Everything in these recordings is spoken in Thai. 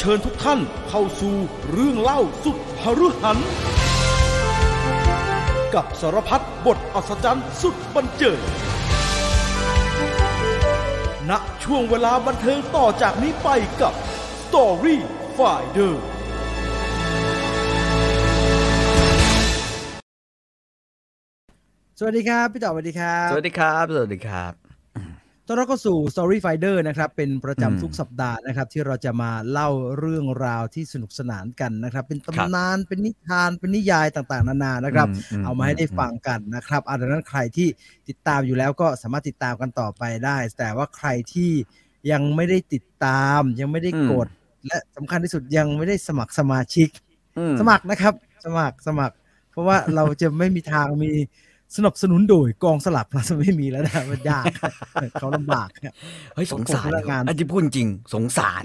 เชิญทุกท่านเข้าสู่เรื่องเล่าสุดหฤหัน กับสารพัดบทอัศจรรย์สุดบันเจิดณช่วงเวลาบันเทิงต่อจากนี้ไปกับ Story Finder สวัสดีครับ พี่ต่อสวัสดีครับ สวัสดีครับ สวัสดีครับ ต้อนรับเข้าสู่ Story Finder นะครับ เป็นประอืมจำทุกสัปดาห์นะครับ ที่เราจะมาเล่าเรื่องราวที่สนุกสนานกันนะครับ เป็นครับตำนานเป็นนิทานเป็นนิยายต่างๆ นานานะครับอืมอืมเอามาให้ได้ฟังกันนะครับอาดังนั้นใครที่ติดตามอยู่แล้วก็สามารถติดตามกันต่อไปได้ แต่ว่าใครที่ยังไม่ได้ติดตามยังไม่ได้กด และสำคัญที่สุดยังไม่ได้สมัครสมาชิกอืมสมัครนะครับ สมัครสมัคร เพราะว่าเราจะไม่มีทางมี สนับสนุนโดยกองสลักพลัสไม่มีแล้วนะมันยากเขาลำบากครับเฮ้ยสงสารผมพนักงานอันที่พูดจริงสงสาร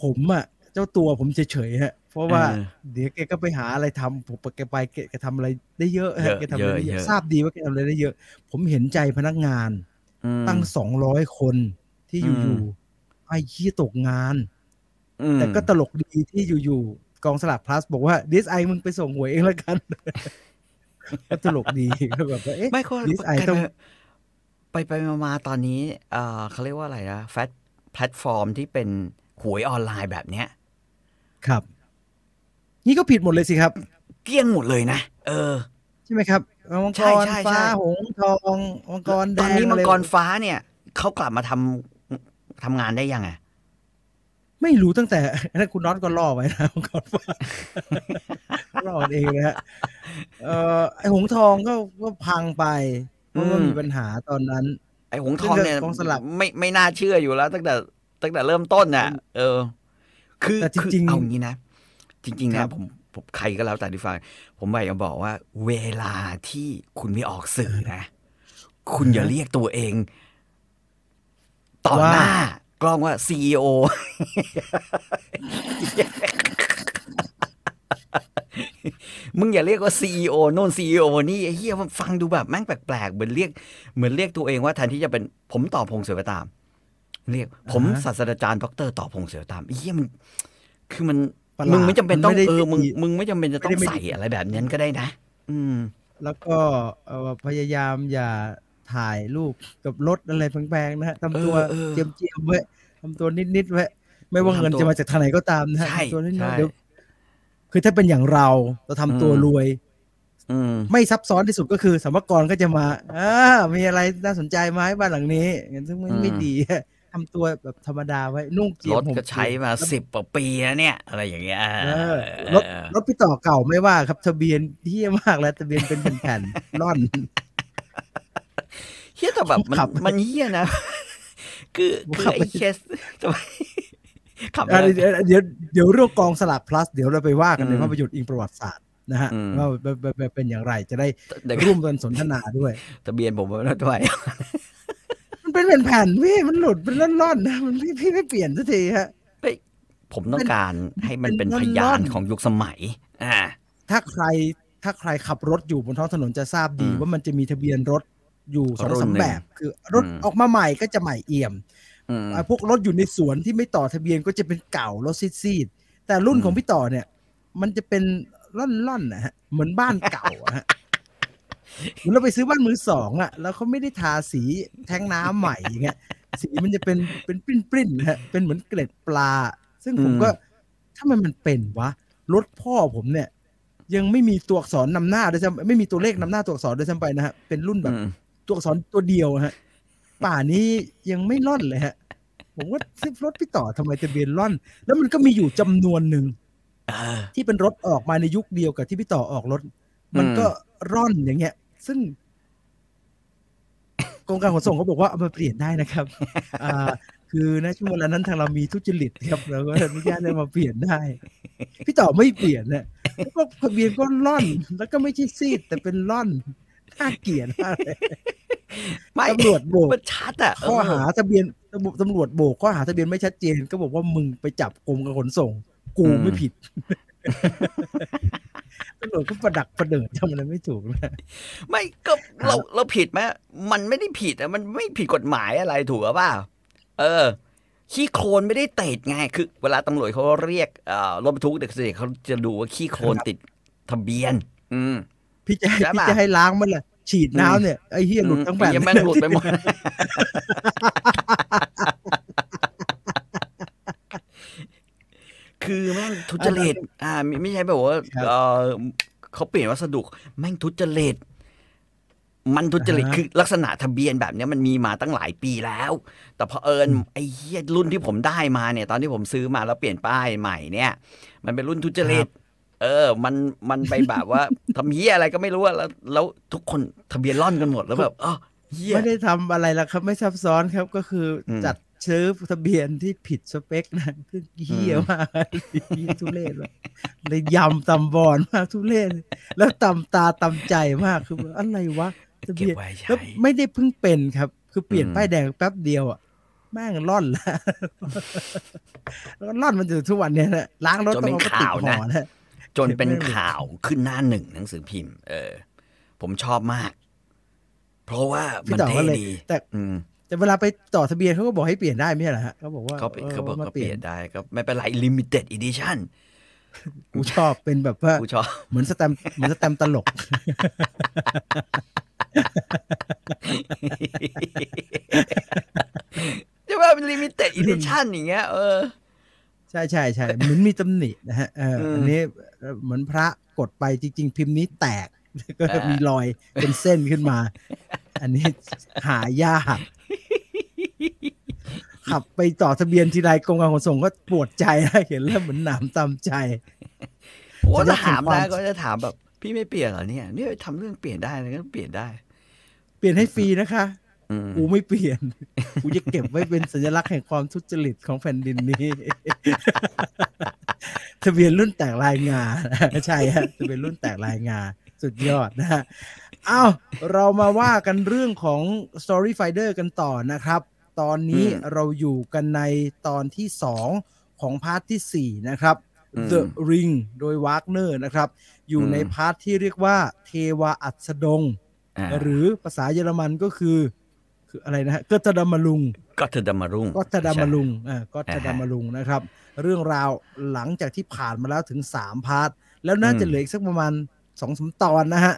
ผมอะ เจ้าตัวผมเฉยๆฮะ เพราะว่าเออเดี๋ยวแกก็ไปหาอะไรทำผมแกไปแกแกทำอะไรได้เยอะฮะเยอะแกทำอะไรได้เยเยอะอะทราบดีว่าแกทำอะไรได้เยอะ ผมเห็นใจพนักงานอืมตั้งสองร้อยคนที่อือยู่มๆไอ้ขี้ตกงานอืมแต่ก็ตลกดีที่อยู่ๆกองสลากพลัสบอกว่าดิสไอมึงไปส่งหวยเองแล้วกัน ก็ตลกดีก็แบบว่าเอ๊ะไม่ก็ดิสไอต้องไปไปมามาตอนนี้เอ่อเขาเรียกว่าอะไรนะแฟตแพลตฟอร์มที่เป็นหวยออนไลน์แบบเนี้ย ครับ นี่ก็ผิดหมดเลยสิครับ เกลี้ยงหมดเลยนะ เออ ใช่ไหมครับมังใช่กรใช่ใช่ฟ้าหงส์ทองมังกรแดงตอนนี้มังกรอะไรฟ้าเนี่ยเขากลับมาทำทำงานได้ยังไง ไม่รู้ตั้งแต่นั่นคุณน็อตก็ล่อไว้นะมังกรฟ้าล่อกันเองเลยฮะเอ่อไอหงส์ทองก็ก็พังไปเพราะว่าอืมมีปัญหาตอนนั้น ไอ้หงส์ทองเนี่ยกองสลักไม่ไม่น่าเชื่ออยู่แล้ว ตั้งแต่ตั้งแต่เริ่มต้นน่ะ เออ คือแต่จคือริงๆเอางี้นะจริงๆครันะบผมผมใครก็แล้วแต่ที่ฟังผมอยากจะบอกว่า เวลาที่คุณไม่ออกสื่อนะ คุณอย่าเรียกตัวเอง ต่อหน้า กล้องว่าซีอมึงอย่าเรียกว่าซีอโน่นซีอนี่ไอ้เฮียมันฟังดูแบบแม่งแปลกๆ เหมือนเรียก เหมือนเรียกตัวเองว่าแทนที่จะเป็นผมต่อพงศ์เสือตาม เรียก ผมอ่าฮะศาสตราจารย์ดรต่อพงศ์เสือตามไอ้เฮียมัน คือมันประหลาดมึงไม่จำเป็นต้องมันไม่ได้เออมึงดีมึงไม่จำเป็นจะต้อไม่งได้ไม่ใส่ดีอะไรแบบนั้นก็ได้นะ อืม แล้วก็เอ่อพยายามอย่า ถ่ายรูปกับรถอะไรแพงๆนะฮะทำตัวเออเออเจียมๆไว้ทำตัวนิดๆไว้ไม่ว่าทำตัวเงินจะมาจากทางไหนก็ตามนะฮะใช่ทำตัวนิดใช่ๆเดี๋ยวคือถ้าเป็นอย่างเราเราทำตัวอืมรวยอืมไม่ซับซ้อนที่สุดก็คือสัมภากรก็จะมาอ่ามีอะไรน่าสนใจไหมบ้านหลังนี้งั้นซึ่งไม่อืมไม่ดีทำตัวแบบธรรมดาไว้นุ่งเจียรมถผมก็ใช้มาสิบกว่าปีแล้วเนี่ย อะไรอย่างเงี้ยเออรถรถพี่ต่อเก่าไม่ว่าครับทะเบียนเที่ยมากแล้วทะเบียนเป็นแผ่นๆร่อน เฮียแต่แบบมันขับมันเฮียนะ คือผมคือขับไอ้ไปเคสทำไมขับอะไปเดี๋ยวเดี๋ยวเดี๋ยวเรื่องกองสลาก plus เดี๋ยวเราไปว่ากันในอืมภาพยนตร์อิงประวัติศาสตร์นะฮะอืมว่าว่าว่าว่าเป็นอย่างไรจะได้เดี๋ยวร่วมกันสนทนาด้วยทะเบียนผมไม่ด้วยมันเป็นแผ่นๆพี่มันหลุดเป็นร่อนๆนะมันพี่พี่ไม่เปลี่ยนสักทีฮะผมต้องการให้มันเป็นเป็นพยานร่อนๆของยุคสมัยอ่าถ้าใครถ้าใครขับรถอยู่บนท้องถนนจะทราบดีอืมว่ามันจะมีทะเบียนรถ อยู่สองรุ่นสามหนึ่งแบบ คือรถอืมออกมาใหม่ก็จะใหม่เอี่ยมอืมอะพวกรถอยู่ในสวนที่ไม่ต่อทะเบียนก็จะเป็นเก่ารถซีดๆแต่รุ่นอืมของพี่ต่อเนี่ย มันจะเป็นร่อนๆนะฮะเหมือนบ้านเก่าอะฮะเหมือนเราไปซื้อบ้านมือสองอะ แล้วเขาไม่ได้ทาสีแท้งน้ำใหม่อย่างเงี้ยสีมันจะเป็นเป็นปริ้นปริ้นๆนะฮะเป็นเหมือนเกล็ดปลา ซึ่งผมก็ถ้ามันมันเป็นวะรถพ่อผมเนี่ย ยังไม่มีตัวอักษรนำหน้าด้วยซ้ำไม่มีตัวเลขนำหน้าตัวอักษรด้วยซ้ำไปนะฮะเป็นรุ่นแบบอืม ตัวอักษรตัวเดียวฮะ ป่านี้ยังไม่ล่อนเลยฮะ ผมว่าซื้อรถพี่ต่อทำไมทะเบียนล่อน แล้วมันก็มีอยู่จำนวนหนึ่งเออที่เป็นรถออกมาในยุคเดียวกับที่พี่ต่อออกรถ มันก็ร่อนอย่างเงี้ย ซึ่งกรมการขนส่งเขาบอกว่าเอามาเปลี่ยนได้นะครับอ่าคือณช่วงเวลานั้นทางเรามีทุจริตครับเราก็อนุญาตให้มาเปลี่ยนได้ พี่ต่อไม่เปลี่ยนเนี่ยแล้วก็ทะเบียนก็ล่อน แล้วก็ไม่ใช่ซีดแต่เป็นล่อน น่าเกลียดมากเลยไม่ตำรวจโบกมันชัดอะข้อหาเทะเบียนตำรวจโบกข้อหาทะเบียนไม่ชัดเจน ก็บอกว่ามึงไปจับกรมการขนส่ง กูไม่ผิดตำรวจก็ประดักประเดิดทำอะไรไม่ถูกนะไม่ก็เราเราผิดไหมมันไม่ได้ผิดอะมันไม่ผิดกฎหมายอะไรถูกหรือเปล่าเออขี้โคลนไม่ได้ติดไงคือ เวลาตำรวจเขาเรียกเอ่อรถบรรทุกเด็กเสเขาจะดูว่าขี้โคลนติดทะเบียน อืม พี่จะให้ใช่ปะพี่จะให้ล้างมันแหละฉีดน้ำเนี่ยไอ้เฮียหลุดทั้งแผ่นไอ้เหี้ยแม่งหลุดไปหมดคือแม่งทุจริตอ่าไม่ไม่ใช่แบบว่าครับเออเขาเปลี่ยนวัสดุแม่งทุจริตมันทุจริตอ่าฮะคือลักษณะทะเบียนแบบเนี้ยมันมีมาตั้งหลายปีแล้ว แต่พอเผอิญไอ้เหี้ยรุ่นที่ผมได้มาเนี่ย ตอนที่ผมซื้อมาแล้วเปลี่ยนป้ายใหม่เนี่ย มันเป็นรุ่นทุจริต เออ มัน มันไปแบบว่าทำเหี้ยอะไรก็ไม่รู้อะแล้ว แล้วทุกคนทะเบียนร่อนกันหมดแล้วแบบอ๋อเหี้ยไม่ได้ทำอะไรแล้วครับ ไม่ซับซ้อนครับ ก็คืออมจัดซื้อทะเบียนที่ผิดสเปคนะคือเฮี้ยมากเหี้ยทุเรศเลยเลยยำตำบอนมากทุเรศแล้วตำตาตำใจมากคืออะไรวะทะเก็บเบียนไว้ใช้แล้วไม่ได้เพิ่งเป็นครับ คือเปลี่ยนอืมป้ายแดงแป๊บเดียวอะแม่งร่อนแล้วแล้วก็ร่อนมันอยู่ทุกวันเนี่ยนะล้างรถจนต้อเป็งนเอากระติกข่าวห่นะอนะ จนเป็นเก็บไว้เลยข่าวขึ้นหน้าหนึ่งหนังสือพิมพ์ เออ ผมชอบมาก เพราะว่าพี่มันต่อเท่ก็เลยดีแต่อืมแต่เวลาไปต่อทะเบียนเขาก็บอกให้เปลี่ยนได้ไม่ใช่เหรอฮะเขาบอกว่าเขาเขาบอกมาก็เปลี่ยนได้ก็ไม่เป็นไร limited edition กูชอบเป็นแบบว่ากูชอบเหมือนสแตมป์เหมือนสแตมป์ตลกใช่ป่ะเป็น limited edition อย่างเงี้ยเออ ใช่ใช่ใช่เหมือนมีตำหนินะฮะเอออืมอันนี้ เอ่อเหมือนพระกดไปจริง ๆ พิมพ์นี้แตกก็อ่ามีมีรอยเป็นเส้นขึ้นมา อันนี้หายากขับไปต่อทะเบียนทีไรกรมการขนส่งก็ปวดใจนะเห็นแล้วเหมือนหนามตามใจโอ้จะถ้าถามถึงความได้ก็จะถามแบบ พี่ไม่เปลี่ยนเหรอเนี่ยเนี่ยทำเรื่องเปลี่ยนได้เลยก็เปลี่ยนได้ เปลี่ยนให้ฟรีนะคะอืม กูไม่เปลี่ยน กูจะเก็บไว้เป็นสัญลักษณ์แห่งความทุจริตของแผ่นดินนี้ ทะเบียนรุ่นแตกลายงา ใช่ฮะ ทะเบียนรุ่นแตกลายงา สุดยอดนะฮะอ้าวเรามาว่ากันเรื่องของ Story Finder กันต่อนะครับ ตอนนี้อืมเราอยู่กันในตอนที่2ของ part ที่4นะครับอืม The Ring โดยวากเนอร์นะครับ อยู่อืมใน part ที่เรียกว่าเทวาอัสดงอ่าหรือภาษาเยอรมันก็คือ คืออะไรนะฮะ Götterdämmerung Götterdämmerung Götterdämmerungอ่า Götter อ่าฮะดามาลุงนะครับ เรื่องราวหลังจากที่ผ่านมาแล้วถึงสาม part แล้วน่าจะอืมเหลืออีกสักประมาณสองสามตอนนะฮะ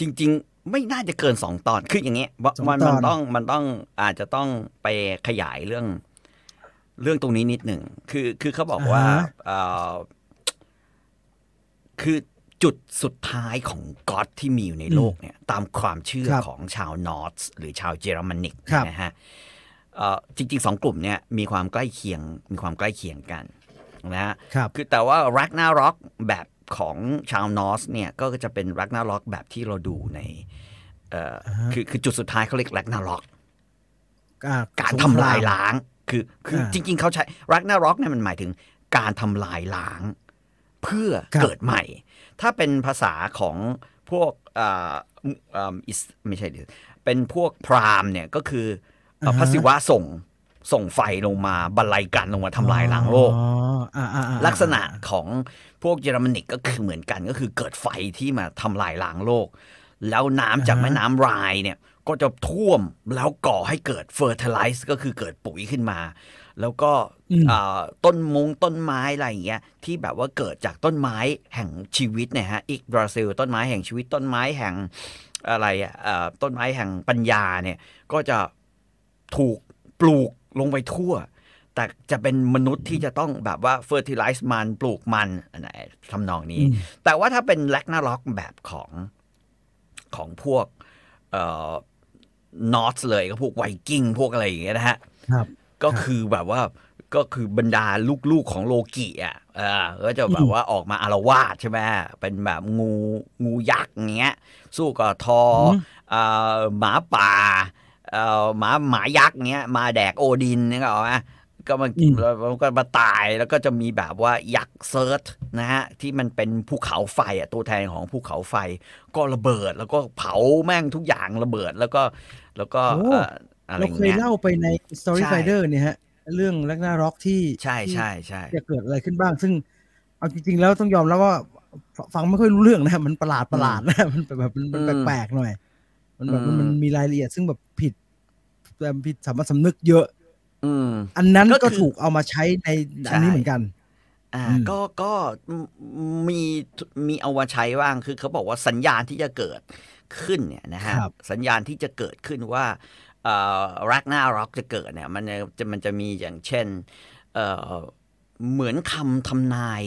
จริง ๆ ไม่น่าจะเกินสองตอนคืออย่างเงี้ยว่าสองตอนมันมันต้องมันต้องอาจจะต้องไปขยายเรื่อง เรื่องตรงนี้นิดหนึ่งคือคือเขาบอกว่าเอ่อคือ จุดสุดท้ายของ God ที่มีอยู่ในโลกเนี่ยตามความเชื่อของชาวนอร์สหรือชาว Germanicนะฮะเอ่อจริงๆสองกลุ่มเนี่ยมีความใกล้เคียงมีความใกล้เคียงกันนะฮะครับคือแต่ว่ารักนาร็อกแบบของชาวนอสเนี่ยก็จะเป็นรักนาร็อกแบบที่เราดูในเอ่ออาฮะคือคือจุดสุดท้ายเขาเรียกรักนาร็อกอ่การสงทำครลายล้าง คือคืออ่าจริง ๆเขาใช้รักนาร็อกเนี่ยมันหมายถึงการทำลายล้าง เพื่อครับเกิดใหม่ ถ้าเป็นภาษาของพวกอ่าอ่าอิสไม่ใช่เดี๋ยวเป็นพวกพราหมณ์เนี่ยก็คือเอ่อพระศิวะส่งส่งไฟลงมาบรรลัยกันลงมาทำลายล้างโลกอ๋ออ่าอ่าอ่าลักษณะของพวกเยอรมนิกก็คือเหมือนกันก็คือเกิดไฟที่มาทำลายล้างโลก แล้วน้ำจากแม่น้ำไรน์เนี่ยก็จะท่วมแล้วก่อให้เกิดเฟอร์ท l ไลซ์ก็คือเกิดปุ๋ยขึ้นมา แล้วก็อืมอ่าต้นมงต้นไม้อะไรอย่างเงี้ยที่แบบว่าเกิดจากต้นไม้แห่งชีวิตเนี่ยฮะอีกบราซิล ต้นไม้แห่งชีวิตต้นไม้แห่งอะไรอะเอ่อต้นไม้แห่งปัญญาเนี่ยก็จะถูกปลูกลงไปทั่ว แต่จะเป็นมนุษย์ที่จะต้องแบบว่าเฟอร์ติไลซ์มันปลูกมันอันไหนทำนองนี้อืมแต่ว่าถ้าเป็นแลกนาล็อกแบบของของพวกเอ่อนอตเลยก็พวกไวกิ้งพวกอะไรอย่างเงี้ยนะฮะครับ ก็คือแบบว่าก็คือบรรดาลูกๆของโลกิอะเออก็จะแบบว่าออกมาอารวาสใช่ไหมเป็นแบบงูงูยักษ์อย่างเงี้ย สู้กับทออืมเอ่อหมาป่าเอ่อหมาหมายักษ์เงี้ย มาแดกโอดินเนี่ยก็เอาไหมก็มาอืมแล้วมันก็มาตายแล้วก็จะมีแบบว่ายักษ์เซิร์ชนะฮะที่มันเป็นภูเขาไฟอะตัวแทนของภูเขาไฟ ก็ระเบิดแล้วก็เผาแม่งทุกอย่างระเบิดแล้วก็แล้วก็โอ้เอ่ออะไรอเราย่างเคยเงี้ยเล่าไปใน Story ใช่ Finder เนี่ยฮะ เรื่องลักนาร็อกที่ใช่ที่ใช่ใช่จะเกิดอะไรขึ้นบ้าง ซึ่งเอาจริง ๆ แล้วต้องยอมแล้วว่าฟฟังไม่ค่อยรู้เรื่องนะมันประหลาดประหลาดนะมันแบบมันมันแปลกๆหน่อย มันแบบมันมันมีรายละเอียดซึ่งแบบผิดแบบผิดสามัญสำนึกเยอะอืมอันนั้นก็ก็คือถูกเอามาใช้ในอันนี้เหมือนกัน อ่าอืมก็ก็มีมีเอามาใช้บ้างคือเขาบอกว่าสัญญาณที่จะเกิดขึ้นเนี่ยนะฮะครับสัญญาณที่จะเกิดขึ้นว่าเอ่อ รักหน้าร็อกจะเกิดเนี่ยมันจะมันจะมีอย่างเช่นเอ่อเหมือนคำทำนาย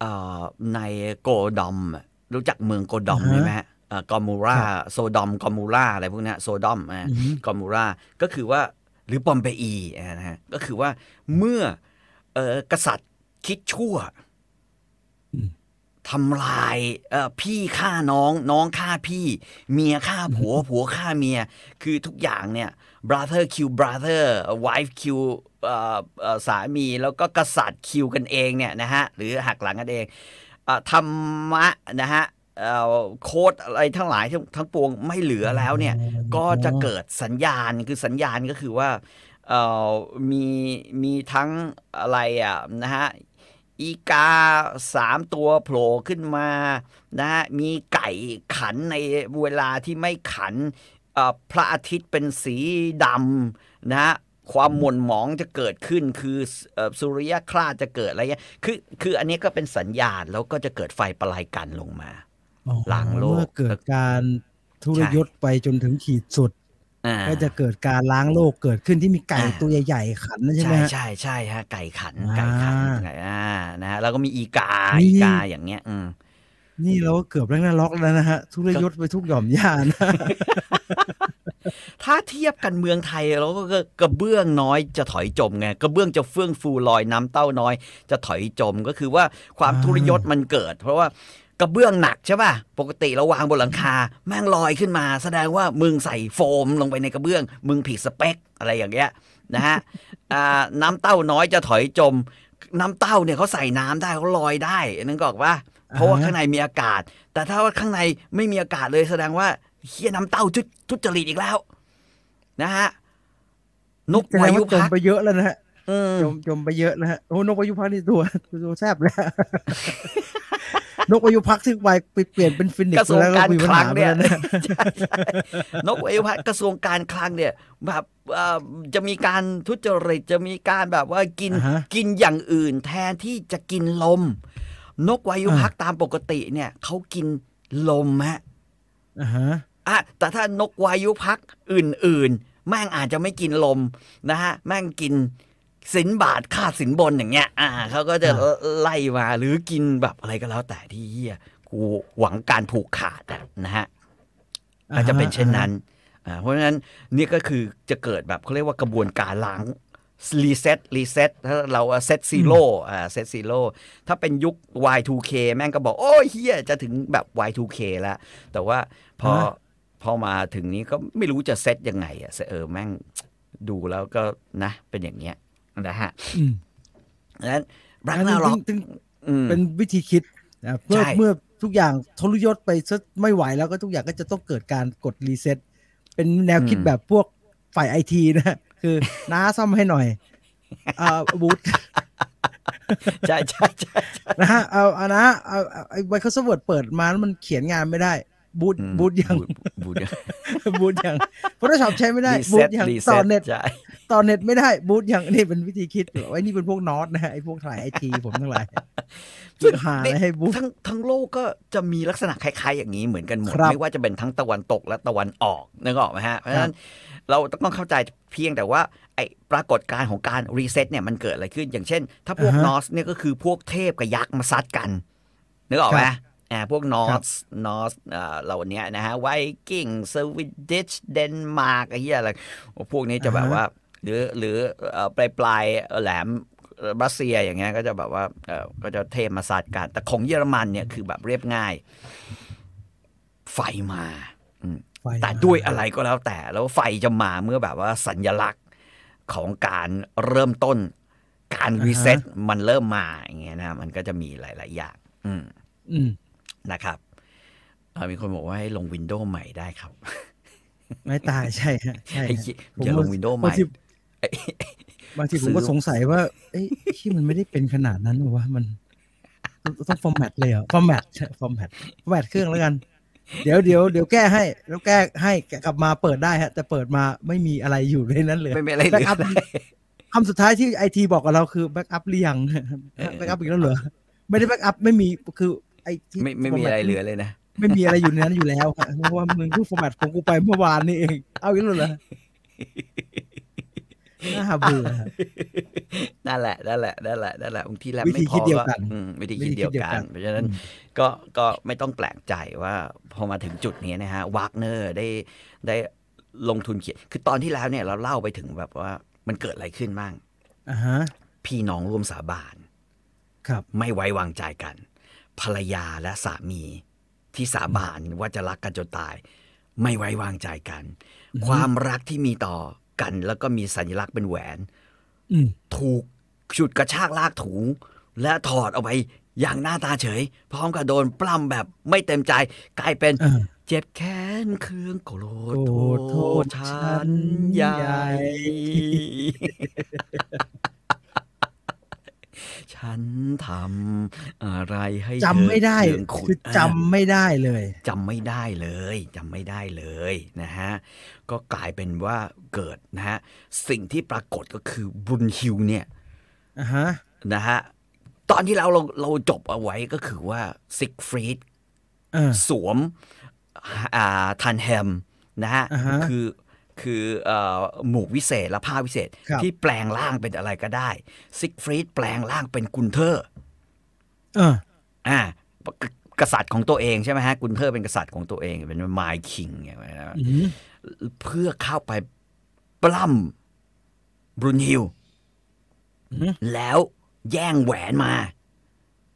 เอ่อในโกดอมอะรู้จักเมืองโกดอมอ่าฮะใช่ไหมฮะเอ่อกอมูราครับโซดอมกอมูราอะไรพวกเนี้ยโซดอมอะอือฮึกอมูราก็คือว่าหรือปอมเปอีอะนะฮะก็คือว่าเมื่อเออกษัตริย์คิดชั่วอืม ทำลายเอ่อพี่ฆ่าน้องน้องฆ่าพี่ เมียฆ่าผัวผัวฆ่าเมีย คือทุกอย่างเนี่ย brother kill brother wife kill เอ่อเอ่อสามีแล้วก็กษัตริย์คิวกันเองเนี่ยนะฮะหรือหักหลังกันเองเอ่อธรรมะนะฮะเอ่อโค้ดอะไรทั้งหลายทั้งทั้งปวงไม่เหลือแล้วเนี่ยก็จะเกิดสัญญาณคือสัญญาณก็คือว่าเอ่อมีมีทั้งอะไรอะนะฮะ อีกาสามตัวโผล่ขึ้นมานะฮะมีไก่ขันในเวลาที่ไม่ขันเอ่อพระอาทิตย์เป็นสีดำนะฮะความหม่นหมองจะเกิดขึ้นคือเอ่อสุริยคราสจะเกิดอะไรเงี้ยคือคืออันนี้ก็เป็นสัญญาณแล้วก็จะเกิดไฟประไลกันลงมาอ๋อหลังโลกเมื่อเกิดการทุรยศไปจนถึงขีดสุดอ่า ก็จะเกิดการล้างโลกเกิดขึ้นที่มีไก่อ่าตัวใหญ่ๆขันนะใช่ไหมใช่ฮะใช่ใช่ฮะไก่ขันอ่าไก่ขันไก่อ่านะฮะแล้วก็มีอีกานี่อีกาอย่างเงี้ย อืมนี่เราก็เกือบแรงหน้าล็อกแล้วนะฮะ ทุรยศไปทุกหย่อมย่านะถ้าเทียบกันเมืองไทยเราก็กระเบื้องน้อยจะถอยจมไงกระเบื้องจะเฟื่องฟูลอยน้ำเต้าน้อย จะถอยจมก็คือว่าความอ่าทุรยศมันเกิด เพราะว่า กระเบื้องหนักใช่ป่ะ ปกติเราวางบนหลังคา แม่งลอยขึ้นมา แสดงว่ามึงใส่โฟมลงไปในกระเบื้อง มึงผิดสเปคอะไรอย่างเงี้ยนะฮะอ่าน้ำเต้าน้อยจะถอยจม น้ำเต้าเนี่ยเขาใส่น้ำได้เขาลอยได้นึกออกปะเพราะว่าอ่าฮะข้างในมีอากาศ แต่ถ้าว่าข้างในไม่มีอากาศเลยแสดงว่าเฮียน้ำเต้าทุทุจริตอีกแล้ว นะฮะนกแสดวางยุว่าจมพักไปเยอะแล้วนะฮะอืมจมจมไปเยอะแล้วฮะโอ้นกวายุพักนี่ตัวตัวแซบแล้ว นกวายุพักที่ไปไปเปลี่ยนเป็นฟินิกกระซ์ทรวงแล้วก็การมีปัญคลัหางไปเนี่ยแล้วนะใช่ใช่นกวายุพักกระทรวงการคลังเนี่ยแบบเอ่อจะมีการทุจริตจะมีการแบบว่ากินอ่าฮะกินอย่างอื่น แทนที่จะกินลม นกวายุพักตามปกติเนี่ยเขากินลมฮะอ่าฮะอะแต่ถ้านกวายุพักอื่น ๆ แม่งอาจจะไม่กินลมนะฮะแม่งกิน สินบาทค่าสินบนอย่างเงี้ย อ่าเขาก็จะไล่มาหรือกินแบบอะไรก็แล้วแต่ที่เฮียกูหวังการผูกขาดอะนะฮะอาจจะเป็นเช่นนั้นอ่าเพราะฉะนั้นนี่ก็คือจะเกิดแบบเขาเรียกว่ากระบวนการล้าง reset reset ถ้าเรา set zero อ่า set zero ถ้าเป็นยุค Y2K แม่งก็บอก โอ้ยเฮียจะถึงแบบ Y2K แล้ว แต่ว่าพอฮะพอมาถึงนี้ก็ไม่รู้จะเซตยังไงอะเออแม่งดูแล้วก็นะเป็นอย่างเงี้ย นะฮะอืมดังนั้นรักอันนานี้ร็อกถึงอืมเป็นวิธีคิดนะเมื่อใช่เมื่อทุกอย่างทรยศไปซะไม่ไหวแล้วก็ทุกอย่างก็จะต้องเกิดการกดรีเซ็ตเป็นแนวคิดแบบพวกฝ่ายไอทีนะคือน้าซ่อมให้หน่อยอ่าบูธใช่ใช่ใช่ใช่นะฮะเอาเอานะเอาเอาไอ้ Microsoft Word เปิดมาแล้วมันเขียนงานไม่ได้ บูทอืมบูทยังบูทบูทยัง Photoshop ใช้ไม่ได้รีบูเซ็ทตยังรีต่เซ็อตเน็ตใช่ต่อเน็ตไม่ได้บูทยังนี่เป็นวิธีคิดไอ้นี่เป็นพวกนอตนะฮะไอ้พวกถ่ายไอทีผมทั้งหลายซึ่งหาอะไรให้บูททั้งทั้งโลกก็จะมีลักษณะคล้ายๆ อย่างนี้เหมือนกันหมดครับไม่ว่าจะเป็นทั้งตะวันตกและตะวันออกนึกออกไหมฮะเพราะฉะนั้นเราต้องเข้าใจเพียงแต่ว่าไอ้ปรากฏการณ์ของการรีเซ็ตเนี่ยมันเกิดอะไรขึ้นอย่างเช่น ถ้าพวกอ่าฮะนอสเนี่ยก็คือพวกเทพกับยักษ์มาซัดกันนึกออกไหมครับ อ่าพวกนอสครับนอสอ่าเหล่านี้นะฮะไวกิ้ง Swedish เดนมาร์กไอ้เหี้ยอะไรพวกนี้จะแบบว่า หรือหรือเอ่อปลายปลายๆแหลมเอ่อรัสเซียอย่างเงี้ยก็จะแบบว่าเออก็จะเทมาซัดกัน แต่ของเยอรมันเนี่ยคือแบบเรียบง่าย ไฟมาอืมไฟแต่ด้วยอะไรก็แล้วแต่ แล้วไฟจะมาเมื่อแบบว่าสัญลักษณ์ของการเริ่มต้น การ reset มันเริ่มมาอย่างเงี้ยนะ มันก็จะมีหลาย ๆ อย่าง อืม อืม นะครับเอ่อมีคนบอกว่าให้ลง Windows ใหม่ได้ครับ ไม่ตายใช่ฮะใช่ไอ้ฮะเหี้ยอย่าลง Windows ใหม่ซื้อบางทีไอ้บางทีผมอก็สงสัยว่าเอ้ยที่มันไม่ได้เป็นขนาดนั้นหรอวะมันต้องต้อง format เลยเหรอ format format format เครื่องแล้วกัน เดี๋ยวเดี๋ยวเดี๋ยวแก้ให้ แล้วแก้ให้กลับมาเปิดได้ฮะ แต่เปิดมาไม่มีอะไรอยู่ในนั้นเลยไม่มีอะไรเหแบ็ลืกออัพเลยคำสุดท้ายที่ไอทีบอกกับเราคือแบ็กอัพหรือยังแบ็กอัพอีกแล้วเหรอไม่ได้แบ็กอัพไม่มีคือ ไอที่ไม่ไม่มีอะไรเหลือเลยนะไม่มีอะไรอยู่ในนั้นอยู่แล้วฮะเพราะว่ามึงเพิ่งฟอร์แมตของกูไปเมื่อวานนี่เองเอาอีกแล้วเหรอน่าเบื่อนั่นแหละนั่นแหละนั่นแหละนั่นแหละบางทีแลบวิธีไม่พคิอดเดียวก็กันอืมวิธีวิคิดธีเดียวคิดเดียวกักันนเพราะฉะนั้นก็ก็ไม่ต้องแปลกใจว่าพอมาถึงจุดนี้นะฮะวากเนอร์ได้ได้ลงทุนเขียน คือตอนที่แล้วเนี่ยเราเล่าไปถึงแบบว่ามันเกิดอะไรขึ้นบ้างอ่าฮะพี่น้องร่วมสาบาน ครับ ไม่ไว้วางใจกัน ภรรยาและสามี ที่สาบานว่าจะรักกันจนตาย ไม่ไว้วางใจกัน ความรักที่มีต่อกัน แล้วก็มีสัญลักษณ์เป็นแหวนอืมถูกฉุดกระชากลากถูและถอดเอาไปอย่างหน้าตาเฉย พร้อมกับโดนปล้ำแบบไม่เต็มใจ กลายเป็นเออเจ็บแค้นเคืองโกรธโกรธโทษฉันฉันใหญ่ใหญ่ ฉันทำอะไรให้จำไม่ได้เธอเคืองขุดคือจำไม่ได้เลยจำไม่ได้เลยจำไม่ได้เลยนะฮะก็กลายเป็นว่าเกิดนะฮะสิ่งที่ปรากฏก็คือบรุนฮิลเนี่ยอ่าฮะนะฮะตอนที่เราเราเราจบเอาไว้ก็คือว่าซิกฟรีดเออสวมอ่า Tarnhelm นะฮะอ่าฮะคือ คือเอ่อหมวกวิเศษและผ้าวิเศษครับที่แปลงร่างเป็นอะไรก็ได้ ซิกฟรีดแปลงร่างเป็นกุนเทอร์เอออ่ากษัตริย์ของตัวเองใช่ไหมฮะกุนเทอร์เป็นกษัตริย์ของตัวเองเป็น my king อย่างเงี้ยนะอืมเพื่อเข้าไปปล้ำบรุนฮิลอืมแล้วแย่งแหวนมา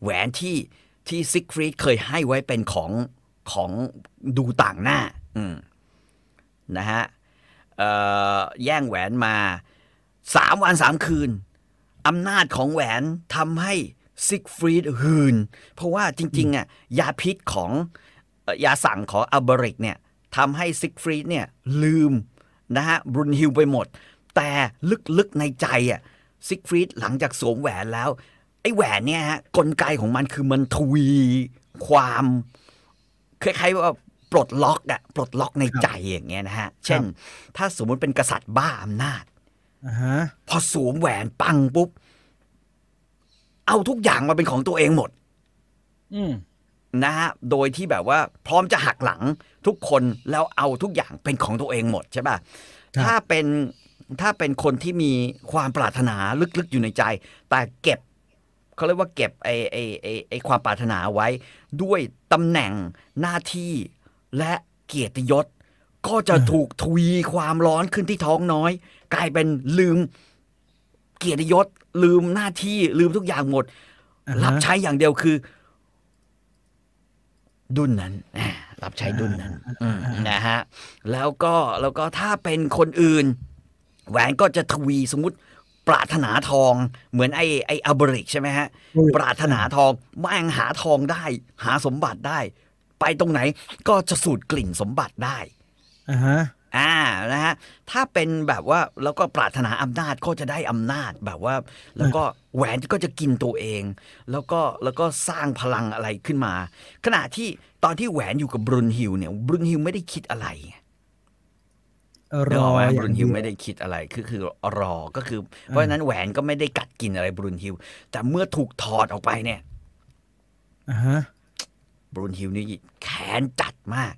แหวนที่ที่ซิกฟรีดเคยให้ไว้เป็นของของดูต่างหน้า อืมนะฮะเอ่อ แย่งแหวนมาสามวันสามคืนอำนาจของแหวนทำให้ซิกฟรีดหืน เพราะว่าจริงๆอะยาพิษของยาสั่งของอัลเบริกเนี่ยทำให้ซิกฟรีดเนี่ยลืมนะฮะบรุนฮิลไปหมด แต่ลึกๆในใจอะซิกฟรีดหลังจากสวมแหวนแล้ว ไอ้แหวนเนี่ยฮะกลไกของมันคือมันทวีความคล้ายๆว่า ปลดล็อกอะปลดล็อกในใจอย่างเงี้ยนะฮะ เช่น ถ้าสมมุติเป็นกษัตริย์บ้าอำนาจอ่าฮะพอสวมแหวนปังปุ๊บ เอาทุกอย่างมาเป็นของตัวเองหมดอืมนะฮะ โดยที่แบบว่า พร้อมจะหักหลังทุกคนแล้วเอาทุกอย่างเป็นของตัวเองหมดใช่ป่ะครับถ้าเป็นถ้าเป็นคนที่มีความปรารถนาลึกๆอยู่ในใจ แต่เก็บเขาเรียกว่าเก็บไอ้ไอ้ไอ้ไอ้ความปรารถนาไว้ด้วยตำแหน่งหน้าที่ และเกียรติยศ ก็จะถูกทวีความร้อนขึ้นที่ท้องน้อย กลายเป็นลืมเกียรติยศ ลืมหน้าที่ลืมทุกอย่างหมดอ่าฮะรับใช้อย่างเดียวคือ ดุนนั้นอ่ารับใช้ดุนนั้นอืมนะฮะแล้วก็แล้วก็ถ้าเป็นคนอื่น แหวนก็จะทวีสมมติปรารถนาทองเหมือนไอ้ไอ้อัลเบริกใช่ไหมฮะ ปรารถนาทองแม่งหาทองได้ หาสมบัติได้ ไปตรงไหนก็จะสูดกลิ่นสมบัติได้อ่าฮะอ่านะฮะถ้าเป็นแบบว่าแล้วก็ปรารถนาอำนาจก็จะได้อำนาจแบบว่า แล้วก็แหวนก็จะกินตัวเอง แล้วก็แล้วก็สร้างพลังอะไรขึ้นมา ขณะที่ตอนที่แหวนอยู่กับบรุนฮิลเนี่ยบรุนฮิลไม่ได้คิดอะไรรอไหมอย่าบรุนงฮิเดีลยวไม่ได้คิดอะไรคือคือรอก็คือ เพราะฉะนั้นแหวนก็ไม่ได้กัดกินอะไรบรุนฮิลแต่เมื่อถูกถอดออกไปเนี่ยอ่าฮะ บรูนฮิลนี่แค้นจัดมาก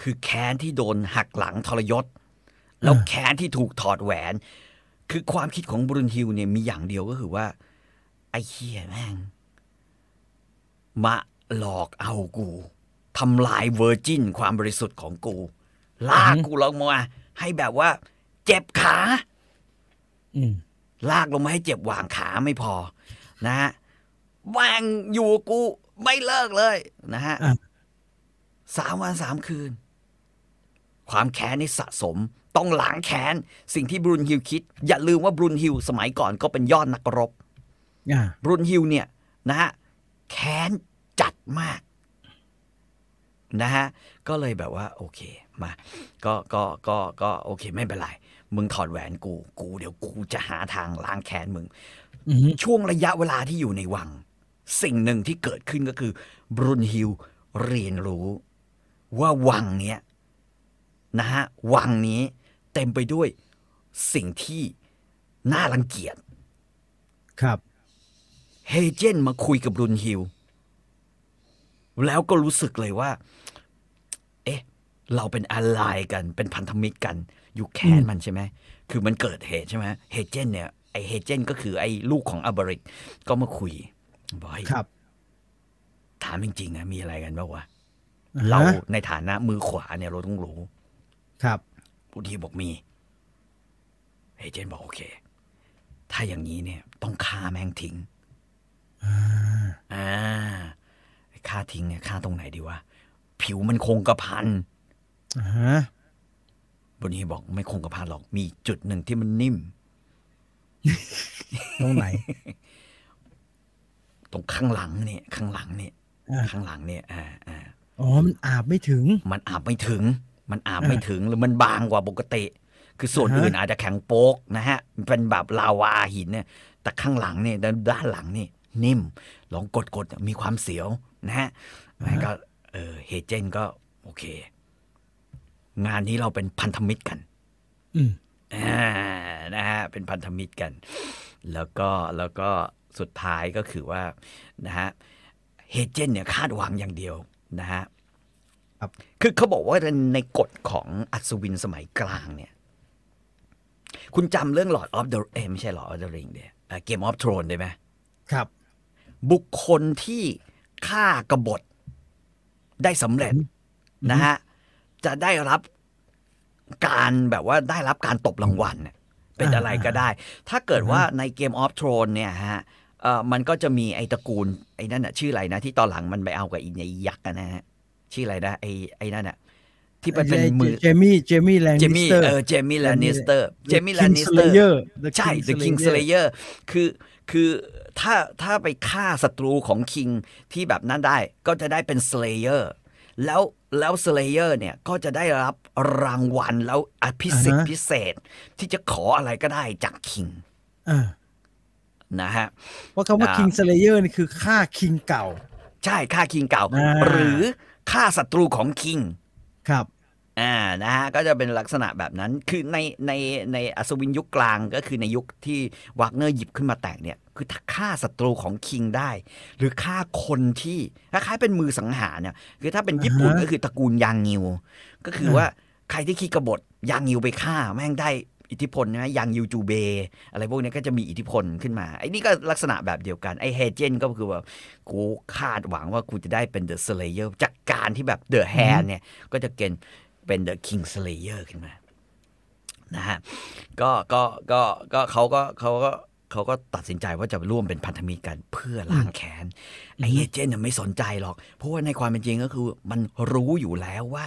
คือแค้นที่โดนหักหลังทรยศ แล้วแค้นที่ถูกถอดแหวน คือความคิดของบรูนฮิลเนี่ยมีอย่างเดียวก็คือว่า ไอ้เฮียแม่ง มาหลอกเอากูทำลาย virgin ความบริสุทธิ์ของกูลากกูลงมาให้แบบว่า เจ็บขาอืมลากลงมาให้เจ็บหว่างขาไม่พอ นะฮะวางอยู่กู ไม่เลิกเลยนะฮะอะสามวันสามคืน ความแค้นนี่สะสมต้องล้างแค้น สิ่งที่บรุนฮิลคิด อย่าลืมว่าบรุนฮิลสมัยก่อนก็เป็นยอดนักรบอ่าบรุนฮิลเนี่ยนะฮะแค้นจัดมากนะฮะก็เลยแบบว่า โอเคมาก็ก็ก็ก็โอเค ไม่เป็นไร มึงถอดแหวนกู กูเดี๋ยวกูจะหาทางล้างแค้นมึงอืมช่วงระยะเวลาที่อยู่ในวัง สิ่งหนึ่งที่เกิดขึ้นก็คือบรุนฮิลเรียนรู้ว่าวังเนี้ยนะฮะวังนี้เต็มไปด้วยสิ่งที่น่ารังเกียจครับเฮเจนมาคุยกับรุนฮิลแล้วก็รู้สึกเลยว่า เอ๊ะ เราเป็นอะไรกัน เป็นพันธมิตรกัน อยู่แค้นมันใช่ไหม คือมันเกิดเหตุใช่ไหมเฮเจนเนี่ย ไอเฮเจนก็คือไอ้ลูกของอับบริก ก็มาคุย บอกให้ยครับ ถามจริงๆนะมีอะไรกันบ้างวะอ่าฮะเราในฐานะมือขวาเนี่ยเราต้องรู้ ครับรุนฮิลบอกมีเฮเจนบอกโอเค ถ้าอย่างนี้เนี่ย ต้องฆ่าแม่งทิ้งอ่าฆ่าทิ้งเนี่ยฆ่าตรงไหนดีวะ ผิวมันคงกระพันอ่าฮะบนนี้บอกไม่คงกระพันหรอก มีจุดหนึ่งที่มันนิ่ม ตรงไหนต รงข้างหลังเนี่ยข้างหลังเนี่ยอ่าข้างหลังเนี่ยอ่าอ่าอ๋อมันอาบไม่ถึง มันอาบไม่ถึง มันอาบอ่าไม่ถึงหรือมันบางกว่าปกติ คือส่วนอ่าฮะอื่นอาจจะแข็งโป๊กนะฮะมันเป็นแบบลาวาหินเนี่ยแต่ข้างหลังเนี่ยด้านด้านหลังนี่นิ่มลองกดกดๆมีความเสียวนะฮะแล้วก็เออเฮเจนก็โอเค งานนี้เราเป็นพันธมิตรกันอืมอ่านะฮะเป็นพันธมิตรกัน แล้วก็แล้วก็ สุดท้ายก็คือว่านะฮะเฮเจนเนี่ยคาดหวังอย่างเดียวนะฮะครับคือเขาบอกว่าในกฎของอัศวินสมัยกลางเนี่ย คุณจำเรื่อง Lord of the เอยไม่ใช่ Lord of the Ring เดียเกมออฟทรอนได้ไหมครับ บุคคลที่ฆ่ากบฏได้สำเร็จนะฮะจะได้รับการแบบว่าได้รับการตบรางวัลเนี่ยเป็นอะไรก็ได้ ถ้าเกิดว่าในเกมออฟทรอนเนี่ยฮะ เอ่อมันก็จะมีไอ้ตระกูลไอ้นั่นน่ะชื่ออะไรนะ ที่ตอนหลังมันไปเอากับอีไอ้ยักษ์อะนะฮะชื่ออะไรนะไอ้ไอ้นั่นน่ะที่มันเป็นมือเจมี่เจมี่แลนเจนิสมี่เตอร์เออเจมี่แลนนิสเตอร์เจมี่แลนนิสเตอร์ Kingslayer The ใช่ The King Kingslayer Slayer คือคือถ้าถ้าไปฆ่าศัตรูของ King ที่แบบนั้นได้ก็จะได้เป็น Slayer แล้วแล้ว Slayer เนี่ยก็จะได้รับรางวัลแล้วอภิสิทธิ์อ่าฮะพิเศษ ที่จะขออะไรก็ได้จาก King อ่า นะฮะว่าคำว่าอ่า King Slayer นี่คือฆ่าคิงเก่า ใช่ฆ่า King เก่าอ่า หรือฆ่าศัตรูของ King ครับอ่านะฮะก็จะเป็นลักษณะแบบนั้นคือในในในอัศวินยุคกลางก็คือในยุคที่วากเนอร์หยิบขึ้นมาแต่งเนี่ยคือถ้าฆ่าศัตรูของคิงได้ หรือฆ่าคนที่คล้ายๆเป็นมือสังหารเนี่ยคือถ้าเป็นญี่ปุ่นอ่าฮะก็คือตระกูลยางงิว ก็คือว่าใครที่คิดกบฏยางงิวไปฆ่าแม่งได้ อิทธิพลใช่ไหมยางยิวจูเบอะไรพวกนี้ก็จะมีอิทธิพลขึ้นมา ไอ้นี่ก็ลักษณะแบบเดียวกัน ไอ้เฮเจนก็คือว่ากูคาดหวังว่ากูจะได้เป็น the Slayer จากการที่แบบ the Hand เนี่ย ก็จะเกณฑ์เป็น the Kingslayer ขึ้นมานะฮะก็ก็ก็ก็เขาก็เขาก็เขาก็ตัดสินใจว่าจะร่วมเป็นพันธมิตรกันเพื่อล้างแค้นไอ้เฮเจนเนี่ยไม่สนใจหรอก เพราะว่าในความเป็นจริงก็คือ มันรู้อยู่แล้วว่า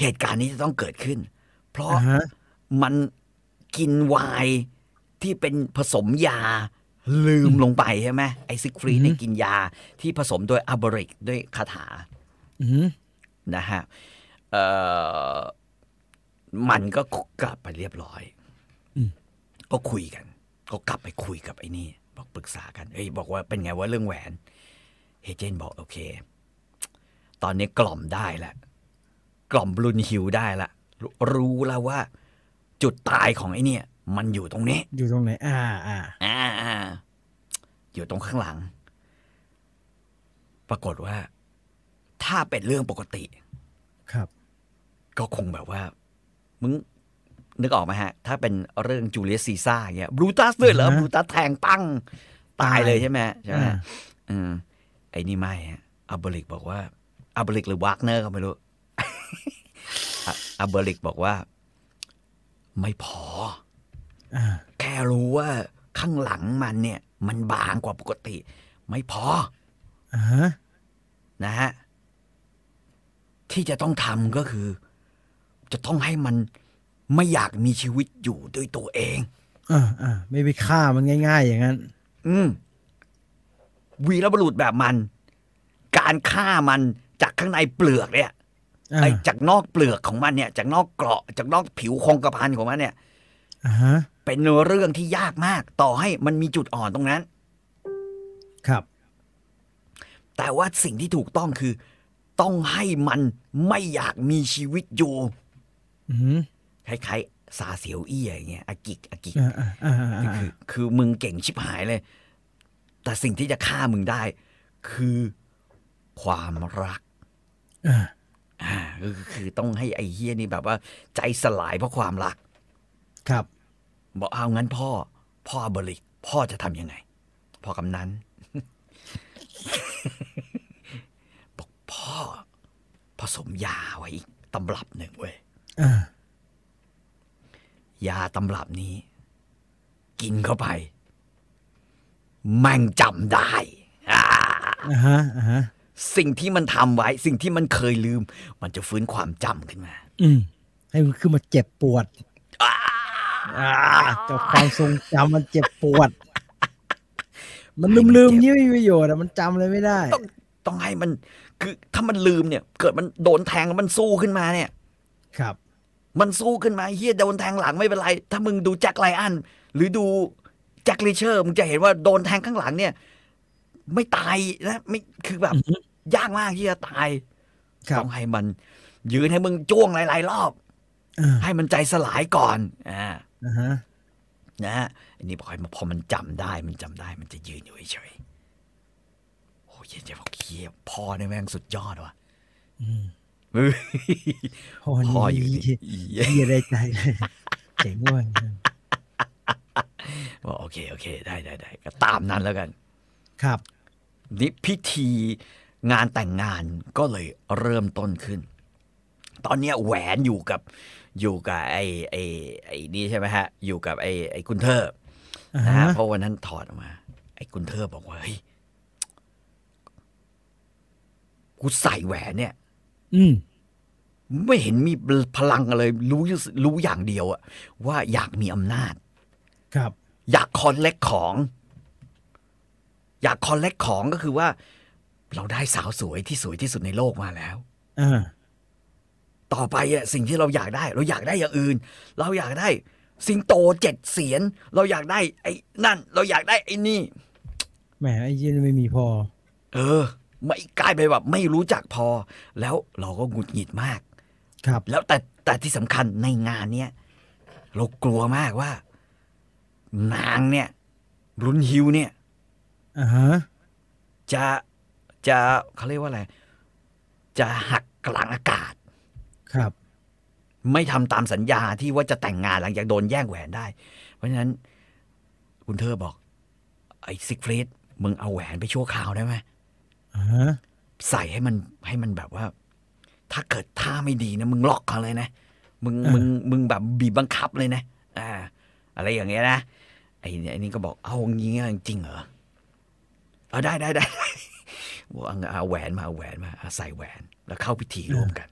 เหตุการณ์นี้จะต้องเกิดขึ้น เพราะอ่าฮะ มันกินไวน์ที่เป็นผสมยาลืมลงไปใช่ไหมไอซิกฟรีดเนี่ยกินยาที่ผสมโดยอับริกด้วยคาถาอืมนะฮะเอ่อมันก็กลับไปเรียบร้อยก็คุยกัน ก็กลับไปคุยกับไอ้นี่ บอกปรึกษากันเฮ้ยบอกว่าเป็นไงว่าเรื่องแหวนเฮเจนบอกโอเค ตอนนี้กล่อมได้แล้วกล่อมบรูนฮิลได้ละรรู้แล้วว่า จุดตายของไอ้เนี่ย มันอยู่ตรงนี้ อยู่ตรงไหน อ่าอ่าอ่าอ่าอยู่ตรงข้างหลัง ปรากฏว่า ถ้าเป็นเรื่องปกติ ครับ ก็คงแบบว่า มึงนึกออกไหมฮะ ถ้าเป็นเรื่องจูเลียสซีซ่าเงี้ยบรูตัสด้วยเหรออ่าฮะบรูตัสแทงปังตายเลยใช่ไหมใช่ไหมอ่าอืมไอ้นี่ไม่ฮะอับบริกบอกว่าอับบริกหรือวากเนอร์ก็ไม่รู้อะอับบริกบอกว่า ไม่พออ่าแค่รู้ว่าข้างหลังมันเนี่ย มันบางกว่าปกติ ไม่พออ่าฮะนะฮะที่จะต้องทำก็คือ จะต้องให้มันไม่อยากมีชีวิตอยู่ด้วยตัวเองอ่าอ่าไม่ไปฆ่ามันง่าย ๆ อย่างนั้น อืมวีรบุรุษแบบมัน การฆ่ามันจากข้างในเปลือกเนี่ยอ่า ไอ้จากนอกเปลือกของมันเนี่ย จากนอกเกราะจากนอกผิวคงกระพันของมันเนี่ยอ่าฮะเป็นเรื่องที่ยากมากต่อให้มันมีจุดอ่อนตรงนั้น ครับ แต่ว่าสิ่งที่ถูกต้องคือ ต้องให้มันไม่อยากมีชีวิตอยู่อืมคล้ายๆซาเสียวอี้อย่างเงี้ยอากิกอากิกอ่าอ่าอ่าอ่าคือคือมึงเก่งชิบหายเลย แต่สิ่งที่จะฆ่ามึงได้ คือความรัก อ่าอ่าคือคือต้องให้ไอ้เฮียนี่แบบว่า ใจสลายเพราะความรัก ครับ บอกเอางั้นพ่อ พ่อบริก พ่อจะทำยังไง พ่อกำนันบอกพ่อ ผสมยาไว้อีกตำรับหนึ่งเว้ยอ่ายาตำรับนี้ กินเข้าไป แม่งจำได้อ่าอ่าฮะอ่าฮะ สิ่งที่มันทำไว้ สิ่งที่มันเคยลืม มันจะฟื้นความจำขึ้นมา อืมให้มันคือมาเจ็บปวดอ่าอ่ากับความทรงจำมันเจ็บปวด มันลืมลืมๆยี่ไม่มีประโยชน์อะมันจำเลยไม่ได้ ต้องต้องให้มัน คือถ้ามันลืมเนี่ย เกิดมันโดนแทงแล้วมันสู้ขึ้นมาเนี่ย ครับ มันสู้ขึ้นมาเฮียโดนแทงหลังไม่เป็นไร ถ้ามึงดูแจ็คไลอันหรือดูแจ็คลิเชอร์มึงจะเห็นว่าโดนแทงข้างหลังเนี่ย ไม่ตายนะไม่คือแบบอือฮึ ยากมากที่จะตายครับต้องให้มันยืนให้มึงจ้วงหลายๆรอบอ่าให้มันใจสลายก่อนอ่าอ่าฮะนะฮะอันนี้บอกให้มาพอมันจำได้มันจำได้ มันจะยืนอยู่เฉยๆโอ้ยเจะบอกเคียพ่อเนี่ยแม่งสุดยอดว่ะอืมเฮ้ยพ่อพ่ออยู่นี่ที่เยี่ยได้ใจเลยเจ๋งเว่ะว่าโอเคโอเค ได้ได้ได้ก็ตามนั้นแล้วกัน ครับนี่พิธี งานแต่งงานก็เลยเริ่มต้นขึ้น ตอนเนี้ยแหวนอยู่กับอยู่กับไอ้ไอ้ไอ้นี่ใช่ไหมฮะ อยู่กับไอ้ไอ้กุนเทอร์อ่านะฮะฮะเพราะวันนั้นถอดออกมา ไอ้กุนเทอร์บอกว่าเฮ้ยกูใส่แหวนเนี่ย อืมไม่เห็นมีพลังอะไรรู้รู้อย่างเดียวอะว่าอยากมีอำนาจ ครับ อยากคอนเล็กของ อยากคอนเล็กของก็คือว่า เราได้สาวสวยที่สวยที่สุดในโลกมาแล้วอ่าต่อไปอะสิ่งที่เราอยากได้ เราอยากได้อย่างอื่น เราอยากได้ สิงโตเจ็ดเสียน เราอยากได้ ไอ้นั่น เราอยากได้ไอ้นี่แหมไอ้ยี่นี่ไม่มีพอ เออ ไม่กลายไปแบบไม่รู้จักพอ แล้วเราก็หงุดหงิดมาก ครับ แล้วแต่แต่ที่สำคัญในงานเนี้ยเรากลัวมากว่า นางเนี่ยรุนฮิวเนี่ยอ่าฮะจะ จะเขาเรียกว่าอะไร จะหักกลางอากาศ ครับ ไม่ทำตามสัญญาที่ว่าจะแต่งงานหลังจากโดนแย่งแหวนได้ เพราะฉะนั้นคุณเธอบอก ไอ้ซิกฟรีดมึงเอาแหวนไปชั่วคราวได้ไหมอ่าฮะใส่ให้มันให้มันแบบว่า ถ้าเกิดท่าไม่ดีนะ มึงล็อกเขาเลยนะ มึงมึงมึงแบบบีบบังคับเลยนะ อ่า อะไรอย่างเงี้ยนะไอ้ไอ้นี่ก็บอกเอาอย่างงี้จริงเหรอเอาได้ได้ได้ บอกเอาเอาแหวนมาเอาแหวนมาเอาใส่แหวนแล้วเข้าพิธีร่วมกัน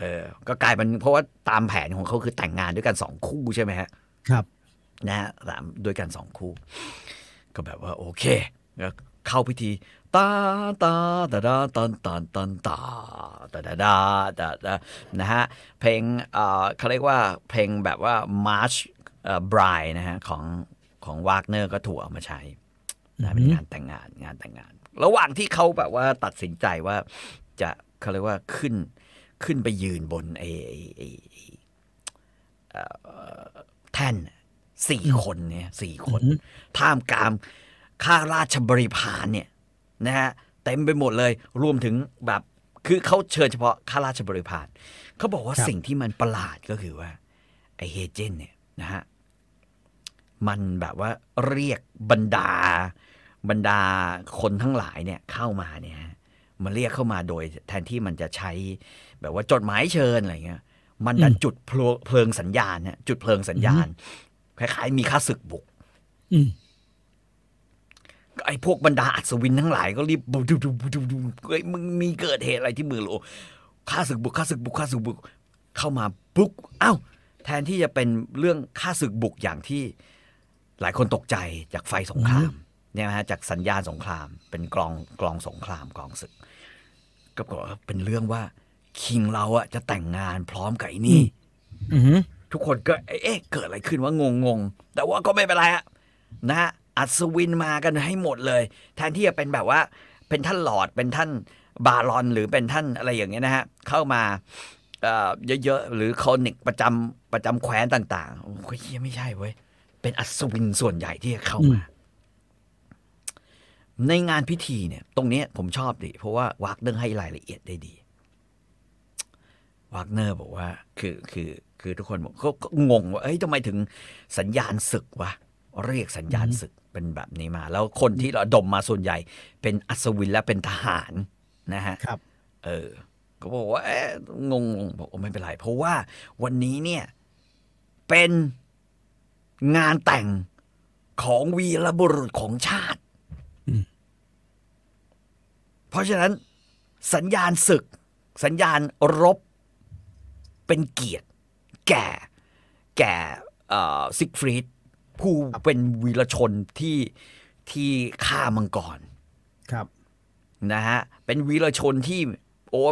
เออ ก็กลายเป็นเพราะว่าตามแผนของเขาคือแต่งงานด้วยกันสองคู่ใช่ไหมฮะ ครับ นะฮะสามด้วยกันสองคู่ ก็แบบว่าโอเคแล้วเข้าพิธีตาตาตาดาตันตันตันตาตาดาดาดาดานะฮะ เพลงเอ่อเขาเรียกว่าเพลงแบบว่า March เอ่อบรายนะฮะของของวากเนอร์ก็ถูกเอามาใช้นะเป็นงานแต่งงานงานแต่งงาน ระหว่างที่เขาแบบว่าตัดสินใจว่าจะเขาเรียกว่าขึ้นขึ้นไปยืนบนไอ้ไอ้ไอ้ไอ้เอ่อแท่นน่ะสี่คนเนี่ยสี่คนอืมท่ามกลางข้าราชบริพารเนี่ยนะฮะเต็มไปหมดเลย รวมถึงแบบคือเขาเชิญเฉพาะข้าราชบริพารเขาบอกว่าครับสิ่งที่มันประหลาดก็คือว่า ไอเฮเจนเนี่ยนะฮะมันแบบว่าเรียกบรรดา บรรดาคนทั้งหลายเนี่ยเข้ามาเนี่ยฮะมันเรียกเข้ามาโดยแทนที่มันจะใช้แบบว่าจดหมายเชิญอะไรเงี้ย มันดันจุดเพลิงเพลิงสัญญาณเนี่ยจุดเพลิงสัญญาณ คล้าย ๆ มีค่าศึกบุกอืมไอ้พวกบรรดาอัศวินทั้งหลายก็รีบดูดูดูดูดูเฮ้ยมึงมีเกิดเหตุอะไรที่เมืองโลข้าศึกบุกข้าศึกบุกข้าศึกบุก เข้ามาปุ๊กเอ้า แทนที่จะเป็นเรื่องข้าศึกบุกอย่างที่หลายคนตกใจจากไฟสงคราม เนี่ยนะฮะจากสัญญาณสงคราม เป็นกลองกลองสงครามกลองศึก ก็บอกว่าเป็นเรื่องว่าคิงเราอะจะแต่งงานพร้อมกับไอ้นี่อืมทุกคนก็เอ๊ะเกิดอะไรขึ้นว่างงงๆแต่ว่าก็ไม่เป็นไรอะนะฮะอัศวินมากันให้หมดเลย แทนที่จะเป็นแบบว่า เป็นท่านหลอดเป็นท่านบารอนหรือเป็นท่านอะไรอย่างเงี้ยนะฮะเข้ามาเอ่อเยอะๆหรือคอนิกประจำประจำแคว้นต่างๆโอ้ยเหี้ยไม่ใช่เว้ยเป็นอัศวินส่วนใหญ่ที่จะเข้ามา ในงานพิธีเนี่ย ตรงเนี้ยผมชอบดิเพราะว่าวากเนอร์ให้รายละเอียดได้ดีวากเนอร์บอกว่า คือคือคือทุกคนบอกก็ก็งงว่าเอ้ยทำไมถึงสัญญาณศึกวะเรียกสัญญาณศึกเป็นแบบนี้มา แล้วคนที่เราดมมาส่วนใหญ่ เป็นอัศวินและเป็นทหารนะฮะครับ เออ ก็บอกว่าเอ๊ะงงงบอกโอ้ไม่เป็นไร เพราะว่าวันนี้เนี่ย เป็นงานแต่งของวีรบุรุษของชาติอืม เพราะฉะนั้นสัญญาณศึก สัญญาณรบเป็นเกียรติ แก่ แก่ซิกฟรีดผู้เป็นวีรชนที่ที่ฆ่ามังกรครับนะฮะเป็นวีรชนที่โอ้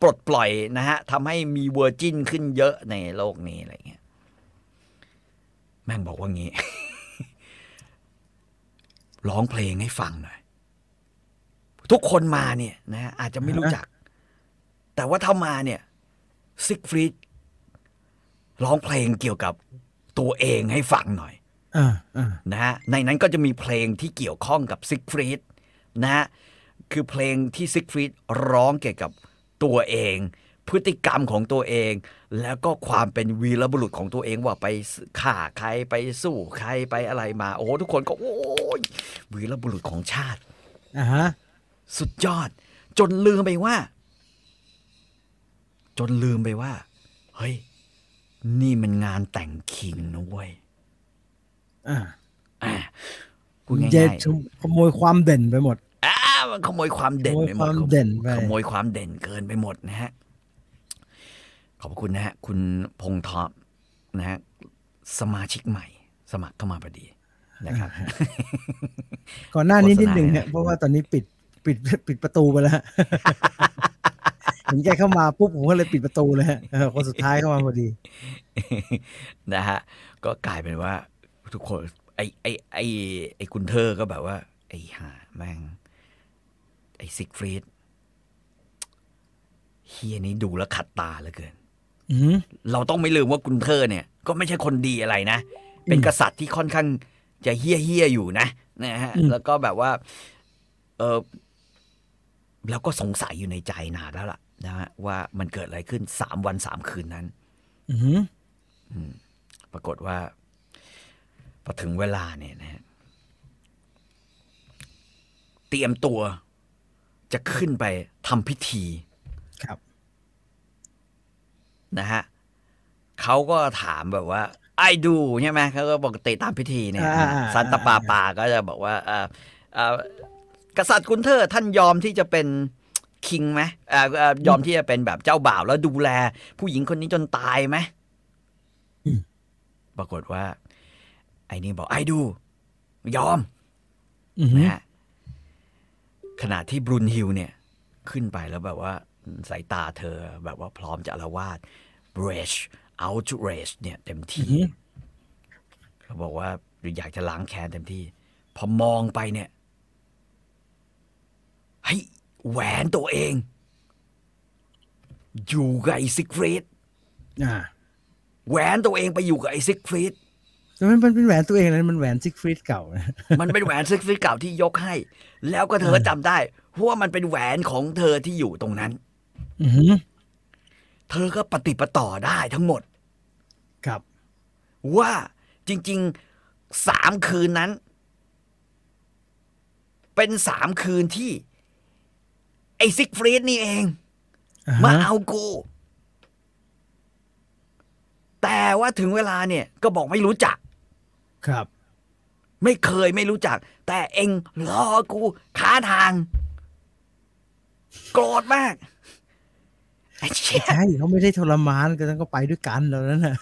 ปลดปล่อยนะฮะทำให้มี virgin ขึ้นเยอะในโลกนี้อะไรเงี้ยแม่งบอกว่างี้ ร้องเพลงให้ฟังหน่อย ทุกคนมาเนี่ยนะฮะอาจจะไม่รู้จัก แต่ว่าถ้ามาเนี่ยซิกฟรีดร้องเพลงเกี่ยวกับตัวเองให้ฟังหน่อยอ่าอ่านะฮะในนั้นก็จะมีเพลงที่เกี่ยวข้องกับซิกฟรีดนะฮะคือเพลงที่ซิกฟรีดร้องเกี่ยวกับตัวเอง พฤติกรรมของตัวเอง แล้วก็ความเป็นวีรบุรุษของตัวเองว่าไปฆ่าใครไปสู้ใครไปอะไรมา โอ้โหทุกคนก็ โอ้ยวีรบุรุษของชาติอ่าฮะ สุดยอด จนลืมไปว่า จนลืมไปว่า เฮ้ย นี่มันงานแต่งคิงนะเว้ยอ่าอะพูดเจง่ายชมขโมยความเด่นไปหมดๆอ่ามันขโมยความเด่นไปหมดขโมยความเด่นไปขโมยความเด่นเกินไปหมดนะฮะขอบคุณนะฮะ คุณพงษ์ทอปนะฮะสมาชิกใหม่ สมัครเข้ามาพอดีนะครับ ก่อนหน้านี้โฆษณานิดหนึ่งไงฮะเพราะว่าตอนนี้ปิด ปิดปิดประตูไปแล้วฮะเห็นแกเข้ามาปุ๊บผมก็เลยปิดประตูเลยฮะเออคนสุดท้ายเข้ามาพอดี นะฮะ ก็กลายเป็นว่า ทุกคน ไอไอไอไอคุณเธอก็แบบว่า ไอห่าแม่ง ไอซิกฟรีดเฮียนี้ดูแล้วขัดตาเหลือเกินอืมเราต้องไม่ลืมว่ากุนเทอร์เนี่ย ก็ไม่ใช่คนดีอะไรนะ เป็นกษัตริย์ที่ค่อนข้างจะเฮี้ยเฮี้ยๆอยู่นะนะฮะอืมแล้วก็แบบว่า เออ แล้วก็สงสัยอยู่ในใจนานแล้วล่ะนะฮะว่ามันเกิดอะไรขึ้นสามวันสามคืนนั้นอืมปรากฏว่าพอถึงเวลาเนี่ยนะฮะเตรียมตัวจะขึ้นไปทำพิธีครับนะฮะเขาก็ถามแบบว่า ไอ้ดูใช่ไหมเขาก็ปกติตามพิธีเนี่ยอ่าอ่าซันตาปาปาก็จะบอกว่าเอ่อเอ่อ กษัตริย์กุนเทอร์ท่านยอมที่จะเป็นคิงไหมเอ่อเอ่อยอมที่จะเป็นแบบเจ้าบ่าวแล้วดูแล ผู้หญิงคนนี้จนตายไหมปรากฏว่า ไอ้นี่บอกไอ้ดู ยอมอืมนะฮะขณะที่บรุนฮิลเนี่ย ขึ้นไปแล้วแบบว่า สายตาเธอแบบว่าพร้อมจะอาละวาด rage outrage เนี่ย เต็มที่เขาบอกว่าอยากจะล้างแค้นเต็มที่ พอมองไปเนี่ย เฮ้ยแหวนตัวเอง อยู่กับไอ้ซิกฟรีดอ่าแหวนตัวเองไปอยู่กับไอ้ซิกฟรีดแต่มันมันเป็นแหวนตัวเองนะมันแหวนซิกฟรีดเก่านะมันเป็นแหวนซิกฟรีดเก่าที่ยกให้ แล้วก็เธอจำได้เพราะว่ามันเป็นแหวนของเธอที่อยู่ตรงนั้น อืมเธอก็ปะติดปะต่อได้ทั้งหมด ครับ ว่าจริงๆสามคืนนั้น เป็นสามคืนที่ ไอ้ซิกฟรีดนี่เองอ่ามาฮะเอากู แต่ว่าถึงเวลาเนี่ย ก็บอกไม่รู้จัก ครับ ไม่เคยไม่รู้จัก แต่เองรอกูท้าทาง โกรธมากไอ้เชี่ยใช่เขาไม่ได้ทรมานก็ต้องก็ไปด้วยกันแล้วนั่นน่ะ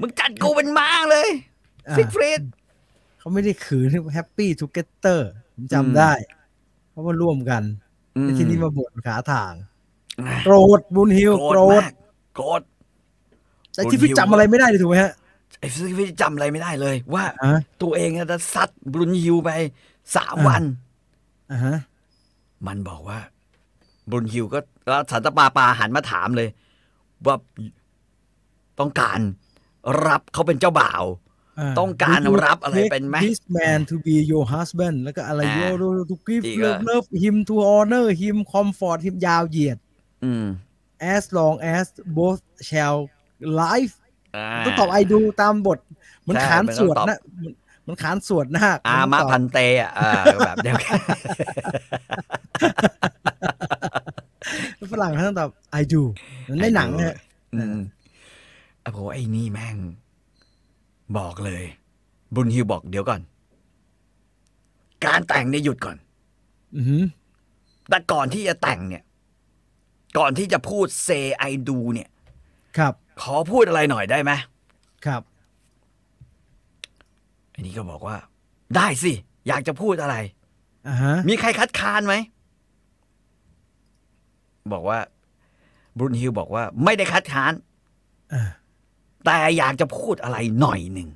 มึงจัดกูเป็นม้าเลยอ่าซิกฟรีดเขาไม่ได้ขืนแฮปปี้ทูเกเตอร์ผมอืมจำได้ เพราะว่าร่วมกันแต่ทีนี้มาบ่นขาทางอะโกรธบุญฮิลโกโกรรธธมากโกรธแต่ที่บุญฮิลพี่จำอะไรไม่ได้เลยถูกไหมฮะไอ้ซิกฟรีดจำอะไรไม่ได้เลย ว่าอะตัวเองจะซัดบรุนฮิวไปสามอ่าวันอ่าฮะมันบอกว่าบรุนฮิวก็แล้วสันตะปาปาหันมาถามเลย ว่าต้องการรับเขาเป็นเจ้าบ่าวา ต้องการ Do you รับอะไร take เป็นไหม this man to be your husband แล้วก็อะไรอ่า you to give อีกเหรอ love love him to honor him comfort him ยาวเหยียดอืม as long as both shall life อ่าต้องตอบ I do ตามบทเหมันใช่ขานมันสต้องวดตอบนะมันมันขานสวดนะอามะตอบพันเตอะอ่าแบบเดียวกันฝรั่งเขาต้องตอบ I do มันในหนังฮะอืมอะผมว่าไอ้นี่แม่ง บอกเลย บุญฮิวบอกเดี๋ยวก่อน การแต่งเนี่ยหยุดก่อน อือหือแต่ก่อนที่จะแต่งเนี่ย ก่อนที่จะพูด say I do เนี่ย ครับ ขอพูดอะไรหน่อยได้ไหมครับอันนี้ก็บอกว่า ได้สิ อยากจะพูดอะไรอ่าฮะมีใครคัดค้านไหม บอกว่าบรุนฮิลบอกว่า ไม่ได้คัดค้านอ่า แต่อยากจะพูดอะไรหน่อยหนึ่ง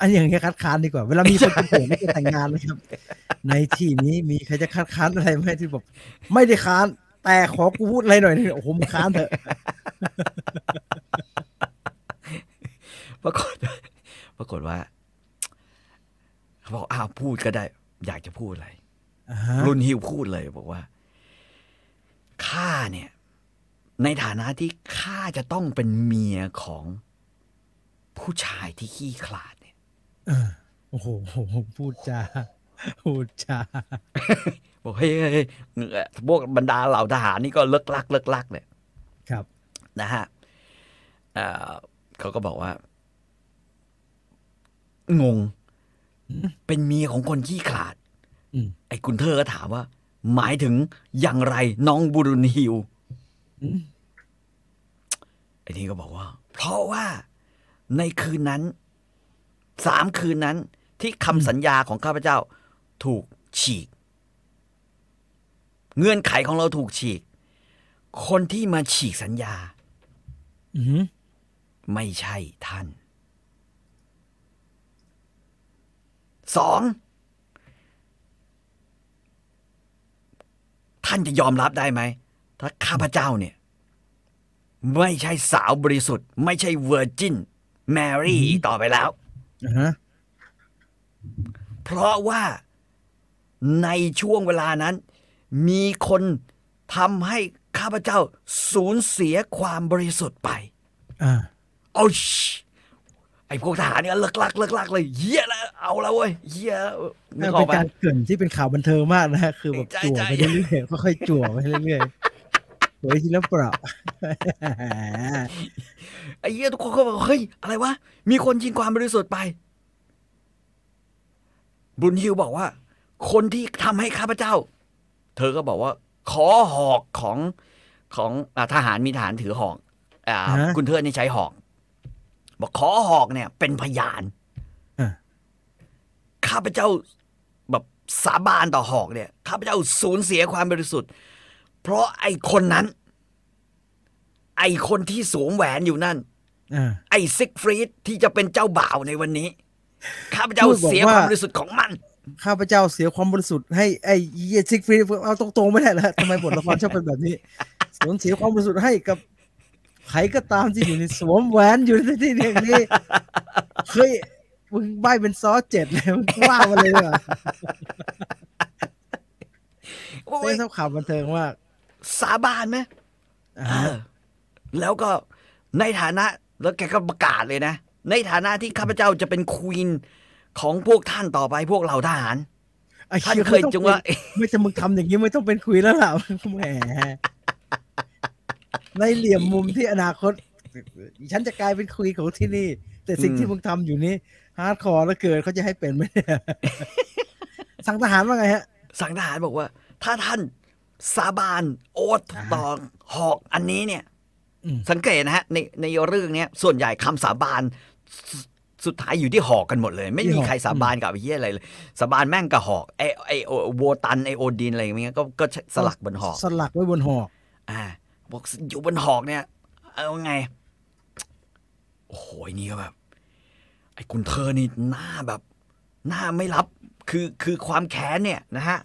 อันอย่างเงี้ยคัดค้านดีกว่า เวลามีคนจะเปลี่ยนไม่จะแต่งงานนะครับ ในที่นี้มีใครจะคัดค้านอะไรไหมที่บอกไม่ได้ค้าน แต่ขอกูพูดอะไรหน่อยนึงโอ้โหมึงค้านเถอะปรากฏปรากฏว่าเขาบอกอ้าวพูดก็ได้ อยากจะพูดอะไรอ่าฮะรุนฮิลพูดเลยบอกว่าข้าเนี่ย ในฐานะที่ข้าจะต้องเป็นเมียของผู้ชายที่ขี้ขลาดเนี่ยเออโอ้โหพูดจาพูดจาบอกเฮ้ยเฮ้ยเฮ้ยพวกบรรดาเหล่าทหารนี่ก็เลิกลักเลิกลักเลยครับ นะฮะเอ่อเขาก็บอกว่า งง เป็นเมียของคนขี้ขลาดอืมไอ้กุนเทอร์ก็ถามว่า หมายถึงอย่างไรน้องบุรุนฮิวอืม ไอ้นี่ก็บอกว่า เพราะว่าในคืนนั้นสามคืนนั้น ที่คำสัญญาของข้าพเจ้า ถูกฉีก เงื่อนไขของเราถูกฉีก คนที่มาฉีกสัญญาอืไม่ใช่ท่าน สอง ท่านจะยอมรับได้ไหม ถ้าข้าพเจ้าเนี่ย ไม่ใช่สาวบริสุทธิ์ ไม่ใช่เวอร์จินแมรี่อีกต่อไปแล้วอ่าฮะเพราะว่าในช่วงเวลานั้น มีคนทำให้ข้าพเจ้าสูญเสียความบริสุทธิ์ไปอ่าโอ้ยไอ้พวกทหารเนี่ยเลิกลักเลิกลักเลยเหี้ยแล้วเอาแล้วเว้ยเหี้ยนึกออเป็กนปะการเกรินที่เป็นข่าวบันเทิงมากนะฮะคือแบบใช่จั่วใช่ไปเรื่อยๆค่อยๆจั่วไปเรื่อยๆ โดยที่แล้วเปล่าไอ้เหี้ยทุกคนก็บอกเฮ้ยอะไรวะ มีคนยิงความบริสุทธิ์ไป บุญฮิวบอกว่า คนที่ทำให้ข้าพเจ้า เธอก็บอกว่า ขอหอกของของอาทหารมีทหารถือหอกอ่าฮะคุณเทอนี่ใช้หอก บอกขอหอกเนี่ย เป็นพยานอะข้าพเจ้าแบบสาบานต่อหอกเนี่ยข้าพเจ้าสูญเสียความบริสุทธิ์ เพราะไอ้คนนั้น ไอ้คนที่สวมแหวนอยู่นั่นอ่าไอ้ซิกฟรีดที่จะเป็นเจ้าบ่าวในวันนี้ ข้าพเจ้าพูดบอกเสียว่าความบริสุทธิ์ของมัน ข้าพเจ้าเสียความบริสุทธิ์ให้ไอ้เยซิกฟรีดเอาตรงๆไม่ได้แล้วทำไมบทละครชอบเป็นแบบนี้สูญเสียความบริสุทธิ์ให้กับใครก็ตามที่อยู่ในสวมแหวนอยู่ในที่นี้นี้เฮ้ยมึงใบเป็นซอสเจ็ดเลยมึงว่ามาเลยว่ะโอ้ยเป็นสข่าวบันเทิงมาก สาบานไหมอ่าเออแล้วก็ในฐานะแล้วแกก็ประกาศเลยนะ ในฐานะที่ข้าพเจ้าจะเป็นควีนของพวกท่านต่อไปพวกเหล่าทหารไอ้ท่านหี้เคยจงว่าไม่จะมึงทำอย่างนี้ไม่ต้องเป็นคุยแล้วล่ะแหมในเหลี่ยมมุมที่อนาคต ฉันจะกลายเป็นคุยของที่นี่ แต่สิ่งอืมที่มึงทำอยู่นี้ฮาร์ดคอร์แล้วเกินเขาจะให้เป็นไหมเนี่ยสั่งทหารว่าไงฮะ สั่งทหารบอกว่า ถ้าท่าน สาบานโอทอ่าต่อหอกอันนี้เนี่ยอืมสังเกตนะฮะในในเรื่องเนี้ยส่วนใหญ่คำสาบานสุสุดท้ายอยู่ที่หอกกันหมดเลย ไม่มีใครสาบานกับไอ้เหี้ยอะไรเลยสาบานแม่งกับหอกไอไอโอโวตันไอโอดินอะไรอย่างเงี้ยก็ก็สลักบนหอก สลักไว้บนหอก อ่าบอกอยู่บนหอกเนี่ย เอาไง โอ้โหนี่ก็แบบ ไอ้คุณเธอนี่หน้าแบบ หน้าไม่รับคคือคือความแค้นเนี่ยนะฮะ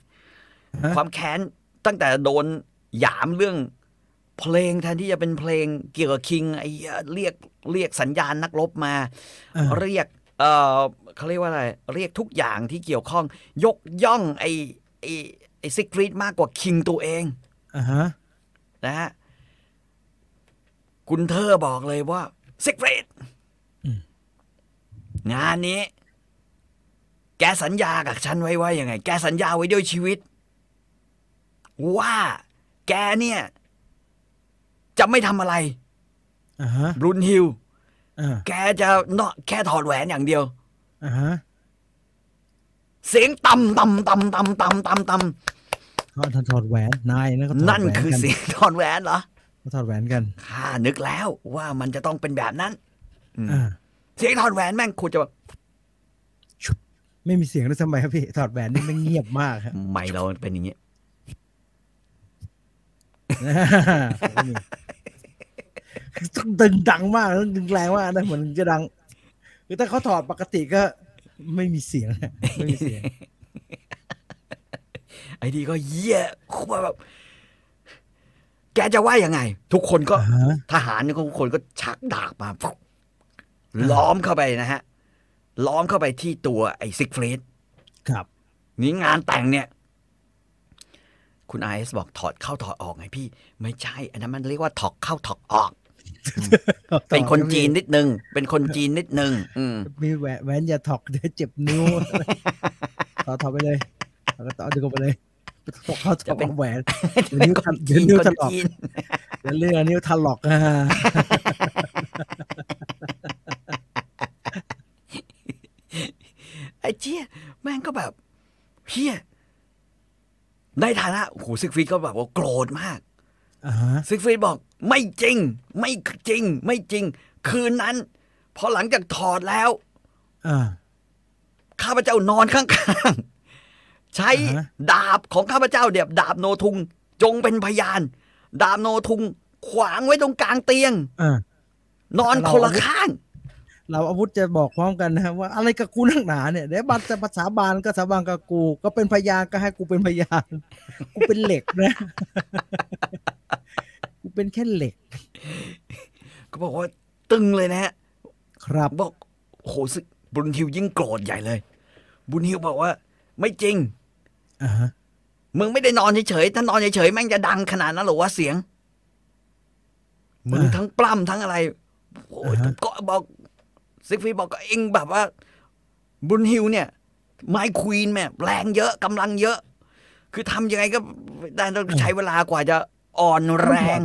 ฮะความแค้น ตั้งแต่โดนหยามเรื่องเพลงแทนที่จะเป็นเพลงเกี่ยวกับคิงไอ้เหี้ยเรียกเรียกสัญญาณนักรบมาอ่าเรียกเออเขาเรียกว่าอะไร เรียกทุกอย่างที่เกี่ยวข้อง ยกย่องไอ้ไอ้ไอ้ซิกรีดมากกว่าคิงตัวเองอ่าฮะนะฮะคุณเธอบอกเลยว่าซิกรีดอืมงานนี้ แกสัญญากับฉันไว้ว่ายังไง แกสัญญาไว้ด้วยชีวิต ว่าแกเนี่ย จะไม่ทำอะไรอ่าฮะบรุนฮิลอ่าแกจะเนาะแค่ถอดแหวนอย่างเดียวอ่าฮะเสียงต่ำต่ำต่ำต่ำต่ำต่ำต่เขาถอดแหวนนายนะเขาถอดำนั่นแหวคือกัเสียงถอดแหวนเหรอเขาถอดแหวนกันข้านึกแล้วว่ามันจะต้องเป็นแบบนั้นอ่าเสียงถอดแหวนแม่งคุณจะแบบไม่มีเสียงด้วยทำไมครับพี่ถอดแหวนนี่มันเงียบมากครับไม่เราเป็นอย่างนี้ผมก็มี ต้องดึงดังมากต้องดึงแรงมากนะเหมือนจะดังคือถ้าเขาถอดปกติก็ไม่มีเสียงอะไม่มีเสียง ไอ้ดีก็เยี่ยคุแบบแกจะว่ายังไง ทุกคนก็อ่าฮะทหารทุกคนก็ชักดาบมาปุ๊บล้อมเข้าไปนะฮะ ล้อมเข้าไปที่ตัวไอ้ซิกฟรีดครับ นี่งานแต่งเนี่ย คุณไอซ์บอกถอดเข้าถอดออกไงพี่ ไม่ใช่ อันนั้นมันเรียกว่าถอกเข้าถอกออก เป็นคนจีนนิดนึง เป็นคนจีนนิดนึง อืมมีแหวนแหวนอย่าถอกเดี๋ยวเจ็บนิ้วถอดถอดไปเลยแล้วก็ต่อดึงออกไปเลยถอกเข้าถจะอกเป็นแหวนเดี๋ยวเป็นนิ้วคนเดี๋จียวนนิ้วคนถลอกจีนเดี๋ยวเรื่องนิ้วถลอกอ่าไอ้เจี๊ยแม่งก็แบบเฮีย ในฐานะโอ้โหซิกฟรีดก็แบบว่าโกรธมากอ่าฮะซิกฟรีดบอกไม่จริง ไม่จริง ไม่จริง คืนนั้น พอหลังจากถอดแล้วอ่าข้าพเจ้านอนข้างๆ ใช้อ่าฮะดาบของข้าพเจ้าเดียบดาบโนทุง จงเป็นพยาน ดาบโนทุงขวางไว้ตรงกลางเตียงอ่านอนคนละข้าง เราอาวุธจะบอกพร้อมกันนะครับว่าอะไรกับกูนักหนาเนี่ยเดี๋ยวบัตรจะภาษาบานก็สาบานกับกู ก็เป็นพยานก็ให้กูเป็นพยานกูเป็นเหล็กนะกูเป็นแค่เหล็ก ก็บอกว่าตึงเลยนะฮะครับบอกโอ้โหซึบุญฮิวยิ่งโกรธใหญ่เลย บุญฮิวบอกว่า ไม่จริงอ่าฮะมึงไม่ได้นอนเฉยๆถ้านอนเฉยๆแม่งจะดังขนาดนั้นเหรอวะเสียงมึงอ่าทั้งปล้ำทั้งอะไรโอ้ยอ่าฮะก็บอก ซิกฟรีบอกก็เองแบบว่าบุญฮิวเนี่ยไมควีนแม่แรงเยอะกำลังเยอะ คือทำยังไงก็ได้ต้องใช้เวลากว่าจะอ่อนแรง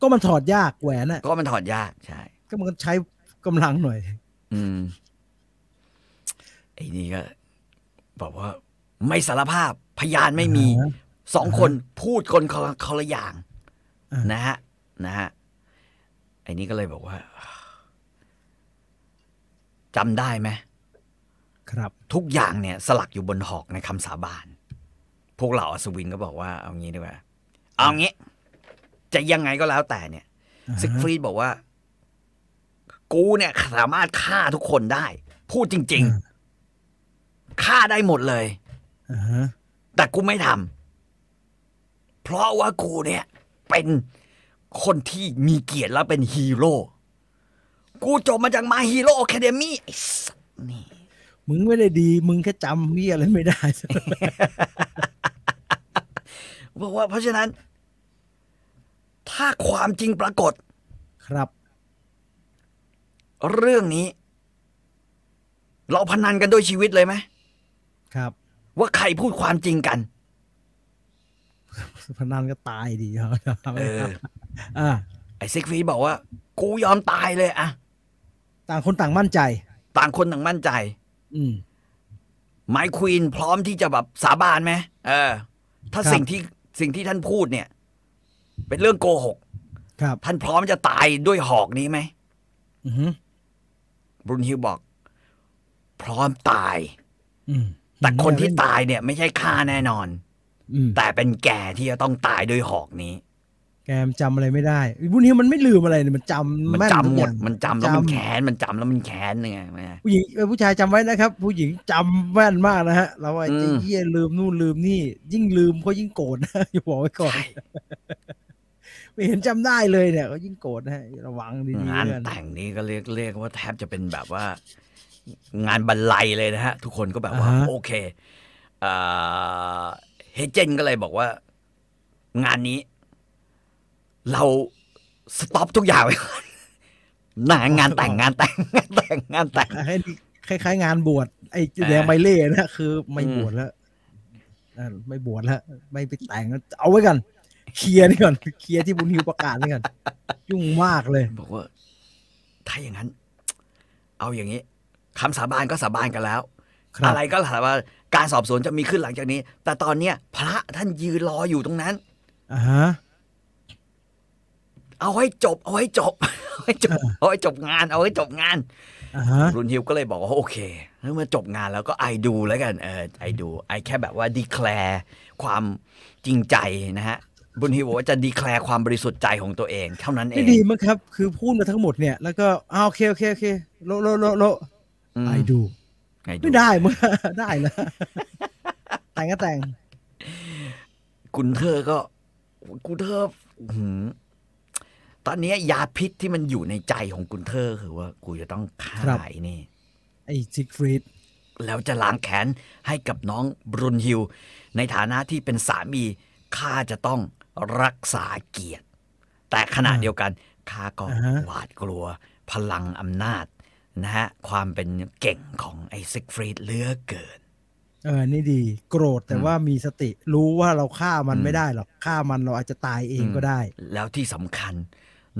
ก็มันถอดยากแหวนน่ะ ก็มันถอดยากใช่ ก็มันใช้กำลังหน่อย อืมไอ้นี่ก็บอกว่า ไม่สารภาพพยานไม่มีอ่าฮะสองคนพูดคนคนละคนละอย่างอ่านนะฮะนะฮะไอ้นี่ก็เลยบอกว่า จำได้ไหมครับ ทุกอย่างเนี่ย สลักอยู่บนหอกในคำสาบาน พวกเราอัศวินก็บอกว่าเอางี้ดีกว่า เอางี้ จะยังไงก็แล้วแต่เนี่ยอ่าฮะซิกฟรีดบอกว่า กูเนี่ยสามารถฆ่าทุกคนได้ พูดจริง ๆฆ่าได้หมดเลยอ่าฮะแต่กูไม่ทำเพราะว่ากูเนี่ย เป็นคนที่มีเกียรติและเป็นฮีโร่ กูจบมาจากมาฮีโร่แคเดมี่ไอ้สัสนี่ มึงไม่ได้ดี มึงแค่จำพี่อะไรไม่ได้ บอกว่าเพราะฉะนั้น ถ้าความจริงปรากฏ ครับ เรื่องนี้ เราพนันกันด้วยชีวิตเลยไหมครับ ว่าใครพูดความจริงกัน พนันก็ตายดีครับเออ อ่าไอ้ซิกฟรีดบอกว่า กูยอมตายเลยอะ ต่างคนต่างมั่นใจ ต่างคนต่างมั่นใจ อืมไมค์ควีนพร้อมที่จะแบบสาบานไหมเออ ถ้าครับสิ่งที่สิ่งที่ท่านพูดเนี่ย เป็นเรื่องโกหก ครับ ท่านพร้อมจะตายด้วยหอกนี้ไหมอือฮึบรุนฮิลบอก พร้อมตายอืมแต่คนที่ตายเนี่ย ไม่ใช่ข้าแน่นอนอืมแต่เป็นแกที่จะต้องตายด้วยหอกนี้ แกมจำอะไรไม่ได้บุญฮิวมันไม่ลืมอะไรเนี่ยมันจำมันแม่นจำทุกหมอดย่างมันจำแล้วมันแค้นมันจำแล้วมันแค้นยังไงแม่ผู้หญิงเอ่อผู้ชายจำไว้นะครับ ผู้หญิงจำแม่นมากนะฮะเราว่าอืมไอ้เหี้ยลืมนู่นลืมนี่ ยิ่งลืมเขายิ่งโกรธนะอย่าบอกไว้ก่อนใช่ไม่เห็นจำได้เลยเนี่ยเขายิ่งโกรธนะฮะระวังดีๆงานเพื่อนแต่งนี้ก็เรียกเรียกว่าแทบจะเป็นแบบว่า งานบรรลัยเลยนะฮะ ทุกคนก็แบบว่า โอเคเอ่อเฮเจนก็เลยบอกว่า งานนี้ เราสต็อปทุกอย่างไว้ก่อนงานงานแต่งงานแต่งงานแต่งงานแต่งให้นี่คล้ายๆ งานบวชไอ้อ่าแดงใบเล่นะคือ ไม่อืมบวชแล้วอ่าไม่บวชแล้ว ไม่ไปแต่งแล้วเอาไว้กันเคลียร์นี่ก่อนเคลียร์ที่บุญฮิวประกาศนี่ก่อนยุ่งมากเลย บอกว่า ถ้าอย่างนั้น เอาอย่างนี้คำสาบานก็สาบานกันแล้วครับอะไรก็ถามว่าการสอบสวนจะมีขึ้นหลังจากนี้ แต่ตอนเนี้ย พระท่านยืนรออยู่ตรงนั้นอ่าฮะ เอาให้จบ เอาให้จบเอาให้จบเอาให้จบงาน เอาให้จบงานอ่าฮะรุนฮิวก็เลยบอกว่าโอเคเมื่อจบงานแล้วก็ไอดูแล้วกันเออไอดูไอแค่แบบว่าดีแคลร์ความจริงใจนะฮะรุนฮิวบอกว่าจะดีแคลร์ความบริสุทธิ์ใจของตัวเอง เท่านั้นเอไม่งดีมั้งครับ คือพูดมาทั้งหมดเนี่ยแล้วก็อ้าวโอเคโอเคโอเคโลโลโลโลม I do I doไม่ได้มึงได้นะแต่งก็แต่งกุนเทอร์ก็กุนเทอร์อื้อหือ ตอนเนี้ยยาพิษที่มันอยู่ในใจของกุนเทอร์คือว่ากูจะต้องฆ่าครับ ไอ้นี่ ไอ้ซิกฟรีด แล้วจะล้างแค้นให้กับน้องบรุนฮิลในฐานะที่เป็นสามีข้าจะต้องรักษาเกียรติ แต่ขณะอ่าเดียวกันข้าก็อ่าฮะ หวาดกลัวพลังอำนาจนะฮะความเป็นเก่งของไอ้ซิกฟรีดเหลือเกิน เออ นี่ดี โกรธแต่อืมว่ามีสติ รู้ว่าเราฆ่ามันอืมไม่ได้หรอก ฆ่ามันเราอาจจะตายเองก็ได้ แล้วที่สำคัญ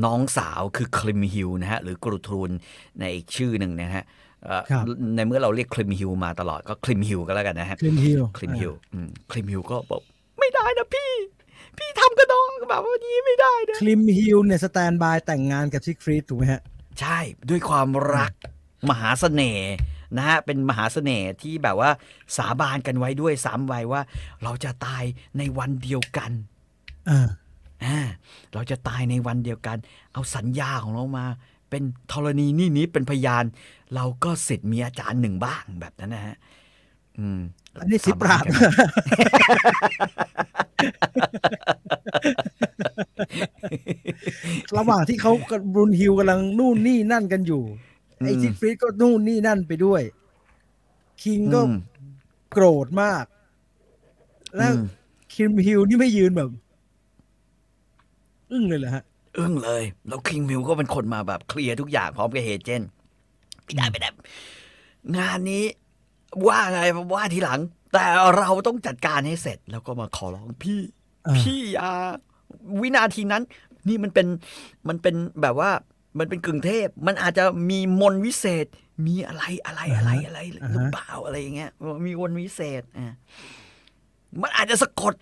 น้องสาวคือคลิมฮิลนะฮะหรือกูทรูนในอีกชื่อหนึ่งนะฮะเอ่อครับในเมื่อเราเรียกคลิมฮิลมาตลอดก็คลิมฮิลก็แล้วกันนะฮะคลิมฮิลคลิมฮิลอืมคลิมฮิลก็บอกไม่ได้นะพี่ พี่ทำกับน้องแบบว่านี้ไม่ได้นะคลิมฮิลเนี่ย standby แต่งงานกับซิกฟรีดถูกไหมฮะ ใช่ด้วยความรักมหาเสน่ห์นะฮะเป็นมหาเสน่ห์ที่แบบว่าสาบานกันไว้ด้วยสามไว้ว่า เราจะตายในวันเดียวกันอ่าอ่า เราจะตายในวันเดียวกัน เอาสัญญาของเรามา เป็นธรณีนี่นี้เป็นพยาน เราก็สิทธิ์มีอาจารย์หนึ่งบ้างแบบนั้นนะฮะอืมอันนี้สิปราบสบนกันระหว่างที่เขากับบรุนฮิลกำลังนู่นนี่นั่นกันอยู่ไอ้อืมซิกฟรีดก็นู่นนี่นั่นไปด้วย king ก็อืมโกรธมาก แล้วอืมคลิมฮิลนี่ไม่ยืนแบบ อึ้งเลยเหรอฮะ อึ้งเลย แล้ว king มิวก็เป็นคนมาแบบเคลียร์ทุกอย่างพร้อมกับเฮเจนไม่ได้ไม่ได้ งานนี้ว่าไงว่าทีหลัง แต่เราต้องจัดการให้เสร็จ แล้วก็มาขอร้องพี่อ่าพี่อย่าวินาทีนั้น นี่มันเป็นมันเป็นแบบว่ามันเป็นกึ่งเทพ มันอาจจะมีมนต์วิเศษ มีอะไรอะไรอะไรอะไรหรือเปล่าอะไรอย่างเงี้ย มีมนต์วิเศษอะมันอาจจะสะกด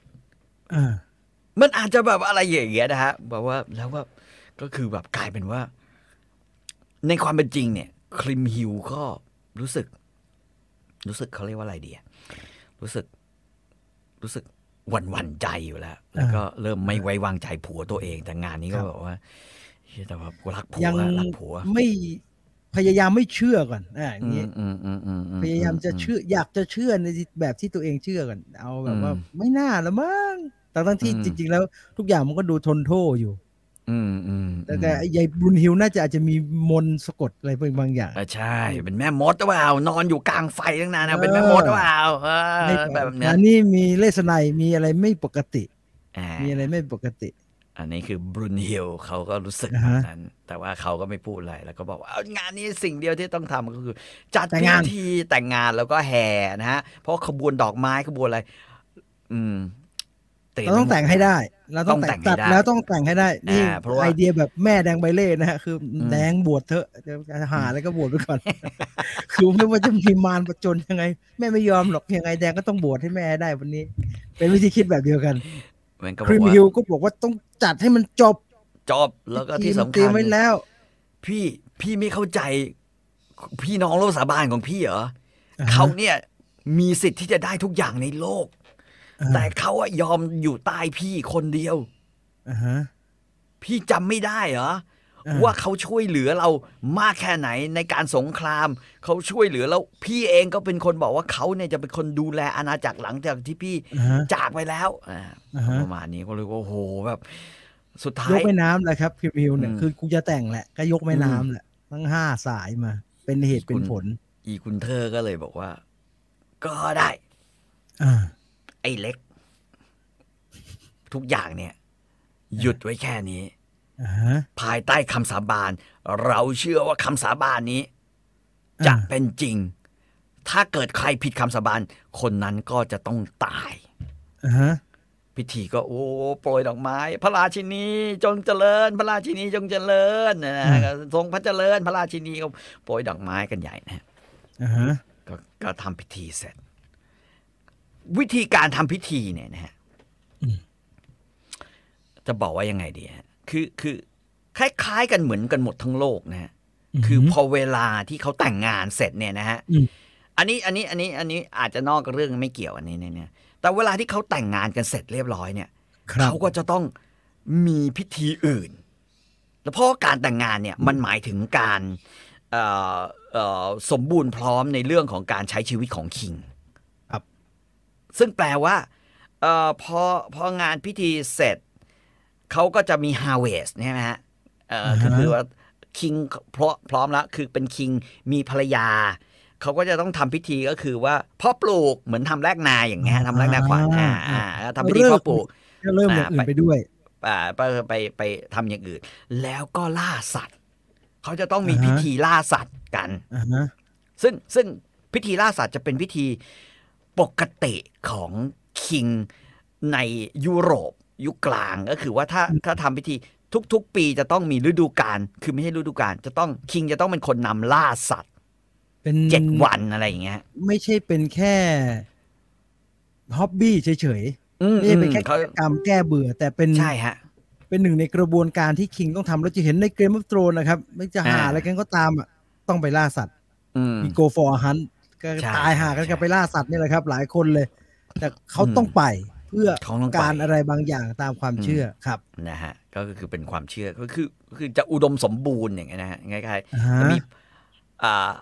อ่า มันอาจจะแบบอะไรอย่างเงี้ยนะฮะแบบว่าแล้วว่าก็คือแบบกลายเป็นว่า ในความเป็นจริงเนี่ยคลิมฮิวก็รู้สึก รู้สึกเขาเรียกว่าอะไรดีอะรู้สึก รู้สึกหวั่นหวั่นใจอยู่แล้ว แล้วก็เริ่มไม่ไว้วางใจผัวตัวเอง แต่งานนี้ก็แบบว่าเฮ้ยแต่ว่ากูรักผัวยังรักผัวไม่พยายามไม่เชื่อก่อนอ่าอย่างอืนี้มอืมอืมอืมอืพยายามจะเชื่อ อยากจะเชื่อในแบบที่ตัวเองเชื่อก่อน เอาแบบว่าอืมไม่น่าละมั้ง แต่ทั้งที่อืมจริง ๆ แล้วทุกอย่างมันก็ดูทนโทษอยู่ อืมอืมแต่แต่ไอ้ยายบุญฮิวน่าจะอาจจะมีมนต์สะกดอะไรบางอย่างอะใช่ เป็นแม่มดหรือเปล่านอนอยู่กลางไฟตั้งนานนะเป็นแม่มดหรือเปล่าเออให้แบบเนี้ยอันนี้มีเลสไนมีอะไรไม่ปกติอ่ามีอะไรไม่ปกติ อันนี้คือบรุนฮิลเขาก็รู้สึกอ่าแบฮะบนั้น แต่ว่าเขาก็ไม่พูดอะไร แล้วก็บอกว่าเอางานนี้สิ่งเดียวที่ต้องทำก็คือ จัดแต่งพิงานธีแต่งงานแล้วก็แห่นะฮะ เพราะขบวนดอกไม้ขบวนอะไร อืม ต็มเราต้องแต่งให้ได้ เราต้องแต่งต้องแต่งให้ตัดได้แล้วต้องแต่งให้ได้ นี่อ่าเพราะว่าไอเดียแบบแม่แดงใบเล่นะฮะ คืออมแดงบวชเถอะจะหาอะไรก็บวชไปก่อน คือไม่ว่าจะมีมารประจนยังไง แม่ไม่ยอมหรอกยังไงแดงก็ต้องบวชให้แม่ได้วันนี้ เป็นวิธีคิดแบบเดียวกันมันก็บคอรีกมว่าฮิลก็บอกว่าต้องจัดให้มันจบ จบ แล้วก็ที่ทีมสำเตรีคัยญมไว้แล้ว พี่พี่ไม่เข้าใจ พี่น้องโลกสาบานของพี่เหรออ่าฮะเขาเนี่ยมีสิทธิ์ที่จะได้ทุกอย่างในโลกอ่า แต่เขาอะยอมอยู่ใต้พี่คนเดียวอ่าฮะพี่จำไม่ได้เหรออ่าว่าเขาช่วยเหลือเรามากแค่ไหนในการสงคราม เขาช่วยเหลือแล้วพี่เองก็เป็นคนบอกว่าเขาเนี่ยจะเป็นคนดูแลอาณาจักรหลังจากที่พี่อ่าฮะจากไปแล้วอ่าอ่าฮะประมาณนี้ก็เลยว่าโอ้โหแบบ สุดท้ายยกแม่น้ำแหละครับพิวพิวเนี่ยอืมคือกูจะแต่งแหละ ก็ยกแม่น้ำแหละทั้งห้าสายมา เป็นเหตุเป็นผล อีคุณเธอก็เลยบอกว่า ก็ได้อ่า ไอ้เล็ก ทุกอย่างเนี่ย หยุดไว้แค่นี้อ่าฮะภายใต้คำสาบาน เราเชื่อว่าคำสาบานนี้ จะอ่าเป็นจริง ถ้าเกิดใครผิดคำสาบาน คนนั้นก็จะต้องตายอ่าฮะพิธีก็โอ้โปรยดอกไม้ พระราชินีจงเจริญ พระราชินีจงเจริญนะนะทรงพระเจริญ พระราชินีก็โปรยดอกไม้กันใหญ่นะอ่าฮะก็ก็ทำพิธีเสร็จ วิธีการทำพิธีเนี่ยนะฮะจะบอกว่ายังไงดีฮะคือคือคล้ายๆ กันเหมือนกันหมดทั้งโลกนะฮะคือพอเวลาที่เขาแต่งงานเสร็จเนี่ยนะฮะอืมอันนี้อันนี้อันนี้อันนี้อาจจะนอกเรื่องไม่เกี่ยวอันนี้เนี่ยเนี่ยแต่เวลาที่เขาแต่งงานกันเสร็จเรียบร้อยเนี่ยครับเขาก็จะต้องมีพิธีอื่น แล้วเพราะว่าการแต่งงานเนี่ยมันหมายถึงการเอ่อเอ่อสมบูรณ์พร้อมในเรื่องของการใช้ชีวิตของคิงครับ ซึ่งแปลว่าเอ่อพอพองานพิธีเสร็จ เขาก็จะมี harvest ใช่ไหมฮะเอ่อก็คือว่าคิงพร้อมพร้อมแล้ว คือเป็นคิงมีภรรยา เขาก็จะต้องทำพิธีก็คือว่าเพ่อปลูกเหมือนทำแรกนาอย่างเงี้ยทำแรกนาขวัญอ่าอ่าแล้วทำพิธีเพ่อปลูกก็เริ่มอย่างอื่นไปด้วยอ่าไปไปไปทำอย่างอื่น แล้วก็ล่าสัตว์ เขาจะต้องมีอ่าฮะพิธีล่าสัตว์กันอ่าฮะซึ่งซึ่งพิธีล่าสัตว์จะเป็นพิธี ปกติของคิงในยุโรปยุคกลางก็คือว่าถ้าถ้าทำพิธีทุก ๆ ปีจะต้องมีฤดูกาลคือไม่ใช่ฤดูกาลจะต้อง king จะต้องเป็นคนนำล่าสัตว์ เป็นเจ็ดวันอะไรอย่างเงี้ย ไม่ใช่เป็นแค่ hobby เฉยอืๆมไม่ใช่เป็นแค่เขากิจกรรมแก้เบื่อ แต่เป็นใช่ฮะเป็นหนึ่งในกระบวนการที่ king ต้องทำเราจะเห็นในเกม of โ r รนนะครับ ไม่จะหาอ่าอะไรกันก็ตามอะต้องไปล่าสัตว์อืมมี go for hunt ก็ใช่ตายห่ากันใช่กันไปล่าสัตว์นี่แหละครับ หลายคนเลย แต่เขาอืมต้องไปเพื่อเขาต้องไปการอะไรบางอย่างตามความเชื่อครับนะฮะก็คือเป็นความเชื่อก็คือคือจะอุดมสมบูรณ์อย่างเงี้ยนะฮะคล้ายอ่าๆฮะจะมีอ่า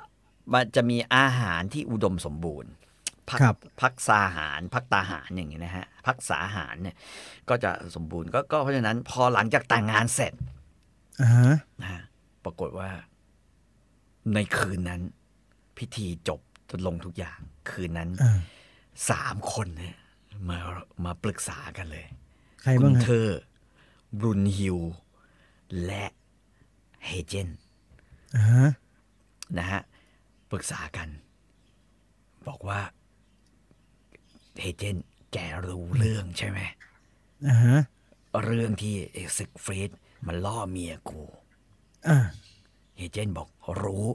มันจะมีอาหารที่อุดมสมบูรณ์พักครับพักสาหารพักตาหารอย่างเงี้ยนะฮะพักษาหารเนี่ย ก็จะสมบูรณ์ก็ก็เพราะฉะนั้น พอหลังจากแต่งงานเสร็จอ่าฮะนะฮะปรากฏว่า ในคืนนั้น พิธีจบ ลงทุกอย่าง คืนนั้นอ่าสามคนเนี่ยมามาปรึกษากันเลย ใครคุบ้างณฮะเธอบรุนฮิลและเฮเจนอ่าฮะนะฮะปรึกษากัน บอกว่าเฮเจนแกรู้เรื่องใช่ไหมอ่าฮะเรื่องที่ไอ้ซิกฟรีดมันล่อเมียกูอ่าเฮเจนบอกรู้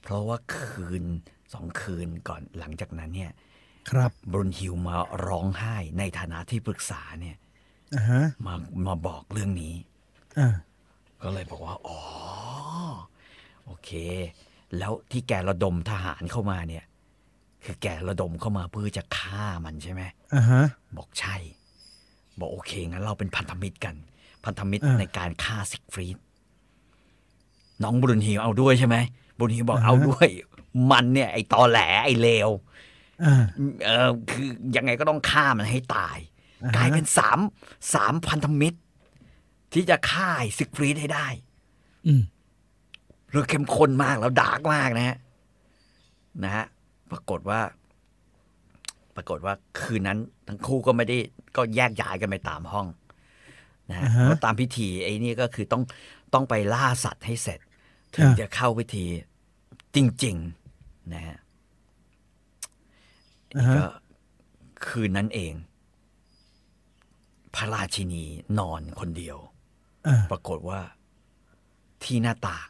เพราะว่าคืน สองคืนก่อนหลังจากนั้นเนี่ย ครับบรุนฮิลมาร้องไห้ในฐานะที่ปรึกษาเนี่ยอ่าฮะมามาบอกเรื่องนี้อ่าก็เลยบอกว่า อ๋อ โอเค แล้วที่แกระดมทหารเข้ามาเนี่ย คือแกระดมเข้ามาเพื่อจะฆ่ามันใช่ไหมอ่าฮะบอกใช่ บอกโอเค งั้นเราเป็นพันธมิตรกัน พันธมิตรอ่าในการฆ่าซิกฟรีดน้องบรุนฮิลเอาด้วยใช่ไหมบรุนฮิลบอกอ่าฮะเอาด้วย มันเนี่ย ไอตอแหลไอเลวอ่าเออคือยังไงก็ต้องฆ่ามันให้ตายอ่าฮะกลายเป็นสามสามพันธมิตร ที่จะฆ่าไอ้ซิกฟรีดให้ได้อืมเรื่องเข้มข้นมากแล้ว dark มากนะฮะนะฮะปรากฏว่า ปรากฏว่าคืนนั้น ทั้งคู่ก็ไม่ได้ก็แยกย้ายกันไปตามห้องนะฮะอ่าฮะเพราะตามพิธีไอ้นี่ก็คือต้องต้องไปล่าสัตว์ให้เสร็จ ถึงอ่าจะเข้าพิธีจริง ๆ นะฮะอ่าฮะก็คืนนั้นเอง พระราชินีนอนคนเดียวอ่าปรากฏว่าที่หน้าต่าง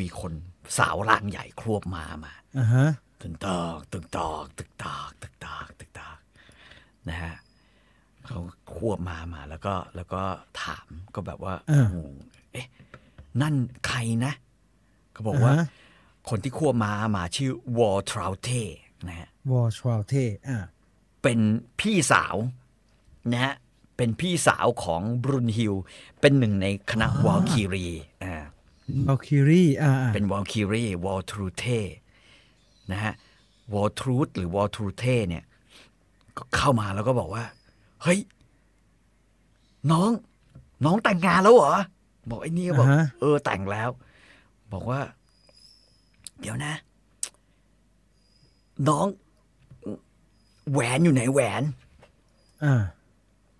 มีคนสาวร่างใหญ่ครวบมามาอ่าฮะตึงตอกตึงตอกตึกตอกตึกตอกตึกตอกนะฮะเขาควบมามาแล้วก็ แล้วก็ถามก็แบบว่าอ่าโอ้โหเอ๊ะ นั่นใครนะเขาบอกว่าอ่าฮะ คนที่ควบมามาชื่อวอลทราวเทนะฮะวอลทราวเทอ่าเป็นพี่สาวนะฮะเป็นพี่สาวของบรุนฮิลเป็นหนึ่งในคณะวอลคิรีอ่าวอลคิรีอ่าอ่าเป็นวอลคิรีวอลทรูเทนะฮะวอลทรูทหรือวอลทรูเทเนี่ยก็เข้ามาแล้วก็บอกว่า เฮ้ย น้อง น้องแต่งงานแล้วเหรอ บอกไอ้นี่ก็บอกอ่าฮะเออแต่งแล้ว บอกว่า เดี๋ยวนะ น้อง แหวนอยู่ไหนแหวนอ่า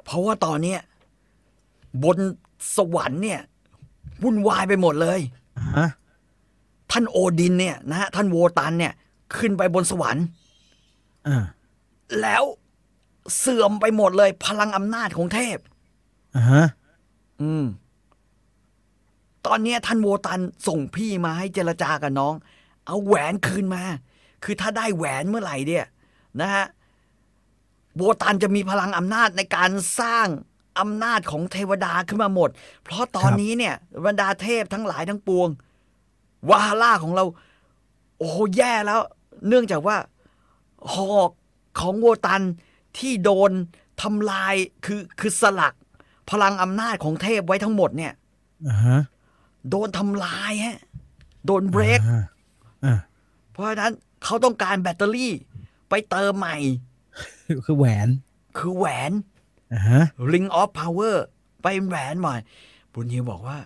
เพราะว่าตอนเนี้ยบนสวรรค์เนี่ยวุ่นวายไปหมดเลยฮะท่านโอดินเนี่ยนะฮะท่านโวตันเนี่ย ขึ้นไปบนสวรรค์อ่าแล้วเสื่อมไปหมดเลย พลังอำนาจของเทพอ่าฮะอืม ตอนเนี้ยท่านโวตันส่งพี่มาให้เจรจากับน้อง เอาแหวนคืนมา คือถ้าได้แหวนเมื่อไหร่เนี่ยนะฮะโวตันจะมีพลังอำนาจในการสร้างอำนาจของเทวดาขึ้นมาหมด เพราะตอนนี้เนี่ยบรรดาเทพทั้งหลายทั้งปวง วาฮาร่าของเรา โอ้โหแย่แล้ว เนื่องจากว่าหอกของโวตันที่โดนทำลายคือคือสลัก พลังอำนาจของเทพไว้ทั้งหมดเนี่ยอ่าฮะโดนทำลายฮะ โดนเบรกอ่าอ่า เพราะฉะนั้นเขาต้องการแบตเตอรี่ ไปเติมใหม่ คือแหวนคือแหวนอ่าฮะ Ring of Power ไปแหวนใหม่ บรุนฮิลบอกว่า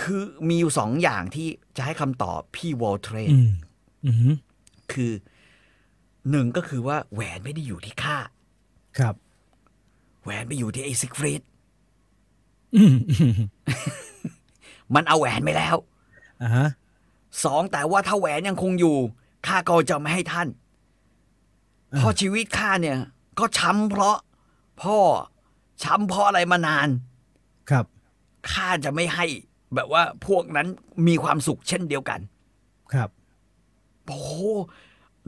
คือมีอยู่สองอย่างที่จะให้คำตอบพี่วอลเทรนอืมอืมคือหนึ่งก็คือว่าแหวนไม่ได้อยู่ที่ข้าครับ แหวนไปอยู่ที่ไอ้ซิกฟรีดอืมอืมมันเอาแหวนไปแล้วอ่าฮะ สองแต่ว่าถ้าแหวนยังคงอยู่ข้าก็จะไม่ให้ท่านอ่าเพราะชีวิตข้าเนี่ย ก็ช้ำเพราะพ่อช้ำเพราะอะไรมานาน ครับข้าจะไม่ให้ แบบว่าพวกนั้นมีความสุขเช่นเดียวกัน ครับโอ้โห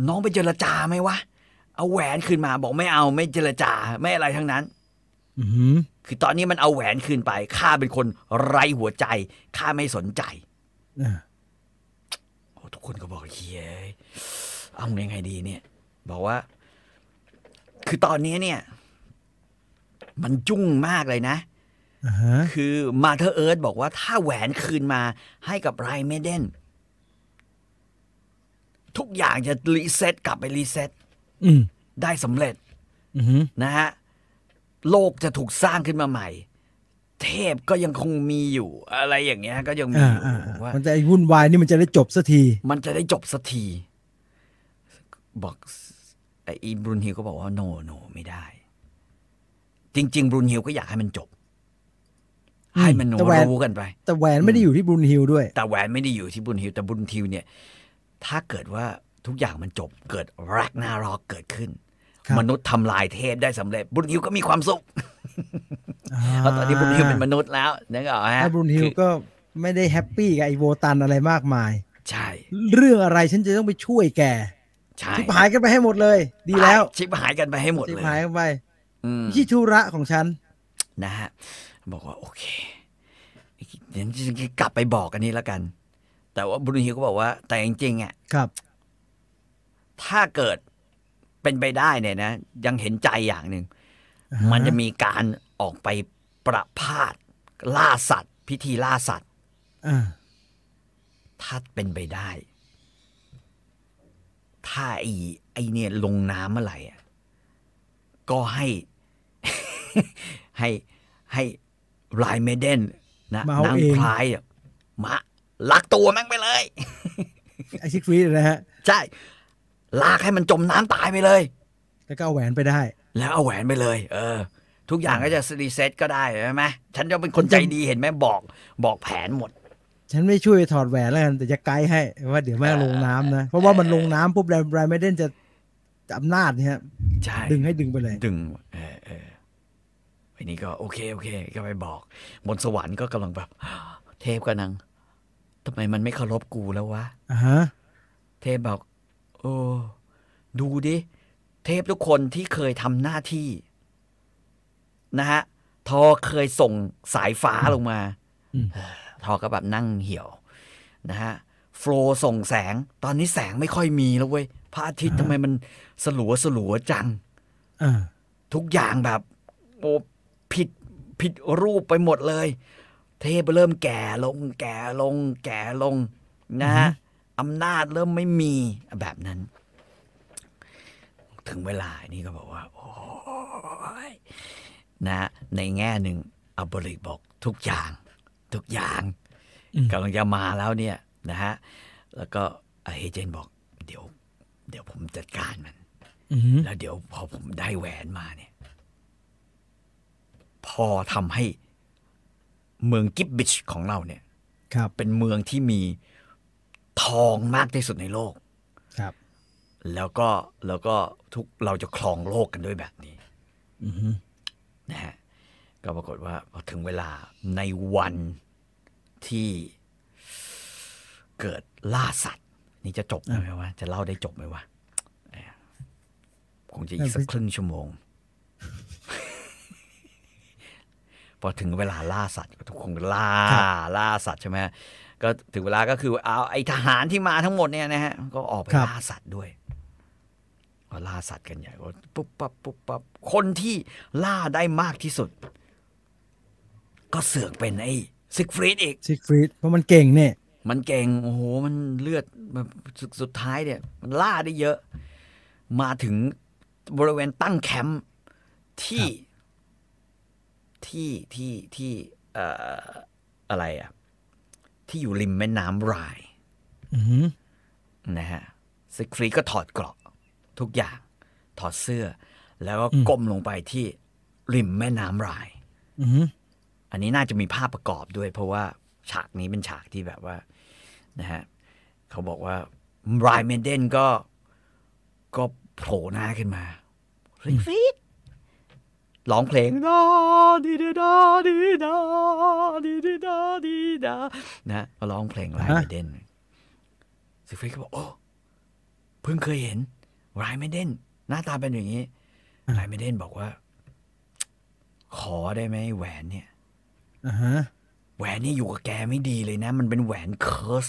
น้องไปเจรจาไหมวะเอาแหวนคืนมาบอกไม่เอาไม่เจรจาไม่อะไรทั้งนั้นอืมคือตอนนี้มันเอาแหวนคืนไปข้าเป็นคนไร้หัวใจข้าไม่สนใจอ่าโอ้ทุก คนก็บอกเฮียเอายังไงดีเนี่ย บอกว่า คือตอนนี้เนี่ย มันยุ่งมากเลยนะอ่าฮะคือ Mother Earth บอกว่าถ้าแหวนคืนมาให้กับ Rhinemaiden ทุกอย่างจะ reset กลับไป resetอืมได้สำเร็จอืมนะฮะ โลกจะถูกสร้างขึ้นมาใหม่ เทพก็ยังคงมีอยู่อะไรอย่างเงี้ย ก็ยังมีอ่าอยู่อ่าผมว่ามันจะไอ้วุ่นวายนี่มันจะได้จบสักที มันจะได้จบสักที บอกไอ้บรูนฮิลก็บอกว่า no no ไม่ได้ จริง ๆบรูนฮิลก็อยากให้มันจบอืมให้มันหนูแต่แหวนรู้กันไป แต่แหวนไม่ได้อยู่ที่บรูนฮิลด้วย แต่แหวนไม่ได้อยู่ที่บรูนฮิลแต่บรูนฮิลเนี่ย ถ้าเกิดว่าทุกอย่างมันจบเกิดรักนารอกเกิดขึ้นครับมนุษย์ทำลายเทพได้สำเร็จบรูนฮิลก็มีความสุข เพราะตอนนี้บรูนฮิลเป็นมนุษย์แล้วนึกออกไหมฮะถ้าบรูนฮิลคือก็ไม่ได้แฮปปี้กับไอโวตันอะไรมากมาย ใช่ เรื่องอะไรฉันจะต้องไปช่วยแกใช่ชิบหายกันไปให้หมดเลย ดีแล้ว ชิบหายกันไปให้หมดชิบเลยหายกันไปอืมไม่ใช่ธุระของฉัน นะฮะ บอกว่า โอเคเดี๋ยวจะกลับไปบอกอันนี้แล้วกัน แต่ว่าบรูนฮิลก็บอกว่า แต่จริงๆอะครับ ถ้าเกิดเป็นไปได้เนี่ยนะ ยังเห็นใจอย่างหนึ่งอ่าฮะ มันจะมีการออกไปประพาสล่าสัตว์ พิธีล่าสัตว์อ่าถ้าเป็นไปได้ ถ้าไอ้ไอ้เนี่ยลงน้ำเมื่อไหร่อะก็ให้ให้ให้ Rhinemaiden นะมาเอานางเองพลายอะมาลักตัวแม่งไปเลยไอซิกฟรีดนะฮะ ใช่ ลากให้มันจมน้ำตายไปเลยแล้วก็เอาแหวนไปได้ แล้วเอาแหวนไปเลย เออ ทุกอย่างก็จะ reset ก็ได้ใช่ไหมฉันจะเป็นคนใจดีเห็นไหมบอกบอกแผนหมด ฉันไม่ช่วยถอดแหวนแล้วกันแต่จะไกด์ให้ว่าเดี๋ยวแม่งลงน้ำนะ เพราะว่ามันลงน้ำปุ๊บ Rhine Rhinemaiden จะจะอำนาจเนี่ยฮะใช่ดึงให้ดึงไปเลย ดึงเออเออไอ้นี่ก็โอเคโอเค ก็ไปบอก บนสวรรค์ก็กำลังแบบ เทพก็นังทำไมมันไม่เคารพกูแล้ววะอ่าฮะเทพบอกโอ้ดูดิ เทพทุกคนที่เคยทำหน้าที่นะฮะทอเคยส่งสายฟ้าลงมาอืมทอก็แบบนั่งเหี่ยวนะฮะโฟลว์ส่งแสง ตอนนี้แสงไม่ค่อยมีแล้วเว้ยพระอาทิตย์ทำไมมันสลัวสลัวจังอ่าทุกอย่างแบบโอ้ผิดผิดรูปไปหมดเลย เทพเริ่มแก่ลง แก่ลง แก่ลงนะฮะอำนาจเริ่มไม่มีแบบนั้น ถึงเวลานี่ก็บอกว่า โอ้ยนะในแง่หนึ่งอับบริกบอกทุกอย่าง ทุกอย่างอืมกำลังจะมาแล้วเนี่ยนะฮะแล้วก็เฮเจนบอก เดี๋ยว เดี๋ยวผมจัดการมันอือหือแล้วเดี๋ยวพอผมได้แหวนมาเนี่ย พอทำให้เมืองกิบบิชของเราเนี่ยครับเป็นเมืองที่มีทองมากที่สุดในโลกครับ แล้วก็แล้วก็ทุกเราจะครองโลกกันด้วยแบบนี้อือหือนะฮะก็ปรากฏว่าพอถึงเวลาในวันที่เกิดล่าสัตว์ นี่จะจบไหมวะจะเล่าได้จบไหมวะเอ่อคงจะอีกสักครึ่งชั่วโมง พอถึงเวลาล่าสัตว์ก็ทุกคนล่าล่าสัตว์ใช่ไหมก็ถึงเวลาก็คือเอาไอ้ทหารที่มาทั้งหมดเนี่ยนะฮะก็ออกไปล่าสัตว์ด้วยก็ ล่าสัตว์กันใหญ่ก็ปุ๊บปั๊บปุ๊บปั๊บคนที่ล่าได้มากที่สุด ก็เสือกเป็นไอ้ซิกฟรีดอีกซิกฟรีดเพราะมันเก่งเนี่ยมันเก่งโอ้โหมันเลือดแบบสุดสุดท้ายเนี่ย มันล่าได้เยอะ มาถึงบริเวณตั้งแคมป์ที่ที่ที่ที่เอ่ออะไรอะ ที่อยู่ริมแม่น้ำไรน์อือหือนะฮะซิกฟรีดก็ถอดเกราะ ทุกอย่าง ถอดเสื้อ แล้วก็ก้มลงไปที่ริมแม่น้ำไรน์อือหืออันนี้น่าจะมีภาพประกอบด้วย เพราะว่าฉากนี้เป็นฉากที่แบบว่านะฮะเขาบอกว่าไรเมนเดนก็ก็โผล่หน้าขึ้นมาริฟีดร้องเพลงดาดีดาดาดีดาดีดาดาดีดานะฮะก็ร้องเพลง Rhinemaiden ซิกฟรีดก็บอกโอ้เพิ่งเคยเห็น Rhinemaiden หน้าตาเป็นอย่างนี้ Rhinemaiden บอกว่า ขอได้ไหมแหวนเนี่ยอ่าฮะแหวนนี่อยู่กับแกไม่ดีเลยนะ มันเป็นแหวน curse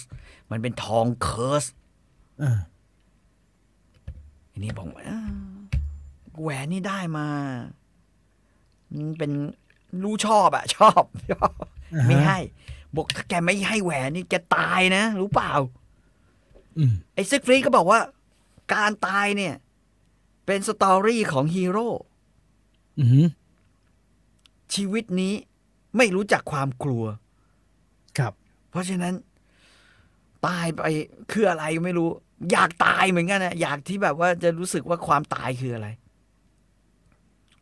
มันเป็นทอง curse อ่าอันนี้บอกว่าอ้าวแหวนนี่ได้มามันเป็นรู้ชอบอะชอบชอบอ่าฮะไม่ให้บอกถ้าแกไม่ให้แหวนนี่แกตายนะรู้เปล่าอืมไอ้ซิกฟรีดก็บอกว่า การตายเนี่ย เป็นสตอรี่ของฮีโร่อือหือชีวิตนี้ไม่รู้จักความกลัว ครับ เพราะฉะนั้น ตายไปคืออะไรไม่รู้ อยากตายเหมือนกันนะอยากที่แบบว่าจะรู้สึกว่าความตายคืออะไร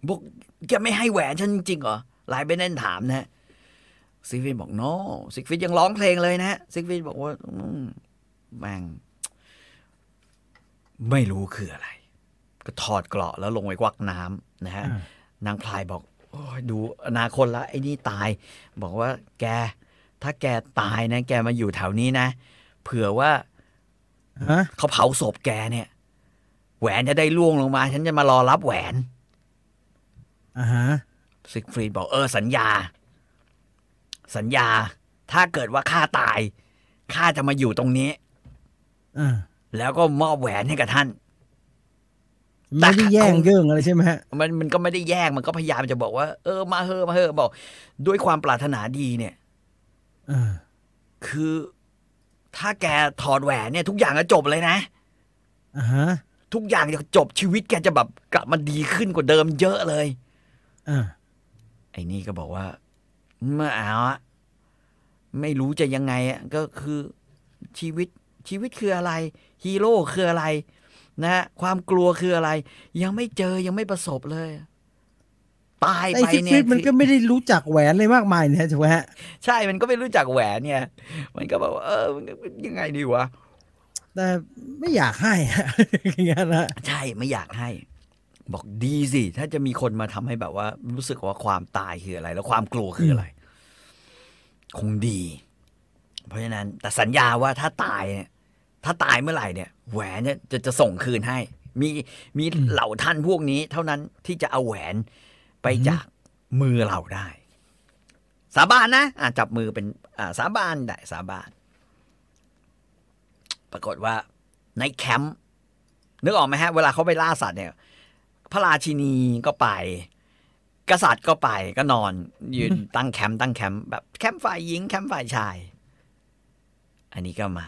บอกแกไม่ให้แหวนฉันจริงๆเหรอ Rhinemaiden ถามนะฮะซิกฟรีดบอก no ซิกฟรีดยังร้องเพลงเลยนะฮะซิกฟรีดบอกว่าอืมแม่ง ไม่รู้คืออะไร ก็ถอดเกราะแล้วลงไปวักน้ำนะฮะอ่านางพรายบอกโอ้ยดูอนาคตละไอ้นี่ตาย บอกว่าแก ถ้าแกตายนะ แกมาอยู่แถวนี้นะ เผื่อว่าฮะเขาเผาศพแกเนี่ย แหวนจะได้ล่วงลงมา ฉันจะมารอรับแหวนอ่าฮะซิกฟรีดบอกเออสัญญา สัญญา ถ้าเกิดว่าข้าตายข้าจะมาอยู่ตรงนี้อ่า แล้วก็มอบแหวนให้กับท่านไม่ได้แย่งเยื่องอะไรใช่ไหมฮะมันมันก็ไม่ได้แย่งมันก็พยายามจะบอกว่า เออมาเฮอะมาเฮอะบอก ด้วยความปรารถนาดีเนี่ยอ่าคือถ้าแกถอดแหวนเนี่ย ทุกอย่างจะจบเลยนะอ่าฮะทุกอย่างจะจบชีวิตแกจะแบบกลับมาดีขึ้นกว่าเดิมเยอะเลยอ่าไอ้นี่ก็บอกว่าไม่เอาอะไม่รู้จะยังไงอะก็คือชีวิต ชีวิตคืออะไรฮีโร่คืออะไรนะฮะความกลัวคืออะไร ยังไม่เจอยังไม่ประสบเลย ตายไอ้ไปซิกเนี่ฟรียดมันก็ไม่ได้รู้จักแหวนเลยมากมายเนี่ยถูกไหมฮะใช่มันก็ไม่รู้จักแหวนเนี่ย มันก็บอกว่าเออมันก็ยังไงดีวะแต่ไม่อยากให้ฮะอย่างเงี้ยนะใช่ไม่อยากให้ บอกดีสิ ถ้าจะมีคนมาทำให้แบบว่า รู้สึกว่าความตายคืออะไร แล้วความกลัวคืออะไร คงดี เพราะฉะนั้น แต่สัญญาว่าถ้าตายเนี่ย ถ้าตายเมื่อไหร่เนี่ย แหวนเนี่ยจะจะส่งคืนให้ มีมีเหล่าท่านพวกนี้ เท่านั้นที่จะเอาแหวนไปจากมือเราได้ สาบานนะอะจับมือเป็นอ่าสาบานได้สาบาน ปรากฏว่าในแคมป์นึกออกไหมฮะ เวลาเขาไปล่าสัตว์เนี่ย พระราชินีก็ไป กษัตริย์ก็ไปก็นอนยืนตั้งแคมป์ตั้งแคมป์แบบแคมป์ฝ่ายหญิงแคมป์ฝ่ายชาย อันนี้ก็มา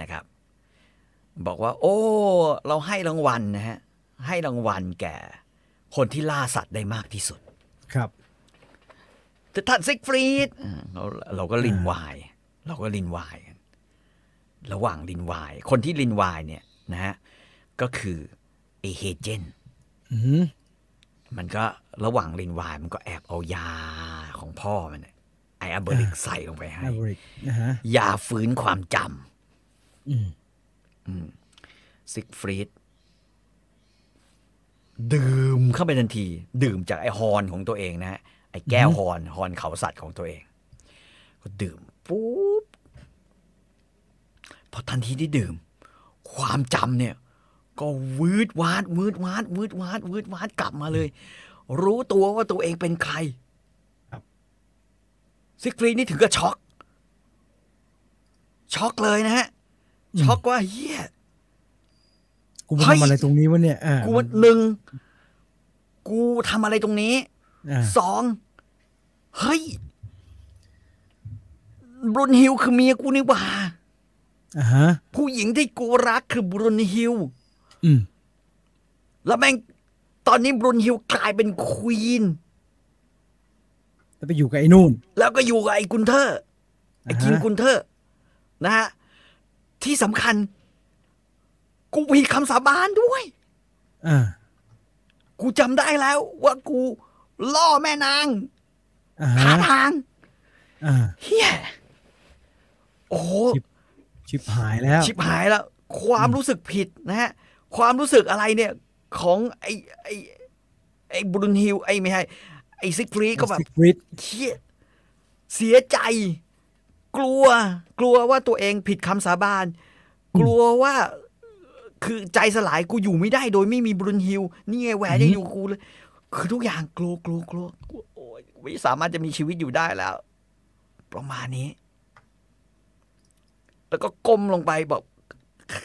นะครับ บอกว่า โอ้ เราให้รางวัลนะฮะให้รางวัลแก่ คนที่ล่าสัตว์ได้มากที่สุด ครับท่านซิกฟรีดอ่าเราเราก็ลินวาย เราก็ลินวายกันระหว่างลินวาย คนที่ลินวายเนี่ยนะฮะก็คือเอเฮเจนอืมมันก็ระหว่างลินวาย มันก็แอบเอายาของพ่อมันเนี่ยไออัลเบอริกใส่ลงไปให้อาบริกนะฮะยาฟื้นความจอืมำ ซิกฟรีดดื่มเข้าไปทันที ดื่มจากไอ horn ของตัวเองนะฮะไอแก้วฮอนฮอนเขาสัตว์ของตัวเอง ก็ดื่มปุ๊บพอทันทีที่ดื่ม ความจำเนี่ย ก็วืดวาดวืดวาดวืดวาดวืดวาดกลับมาเลย รู้ตัวว่าตัวเองเป็นใครครับซิกฟรีดนี่ถึงกับช็อกช็อกเลยนะฮะ ช็อกว่าเฮียกูมาเฮ้ยทำอะไรตรงนี้วะเนี่ยอ่ากูว่าหนึ่งกูทำอะไรตรงนี้อ่าสองเฮ้ยบรุนฮิลคือเมียกูนี่หว่าอ่าฮะผู้หญิงที่กูรักคือบรุนฮิลอืมแล้วแม่งตอนนี้บรุนฮิลกลายเป็นควีนแล้วไปอยู่กับไอ้นู่น แล้วก็อยู่กับไอ้กุนเทอร์ ไอ้คิงอ่าฮะกุนเทอร์ นะฮะ ที่สำคัญ กูผิดคำสาบานด้วยอ่ากูจำได้แล้ว ว่ากูล่อแม่นางอ่าหาฮะทางอ่าเฮียโอ้โหชิบชิบหายแล้ว ชิบหายแล้ว ความรู้สึกผิดนะฮะ ความรู้สึกอะไรเนี่ย ของไอ้ไอ้ไอ้บรุนฮิลไอ้ไม่ใช่ไอ้ซิกฟรีก็แบบซิกฟริดเฮียเสียใจ กลัว กลัวว่าตัวเองผิดคำสาบาน กลัวว่าคือใจสลายกูอยู่ไม่ได้โดยไม่มีบรุนฮิลนี่ไงแหวนยังอยู่กับกูเลย คือทุกอย่างกลัวกลัวกลัวกลัวโอ้ยไม่สามารถจะมีชีวิตอยู่ได้แล้ว ประมาณนี้ แล้วก็ก้มลงไปบอก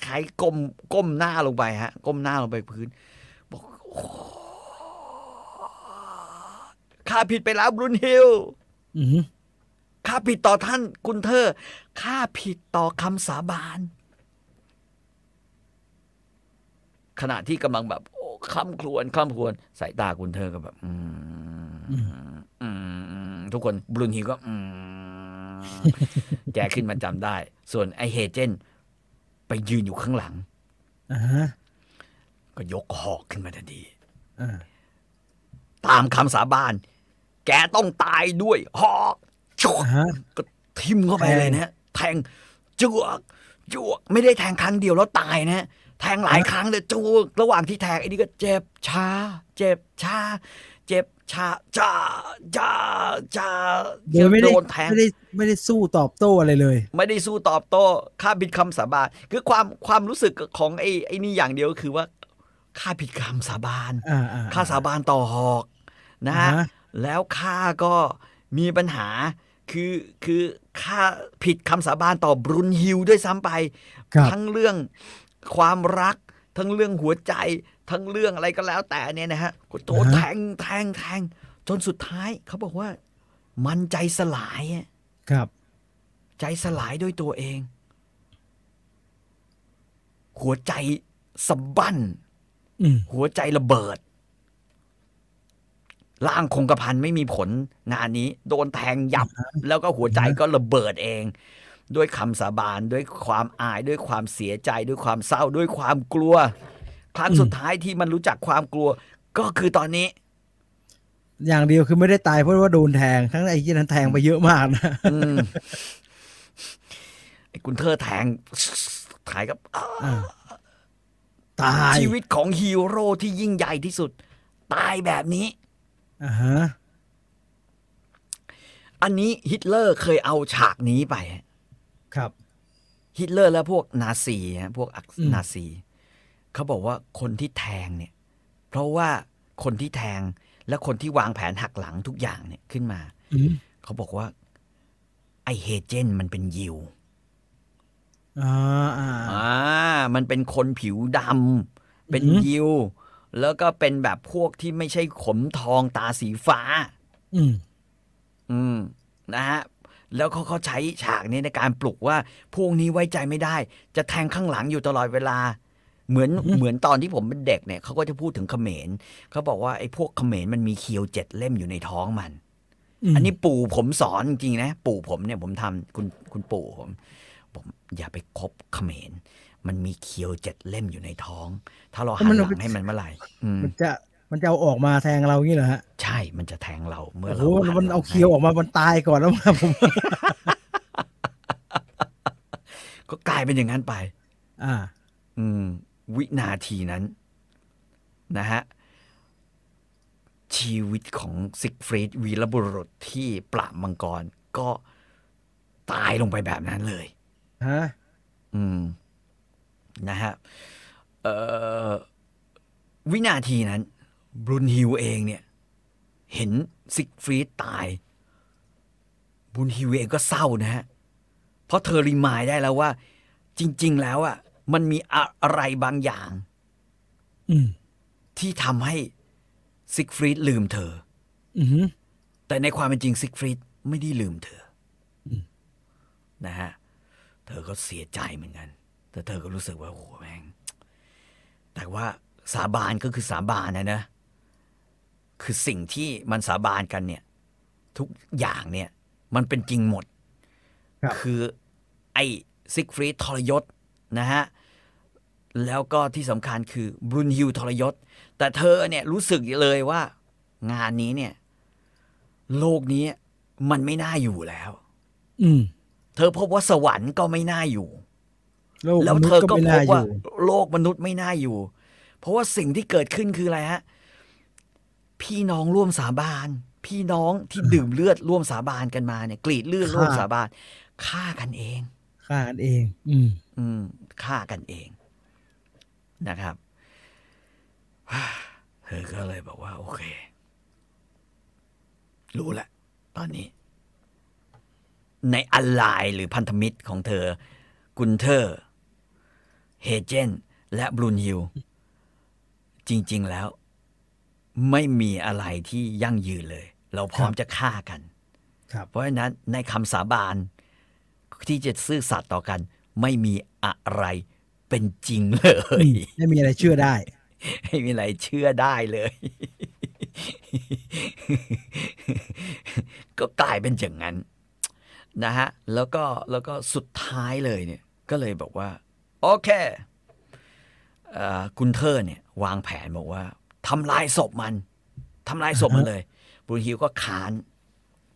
ใครก้มก้มหน้าลงไปฮะ ก้มหน้าลงไปพื้น บอกโอ้ข้าผิดไปแล้วบรุนฮิลอืม ข้าผิดต่อท่านกุนเทอร์ข้าผิดต่อคำสาบานขณะที่กำลังแบบโอ้คำครวญคำครวญสายตากุนเทอร์ก็แบบ อืมอืมอืมทุกคนบรุนฮิลก็ อืมแกขึ้นมาจำได้ ส่วนไอเฮเจน ไปยืนอยู่ข้างหลังอ่าฮะก็ยกหอกขึ้นมาทันทีอ่าตามคำสาบาน แกต้องตายด้วยหอก ชกอ่าฮะก็ทิมเข้าไปแทงเลยนะฮะแทงจวกจวกไม่ได้แทงครั้งเดียวแล้วตายนะฮะแทงหลายครั้งเลยจวกระหว่างที่แทงไอ้นี่ก็เจ็บชาเจ็บชาเจ็บชาจ้าจ้าจ้าโดยไม่ได้โดนแทงไม่ได้ไม่ได้สู้ตอบโต้อะไรเลย ไม่ได้สู้ตอบโต้ข้าผิดคำสาบาน คือความความรู้สึกของไอ้ไอ้นี่อย่างเดียวก็คือว่าข้าผิดคำสาบานอ่าอ่าข้าสาบานต่อหอกนะฮะอ่าฮะแล้วข้าก็มีปัญหา คือคือข้าผิดคำสาบานต่อบรุนฮิลด้วยซ้ำไปครับทั้งเรื่องความรัก ทั้งเรื่องหัวใจ ทั้งเรื่องอะไรก็แล้วแต่เนี่ยนะฮะก็โดนแทงแทงแทงจนสุดท้ายเขาบอกว่า มันใจสลายอะครับ ใจสลายด้วยตัวเอง หัวใจสะบั้นอืมหัวใจระเบิด ร่างคงกระพันไม่มีผลงานนี้ โดนแทงยับ แล้วก็หัวใจก็ระเบิดเอง ด้วยคำสาบานด้วยความอายด้วยความเสียใจด้วยความเศร้าด้วยความกลัว ครั้งสุดท้ายที่มันรู้จักความกลัว ก็คือตอนนี้ อย่างเดียวคือไม่ได้ตายเพราะว่าโดนแทงทั้งไอ้ที่นั้นแทงไปเยอะมากนะอืมไอ้กุนเทอร์แทงถ่ายกับอ้าอ่าตายชีวิตของฮีโร่ที่ยิ่งใหญ่ที่สุด ตายแบบนี้ อ่าฮะอันนี้ฮิตเลอร์เคยเอาฉากนี้ไป ครับ ฮิตเลอร์และพวกนาซีฮะพวกอักอืมนาซีเขาบอกว่าคนที่แทงเนี่ย เพราะว่าคนที่แทงและคนที่วางแผนหักหลังทุกอย่างเนี่ยขึ้นมาอืมเขาบอกว่า ไอเฮเจนมันเป็นยิวอ่าอ่าอ่ามันเป็นคนผิวดำเป็นอือหือยิว แล้วก็เป็นแบบพวกที่ไม่ใช่ผมทองตาสีฟ้า อืม อืม นะฮะ แล้วเขาเขาใช้ฉากนี้ในการปลุกว่า พวกนี้ไว้ใจไม่ได้ จะแทงข้างหลังอยู่ตลอดเวลา เหมือนอือฮึเหมือนตอนที่ผมเป็นเด็กเนี่ยเขาก็จะพูดถึงเขมรเขาบอกว่าไอ้พวกเขมรมันมีเคียวเจ็ดเล่มอยู่ในท้องมันมอันนี้ปู่ผมสอนจริงๆนะ ปู่ผมเนี่ยผมทำคุณคุณปู่ผม ผมอย่าไปคบเขมร มันมีเคียวเจ็ดเล่มอยู่ในท้อง ถ้าเราหันหลังให้มันเมื่อไหร่อืมมันจะมันจะเอาออกมาแทงเราอย่างนี้เหรอฮะใช่มันจะแทงเราเมื่อโอ้เราโหหัมันหลังเอาให้เคียวออกมามันตายก่อนแล้วมาผมก็กลายเป็นอย่างนั้นไป อ่า อืม วินาทีนั้น นะฮะ ชีวิตของซิกฟรีดวีรบุรุษที่ปราบมังกร ก็ตายลงไปแบบนั้นเลย ฮะ อืม นะฮะเอ่อวินาทีนั้นบรุนฮิลเองเนี่ย เห็นซิกฟรีดตายบรุนฮิลเองก็เศร้านะฮะ เพราะเธอ remind ได้แล้วว่า จริง ๆ แล้วอะ มันมีอะไรบางอย่างอืมที่ทำให้ซิกฟรีดลืมเธออือหือแต่ในความเป็นจริงซิกฟรีดไม่ได้ลืมเธออมนะฮะ เธอก็เสียใจเหมือนกัน แต่เธอก็รู้สึกว่าโอ้โหแม่งแต่ว่าสาบานก็คือสาบานนะนะคือสิ่งที่มันสาบานกันเนี่ย ทุกอย่างเนี่ย มันเป็นจริงหมดครับคือไอ้ซิกฟรีดทรยศนะฮะ แล้วก็ที่สำคัญคือบรุนฮิวทรยศ แต่เธอเนี่ยรู้สึกเลยว่า งานนี้เนี่ย โลกนี้มันไม่น่าอยู่แล้ว อืมเธอพบว่าสวรรค์ก็ไม่น่าอยู่โลก แล้วมนุษเธอย์ก็ก็ไม่พน่าบอว่ายู่โลกมนุษย์ไม่น่าอยู่ เพราะว่าสิ่งที่เกิดขึ้นคืออะไรฮะ พี่น้องร่วมสาบาน พี่น้องที่ดื่มเลือดร่วมสาบานกันมาเนี่ย กรีดเลือดร่วมฆ่าสาบานฆ่ากันเองฆ่ากันเอง อืม อืมฆ่ากันเองนะครับเธอก็เลยบอกว่า โอเค รู้แหละ ตอนนี้ ในออนไลน์หรือพันธมิตรของเธอ กุนเทอร์ เฮเจนและบรูนฮิลจริง ๆ แล้ว ไม่มีอะไรที่ยั่งยืนเลย เราพร้อมครับจะฆ่ากันครับเพราะฉะนั้นในคำสาบานที่จะซื่อสัตย์ต่อกัน ไม่มีอะไรเป็นจริงเลย ไม่มีอะไรเชื่อได้ ไม่มีอะไรเชื่อได้เลย ก็กลายเป็นอย่างนั้นนะฮะ แล้วก็แล้วก็สุดท้ายเลยเนี่ย ก็เลยบอกว่า โอเคเอ่อกุนเทอร์เนี่ยวางแผนบอกว่าทำลายศพมันทำลายศพมันเลยบรูนฮิลก็ค้าน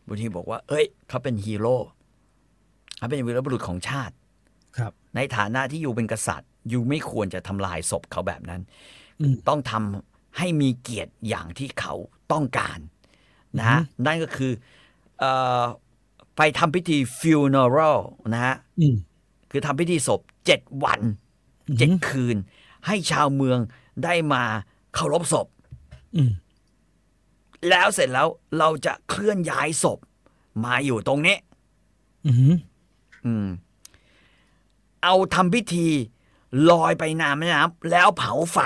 บรูนฮิลบอกว่า เอ้ย เขาเป็นฮีโร่เขาเป็นวีรบุรุษของชาติ ครับ ในฐานะที่อยู่เป็นกษัตริย์ อยู่ไม่ควรจะทำลายศพเขาแบบนั้นอืมต้องทำให้มีเกียรติอย่างที่เขาต้องการ นะฮะอือฮึนั่นก็คือเออไปทำพิธี funeral นะฮะอืมคือทำพิธีศพ เจ็ดวันอือฮึเจ็ดคืน ให้ชาวเมืองได้มาเคารพศพอืมแล้วเสร็จแล้วเราจะเคลื่อนย้ายศพ มาอยู่ตรงนี้อืมอืมเอาทำพิธีลอยไปน้ำแม่น้ำแล้วเผาไฟ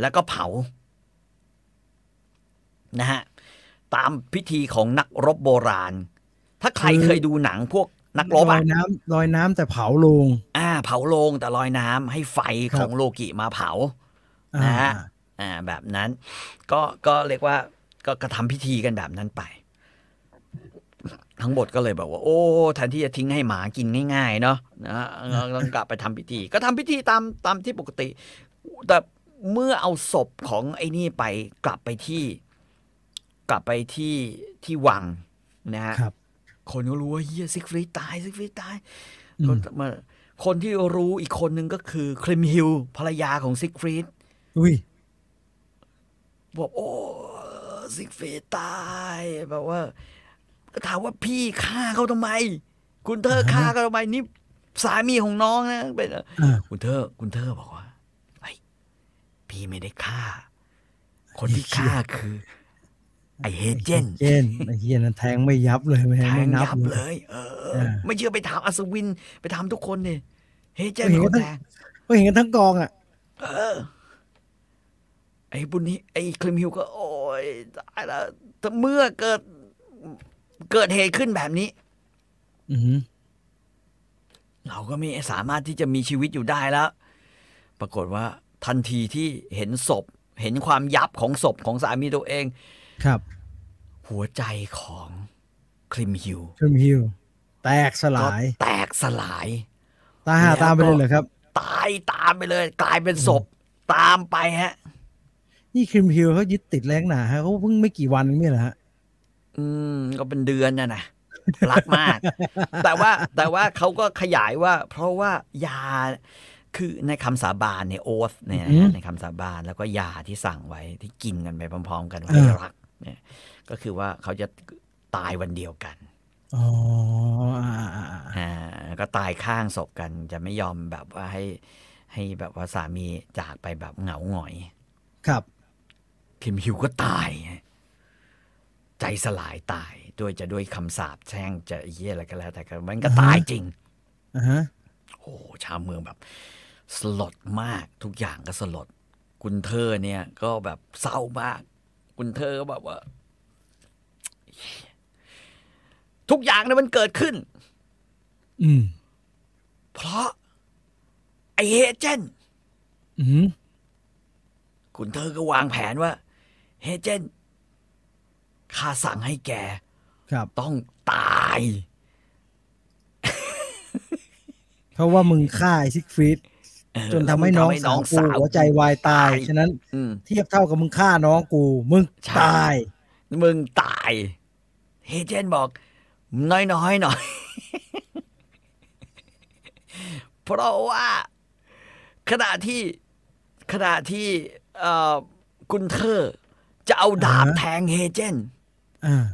แล้วก็เผา นะฮะ ตามพิธีของนักรบโบราณ ถ้าใครเคยดูหนังพวก นักรบลออะยน้ำลอยน้ำแต่เผาลง อ่า เผาโลงแต่ลอยน้ำให้ไฟครับของโลกิมาเผาอ่านะฮะอ่าแบบนั้น ก็ก็เรียกว่าก็กระทำพิธีกันแบบนั้นไป ทั้งหมดก็เลยบอกว่า โอ้แทนที่จะทิ้งให้หมากินง่ายๆเนาะนะฮะต้องกลับไปทำพิธี ก็ทำพิธีตามตามที่ปกติ แต่เมื่อเอาศพของไอ้นี่ไปกลับไปที่ กลับไปที่ที่วังนะฮะ ครับคนก็รู้ว่าเฮียซิกฟรีดตายซิกฟรีดตายอืมก็มาคนที่รู้อีกคนนึงก็คือคริมฮิลภรรยาของซิกฟรีดอุ้ยบอกโอ้ซิกฟรีดตายแบบว่าก็ถามว่าพี่ฆ่าเขาทำไม คุณเธอฆ่าเขาทำไมนี่สามีของน้องนะเป็นอ่าคุณเธอ คุณเธอบอกว่าเฮ้ยพี่ไม่ได้ฆ่า คนที่ฆ่าคือ ไอเฮเจนเจนไอ้เฮียนั่นแทงไม่ยับเลยไม่แทไม่งนับยับเลเลยยเออเออ ไม่เชื่อไปถามอัศวิน ไปถามทุกคนเนี่ยเฮเจนเห็นคนทั้งแทงก็เห็นกันทั้งกองอะเออ ไอ้บุญนี้ไอ้คลิมฮิวก็ โอ้ยตายแล้วแต่เมื่อเกิดเกิดเหตุขึ้นแบบนี้ อือหือเราก็ไม่สามารถที่จะมีชีวิตอยู่ได้แล้ว ปรากฏว่าทันทีที่เห็นศพ เห็นความยับของศพของสามีตัวเอง ครับ หัวใจของคลิมฮิวทริมฮิลแตกสก็ลาย แตกสลาย ตายหาตามไปเลยเหรอครับ ตายตามไปเลย กลายเป็นศพตามไปฮะ นี่คริมฮิลเขายึดติดแรงหนาฮะเขาเพิ่งไม่กี่วันนี่แหละฮะ อืม ก็เป็นเดือนน่ะนะรักมาก แต่ว่าแต่ว่าเขาก็ขยายว่า เพราะว่ายาคือในคำสาบานในโอสเนี่ยนะอืฮะมในคำสาบานแล้วก็ยาที่สั่งไว้ที่กินกันไปพร้อม ๆ กันว่าอ่าให้รัก เนี่ยก็คือว่าเขาจะตายวันเดียวกันอ๋ออ่าอ่าอ่าอ่าก็ตายข้างศพกันจะไม่ยอมแบบว่าให้ให้แบบว่าสามีจากไปแบบเหงาหงอย ครับคิมฮิวก็ตายไงใจสลายตายด้วยจะด้วยคำสาปแช่งจะเหี้ยอะไรก็แล้ว แต่ก็มันก็ตายจริงอ่าฮะโอ้โหชาวเมืองแบบ สลดมากทุกอย่างก็สลดกุนเทอร์เนี่ยก็แบบเศร้ามาก กุนเทอร์ก็แบบว่า ทุกอย่างเนี่ยมันเกิดขึ้น อืม เพราะ ไอเฮเจนอืมกุนเทอร์ก็วางแผนว่าเฮเจนข้าสั่งให้แกครับ ต้องตาย เพราะว่ามึงฆ่าไอซิกฟรีดเออ จนทำให้น้องสาวกูหัวใจวายตาย ฉะนั้นอืมเทียบเท่ากับมึงฆ่าน้องกู มึงใช่ตาย มึงตาย เฮเจนบอก น้อยๆหน่อย เพราะว่า ขณะที่ขณะที่เอ่อกุนเทอร์ จะเอาดาบอ่าฮะแทงเฮเจนอ่า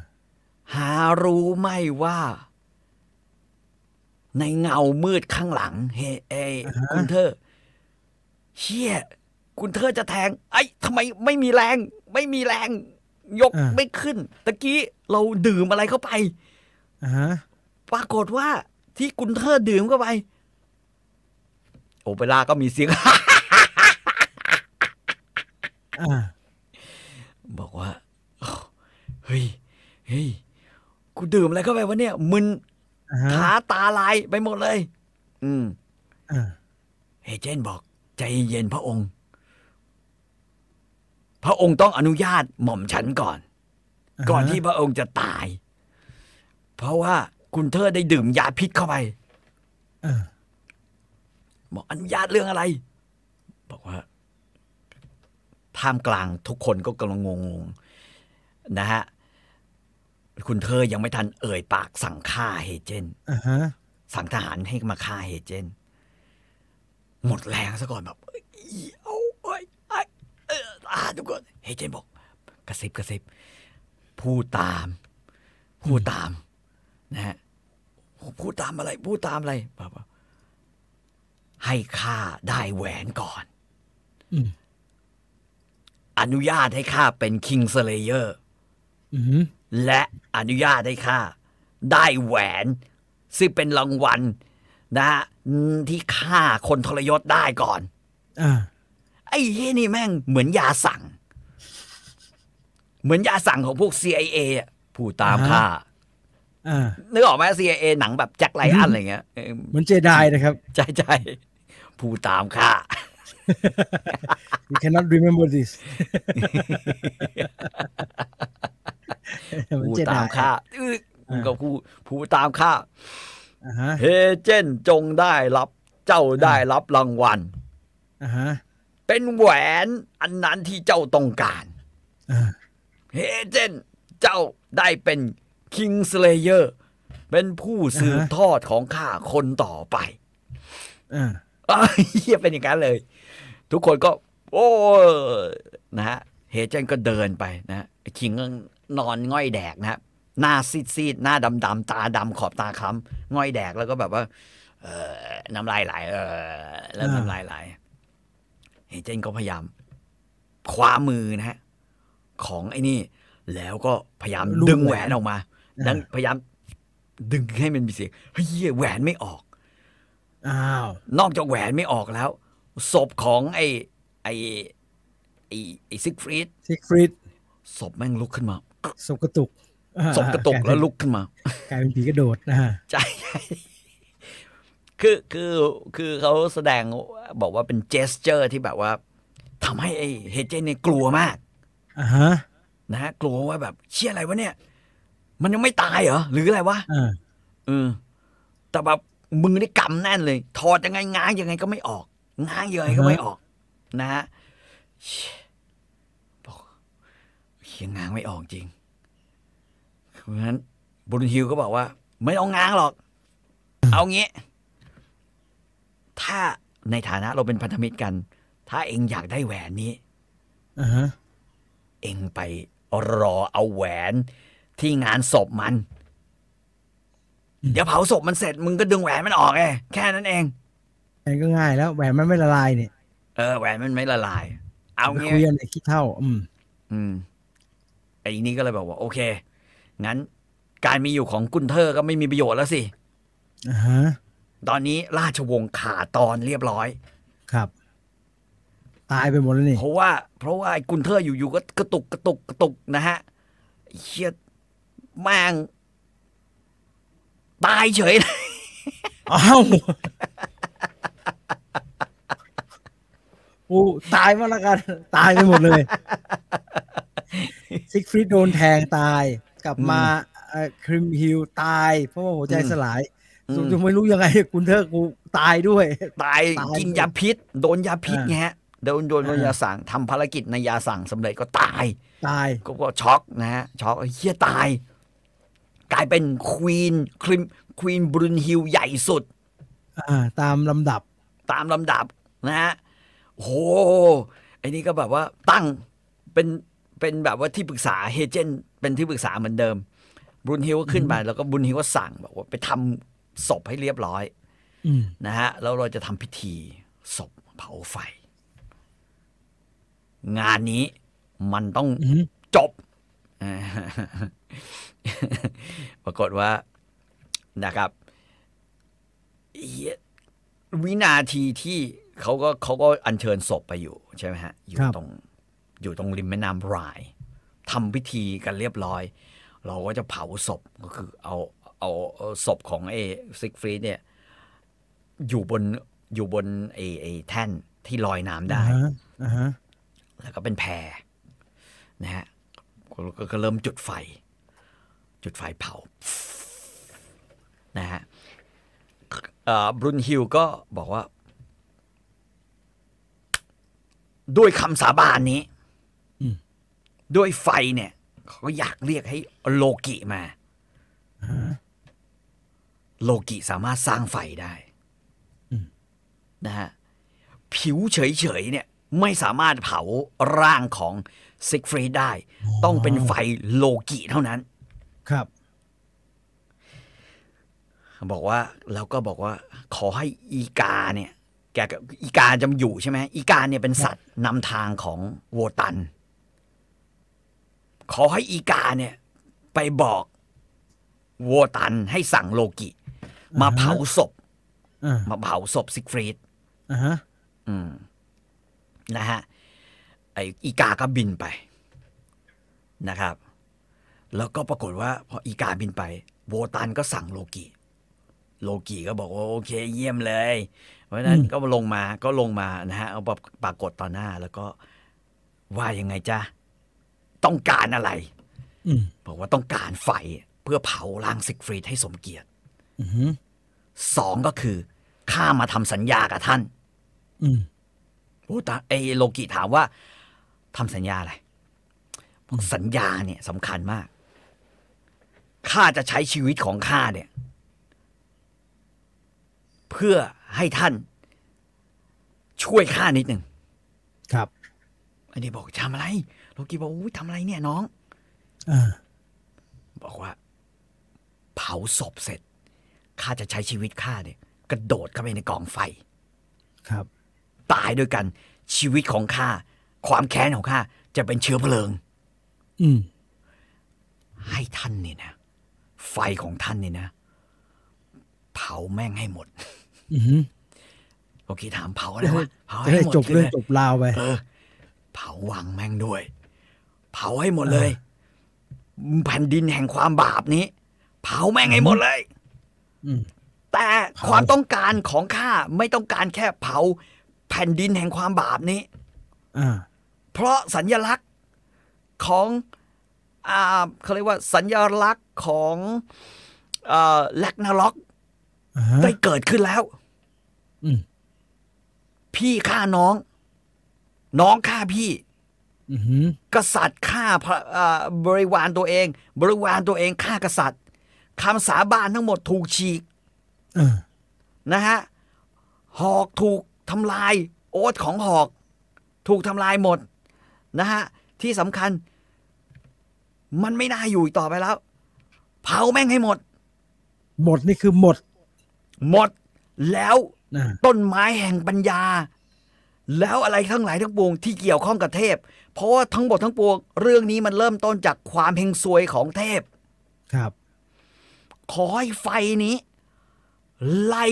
หารู้ไหมว่า ในเงามืดข้างหลัง เฮเออ่าฮะกุนเทอร์ เชี่ยกุนเทอร์จะแทง ไอ้ทำไมไม่มีแรง ไม่มีแรง ยกไม่ขึ้น ตะกี้เราดื่มอะไรเข้าไป อ่าฮะปรากฏว่าที่กุนเทอร์ดื่มเข้าไป โอเปร่าก็มีเสียง อ่าบอกว่าเฮ้ยเฮ้ยกูดื่มอะไรเข้าไปวะเนี่ย มึนอ่าฮะขาตาลายไปหมดเลย อืม อ่าเฮเจนบอก ใจเย็นพระองค์ พระองค์ต้องอนุญาตหม่อมฉันก่อน ก่อนที่พระองค์จะตาย เพราะว่ากุนเทอร์ได้ดื่มยาพิษเข้าไปอ่าบอกอนุญาตเรื่องอะไร บอกว่าท่ามกลางทุกคนก็กำลังงงๆนะฮะคุณเธอยังไม่ทันเอ่ยปากสั่งฆ่าเฮเจนอ่าฮะสั่งทหารให้มาฆ่าเฮเจน หมดแรงซะก่อนแบบเอ้ยเอาเอ้ยไอ้เอออ่าทุกคนเฮเจนบอก กระซิบกระซิบพูดตาม พูดตาม นะฮะพูดตามอะไร พูดตามอะไรแบบว่าให้ข้าได้แหวนก่อนอืมอนุญาตให้ข้าเป็น Kingslayer อืมและอนุญาตให้ข้าได้แหวน ซึ่งเป็นรางวัล นะฮะที่ฆ่าคนทรยศได้ก่อนอ่าไอ้เฮ้ยนี่แม่งเหมือนยาสั่ง เหมือนยาสั่งของพวก CIA อะผู้ตามอ่าฮะฆ่าอ่านึกออกไหม CIA หนังแบบแจ็คไลอันอะไรเงี้ยเออเหมือนเจไดนะครับ ใช่ใช่ผู้ตามฆ่า you cannot remember this เหมือนผู้เจไดตามฆ่าอื้ออ่าก็ผู้ผู้ตามฆ่าอ่าฮะ เฮเจนจงได้รับเจ้าได้รับรางวัลอ่าฮะเป็นแหวนอันนั้นที่เจ้าต้องการอ่าเฮเจนเจ้าได้เป็น Kingslayer เป็นผู้สืบทอดของข้าคนต่อไปอ่าอ้าวเฮียเป็นอย่างนั้นเลย ทุกคนก็ โอ้นะฮะเฮเจนก็เดินไปนะฮะไอ้คิงก็นอนง่อยแดกนะฮะ หน้าซีดซีดๆหน้าดำดำๆตาดำขอบตาคล้ำง่อยแดกแล้วก็แบบว่า เออน้ำลายไหลเออแล้วน้ำลายไหลเฮเจนก็พยายามคว้ามือนะฮะของไอ้นี่ แล้วก็พยายามลูบดึงแหวแหวนนออกมาอ่าดังพยายามดึงให้มันมีเสียงเฮ้ยเหี้ยแหวนไม่ออกอ้าวนอกจากแหวนไม่ออกแล้วศพของไอ้ไอไอไอซิกฟรีดซิกฟรีดศพแม่งลุกขึ้นมาศพกระตุกอ่า ศพกระตุกกลายเป็นแล้วลุกขึ้นมากลายเป็นผีกระโดดนะฮะใช่ใช่คือคือคือเขาแสดงบอกว่าเป็น gesture ที่แบบว่าทำให้ไอ้เฮเจนเนี่ยกลัวมากอ่าฮะนะฮะกลัวว่าแบบเชี่ยอะไรวะเนี่ย มันยังไม่ตายเหรอหรืออะไรวะอ่าเออแต่แบบมือนี่กำแน่นเลย ถอดยังไงง้างยังไงก็ไม่ออก ง้างยังไงก็ไม่ออก นะฮะเชี่ยบอกเฮียง้างไม่ออกจริง เพราะฉะนั้นบุญฮิวก็บอกว่า ไม่ต้องง้างหรอก เอางี้ถ้าในฐานะเราเป็นพันธมิตรกัน ถ้าเองอยากได้แหวนนี้อ่าฮะเองไปรอเอาแหวนที่งานศพมัน เดี๋ยวเผาศพมันเสร็จ มึงก็ดึงแหวนมันออกไงแค่นั้นเองแหวนก็ง่ายแล้วแหวนมันไม่ละลายเนี่ย เออแหวนมันไม่ละลาย เอาไปงี้คุยกันในขี้เท่า อืม อืมไอ้นี่ก็เลยบอกว่า โอเค งั้นการมีอยู่ของกุนเทอร์ก็ไม่มีประโยชน์แล้วสิอ่าฮะตอนนี้ราชวงศ์ขาดตอนเรียบร้อย ครับ ตายไปหมดแล้วนี่เพราะว่า เพราะว่าไอ้กุนเทอร์อยู่ๆก็กระตุกกระตุกกระตุกนะฮะไอ้เฮียแม่งตายเฉยเลยอ้าวโอ้ตายมาแล้วกัน ตายไปหมดเลย ซิกฟรีดโดนแทงตาย กลับมาคริมฮิลตาย เพราะว่าหัวใจอืมสลายอืมจะไม่รู้ยังไงกุนเทอร์กูตายด้วยตายตายกินยาพิษ โดนยาพิษอ่าไงฮะโดนโดนโดนอ่ายยาสั่งทำภารกิจในยาสั่งสำเร็จก็ตาย ตายก็ก็ช็อกนะฮะช็อกไอ้เฮียตาย กลายเป็น queen คริม queen บรุนฮิลใหญ่สุดอ่าตามลำดับ ตามลำดับนะฮะโอ้โหไอ้นี่ก็แบบว่าตั้งเป็น เป็นแบบว่าที่ปรึกษาเฮเจนเป็นที่ปรึกษาเหมือนเดิมบรุนฮิลก็ขึ้นไปแล้วก็บรุนฮิลก็สั่งบอกว่าไปทำศพให้เรียบร้อยอืมนะฮะแล้วเราจะทำพิธีศพเผาไฟ งานนี้มันต้องอืมจบอ่าปรากฏว่านะครับเหี้ยวินาทีที่เขาก็เขาก็อัญเชิญศพไปอยู่ใช่ไหมฮะ อยู่ครับตรง อยู่ตรงริมแม่น้ำรายทำพิธีกันเรียบร้อย เราก็จะเผาศพก็คือเอาเอาเอาศพของเอซิกฟรีดเนี่ยอยู่บนอยู่บนไอไอแท่นที่ลอยน้ำได้อ่าฮะอ่าฮะแล้วก็เป็นแพรนะฮะก็ก็ก็เริ่มจุดไฟ จุดไฟเผานะฮะเอ่อบรุนฮิลก็บอกว่า ด้วยคำสาบานนี้อืม ด้วยไฟเนี่ยเขาอยากเรียกให้โลกิมา โลกิสามารถสร้างไฟได้อืมนะฮะผิวเฉยๆเนี่ยไม่สามารถเผาร่างของซิกฟรีดได้ ต้องเป็นไฟโลกิเท่านั้น ครับ บอกว่าแล้วก็บอกว่า ขอให้อีกาเนี่ย แกกับอีกาจะมาอยู่ใช่ไหมอีกาเนี่ยเป็นสัตว์นำทางของโวตัน ขอให้อีกาเนี่ย ไปบอกโวตันให้สั่งโลกิ มาเผาศพอ่ามาเผาศพซิกฟรีดอ่าฮะอืมนะฮะไออีกาก็บินไปนะครับ แล้วก็ปรากฏว่า พออีกาบินไปโวตันก็สั่งโลกิ โลกิก็บอกว่าโอเค เยี่ยมเลย เพราะฉะนั้นอืมก็ลงมาก็ลงมานะฮะเอาปรปรากฏต่อหน้าแล้วก็ว่ายังไงจ๊ะ ต้องการอะไรอืมบอกว่าต้องการไฟเพื่อเผาร่างซิกฟรีดให้สมเกียรติอือหือสองก็คือข้ามาทำสัญญากับท่านอืมโอ้ตาไอโลกิถามว่าทำสัญญาอะไรบอกสัญญาเนี่ยสำคัญมากข้าจะใช้ชีวิตของข้าเนี่ย เพื่อให้ท่านช่วยข้านิดหนึ่งครับ อันนี้บอกทำอะไร โลกิบอกอุ้ยทำอะไรเนี่ยน้องอ่าบอกว่า เผาศพเสร็จข้าจะใช้ชีวิตข้าเนี่ยกระโดดเข้าไปในกองไฟ ครับ ตายด้วยกัน ชีวิตของข้าความแค้นของข้าจะเป็นเชื้อเพลิง อืม ให้ท่านเนี่ยนะไฟของท่านเนี่ยนะ เผาแม่งให้หมด อือหือโอเคถามเผาอะไรวะเผาจะให้ได้หมดจบคือเรื่องอะไรจบราวไปเออเผาวังแม่งด้วย เผาให้หมดเลย แผ่นดินแห่งความบาปนี้ เผาแม่งให้หมดเลยอืมแต่เผาความต้องการของข้าไม่ต้องการแค่เผา แผ่นดินแห่งความบาปนี้อ่าเพราะสัญลักษณ์ของอ่าเขาเรียกว่าสัญลักษณ์ของเอ่อแลกนาล็อกอ่าฮะได้เกิดขึ้นแล้วอืมพี่ฆ่าน้อง น้องฆ่าพี่อือหือ กษัตริย์ฆ่าพระเอ่อบริวารตัวเอง บริวารตัวเองฆ่ากษัตริย์คำสาบานทั้งหมดถูกฉีกอ่านะฮะหอกถูกทำลาย โอ๊ตของหอก ถูกทำลายหมดนะฮะที่สำคัญ มันไม่น่าอยู่อีกต่อไปแล้ว เผาแม่งให้หมด หมดนี่คือหมด หมดแล้วอ่าต้นไม้แห่งปัญญา แล้วอะไรทั้งหลายทั้งปวงที่เกี่ยวข้องกับเทพ เพราะว่าทั้งหมดทั้งปวง เรื่องนี้มันเริ่มต้นจากความเฮงซวยของเทพ ครับ ขอให้ไฟนี้ ไล่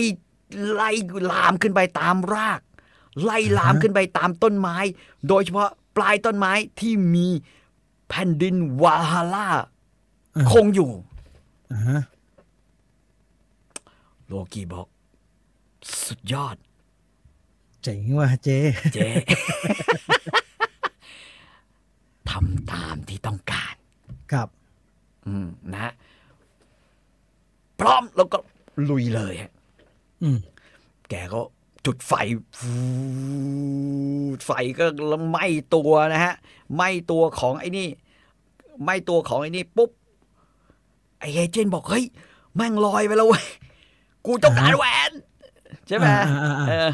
ไล่ลามขึ้นไปตามราก ไล่ลามอ่าฮะขึ้นไปตามต้นไม้ โดยเฉพาะปลายต้นไม้ที่มีแผ่นดินวาฮาร่าอ่าคงอยู่อ่าฮะโลกีบอก สุดยอด เจ๋งว่ะเจเจ๊ทำตามที่ต้องการ ครับ อืมนะ พร้อมแล้วก็ลุยเลยฮะอืม แกก็จุดไฟฟูดไฟก็ไหม้ตัวนะฮะไหม้ตัวของไอ้นี่ไหม้ตัวของไอ้นี่ปุ๊บไอ้เอเจนต์บอกเฮ้ยแม่งลอยไปแล้วเว้ยกูต้องการแหวน ใช่ไหมอ่าอ่าอ่าเออ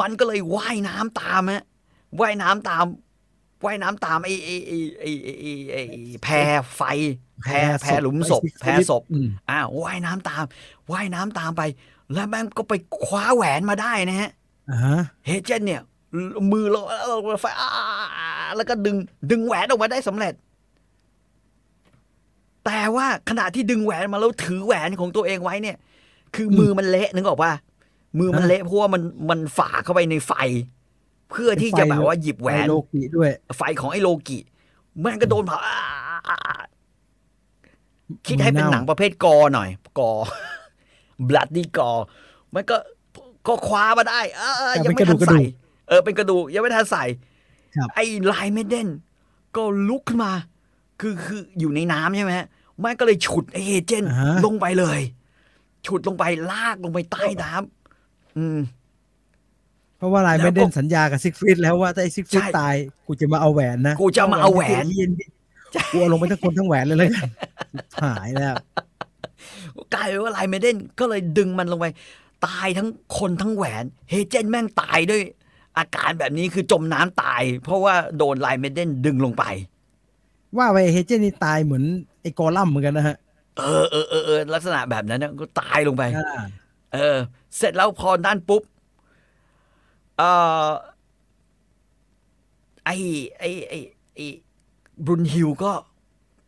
มันก็เลยว่ายน้ำตามฮะว่ายน้ำตามว่ายน้ำตามไอ้ไอ้ไอ้ไอ้ไอ้ไอ้ไอ้แพรไฟ แพรแพรหลุมศพ แพรศพอืมอ้าวว่ายน้ำตาม ว่ายน้ำตามไป แล้วแม่งก็ไปคว้าแหวนมาได้นะฮะอ่าฮะเฮเจนเนี่ย มือเราเราไฟอ่าแล้วก็ดึง ดึงแหวนออกมาได้สำเร็จ แต่ว่าขณะที่ดึงแหวนมาแล้วถือแหวนของตัวเองไว้เนี่ย คือมือมันเละนึกออกป่ะ มือมันเละเพราะว่ามันมันฝ่าเข้าไปในไฟ เพื่อที่จะแบบว่าหยิบแหวนไโลกิด้วย ไฟของไอ้โลกิแม่งก็โดนเผาอ่าอ่าอ่าคิดให้เป็นหนังประเภทกอหน่อย กอบลัดดี้กอ มันก็ก็คว้ามาได้เออยังไม่ทันใส่เออเป็นกระดูกยังไม่ทันใส่ครับไอ้ Rhinemaiden ก็ลุกขึ้นมา คือคืออยู่ในน้ำใช่ไหมฮะมันก็เลยฉุดไอ้เอเจนต์อ่าฮะลงไปเลย ฉุดลงไปลากลงไปใต้น้ำ อืม เพราะว่า Rhinemaiden สัญญากับซิกฟรีดแล้วว่าถ้าไอ้ซิกฟรีดใช่ตายกูจะมาเอาแหวนนะกูจะมาเอาแหวนที่เย็นกูเอาลงไปทั้งคนทั้งแหวนเลยเลยกันหายแล้วกลายเป็นว่า Rhinemaiden ก็เลยดึงมันลงไป ตายทั้งคนทั้งแหวน เฮเจนแม่งตายด้วย อาการแบบนี้คือจมน้ำตาย เพราะว่าโดนไลายเมเดนดึงลงไป ว่าไปเฮเจนนี่ตายเหมือนไอ้กอลัมน์เหมือนกันนะฮะเออเออเออเออลักษณะแบบนั้นนะก็ตายลงไปอ่าเออ เสร็จแล้วพอนั่นปุ๊บเอ่อไอไอไอไอบรุนฮิลก็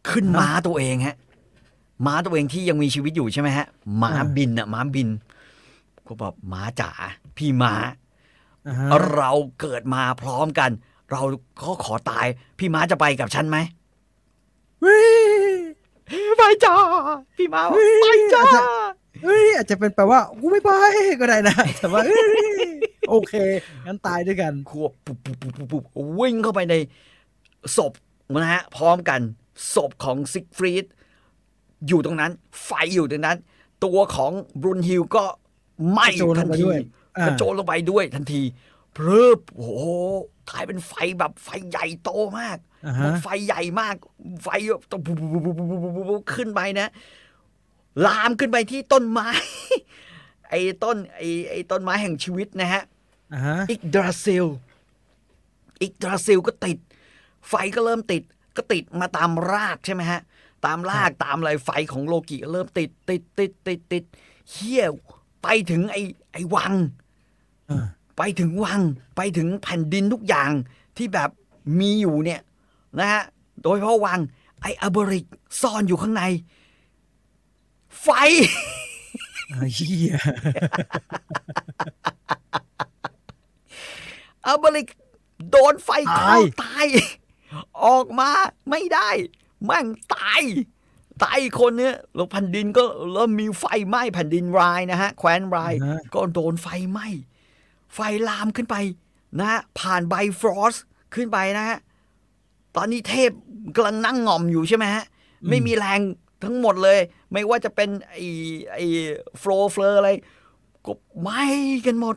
ขึ้นม้าตัวเองฮะม้าตัวเองที่ยังมีชีวิตอยู่ใช่ไหมฮะม้าบินอะม้าบิน ก็บอกม้าจ๋าพี่ม้าอ่าฮะเราเกิดมาพร้อมกัน เราก็ขอตาย พี่ม้าจะไปกับฉันไหมเฮ้ยไปจ้าพี่ม้าบอกไปจ้า เฮ้ยอาจจะเป็นแปลว่ากูไม่ไปก็ได้นะแต่ว่าเฮ้ยโอเคงั้นตายด้วยกันควบปุ๊บปุ๊บปุ๊บปุ๊บปุ๊บวิ่งเข้าไปในศพนะฮะพร้อมกันศพของซิกฟรีดอยู่ตรงนั้น ไฟอยู่ตรงนั้น ตัวของบรุนฮิลก็ไหม้กระโจนลทังนไปทีด้วยอ่ากระโจนลงไปด้วยทันทีเพลิบโอ้โหกลายเป็นไฟแบบไฟใหญ่โตมากอ่าฮะไฟใหญ่มาก ไฟต้องปุ๊บปุ๊บปุ๊บปุ๊บปุ๊บปุ๊บปุ๊บขึ้นไปนะ ลามขึ้นไปที่ต้นไม้ ไอ้ต้นไอ้ไอ้ต้นไม้แห่งชีวิตนะฮะอ่าฮะอีกดราซิลอีกดราซิลก็ติด ไฟก็เริ่มติด ก็ติดมาตามรากใช่ไหมฮะ ตามรากตามอะไรไฟของโลกิก็เริ่มติด ติดติดติดติดเฮี้ยไปถึงไอ้ไอ้วังอ่าไปถึงวังไปถึงแผ่นดินทุกอย่างที่แบบมีอยู่เนี่ยนะฮะโดยเฉพาะวังไอ้อเบริกซ่อนอยู่ข้างใน ไฟอ่าเฮียอัลเบริกโดนไฟคลอกตาย ออกมาไม่ได้แม่งตาย ตายอีกคนเนี้ยแล้วแผ่นดินก็เริ่มมีไฟไหม้แผ่นดินรายนะฮะ แคว้นรายอ่าฮะก็โดนไฟไหม้ไฟลามขึ้นไปนะฮะผ่านไบฟรอสขึ้นไปนะฮะ ตอนนี้เทพกำลังนั่งงอมอยู่ใช่ไหมฮะ ไม่มีแรง ทั้งหมดเลย ไม่ว่าจะเป็นไอ้ไอ้โฟลเฟลออะไรก็ไหม้กันหมด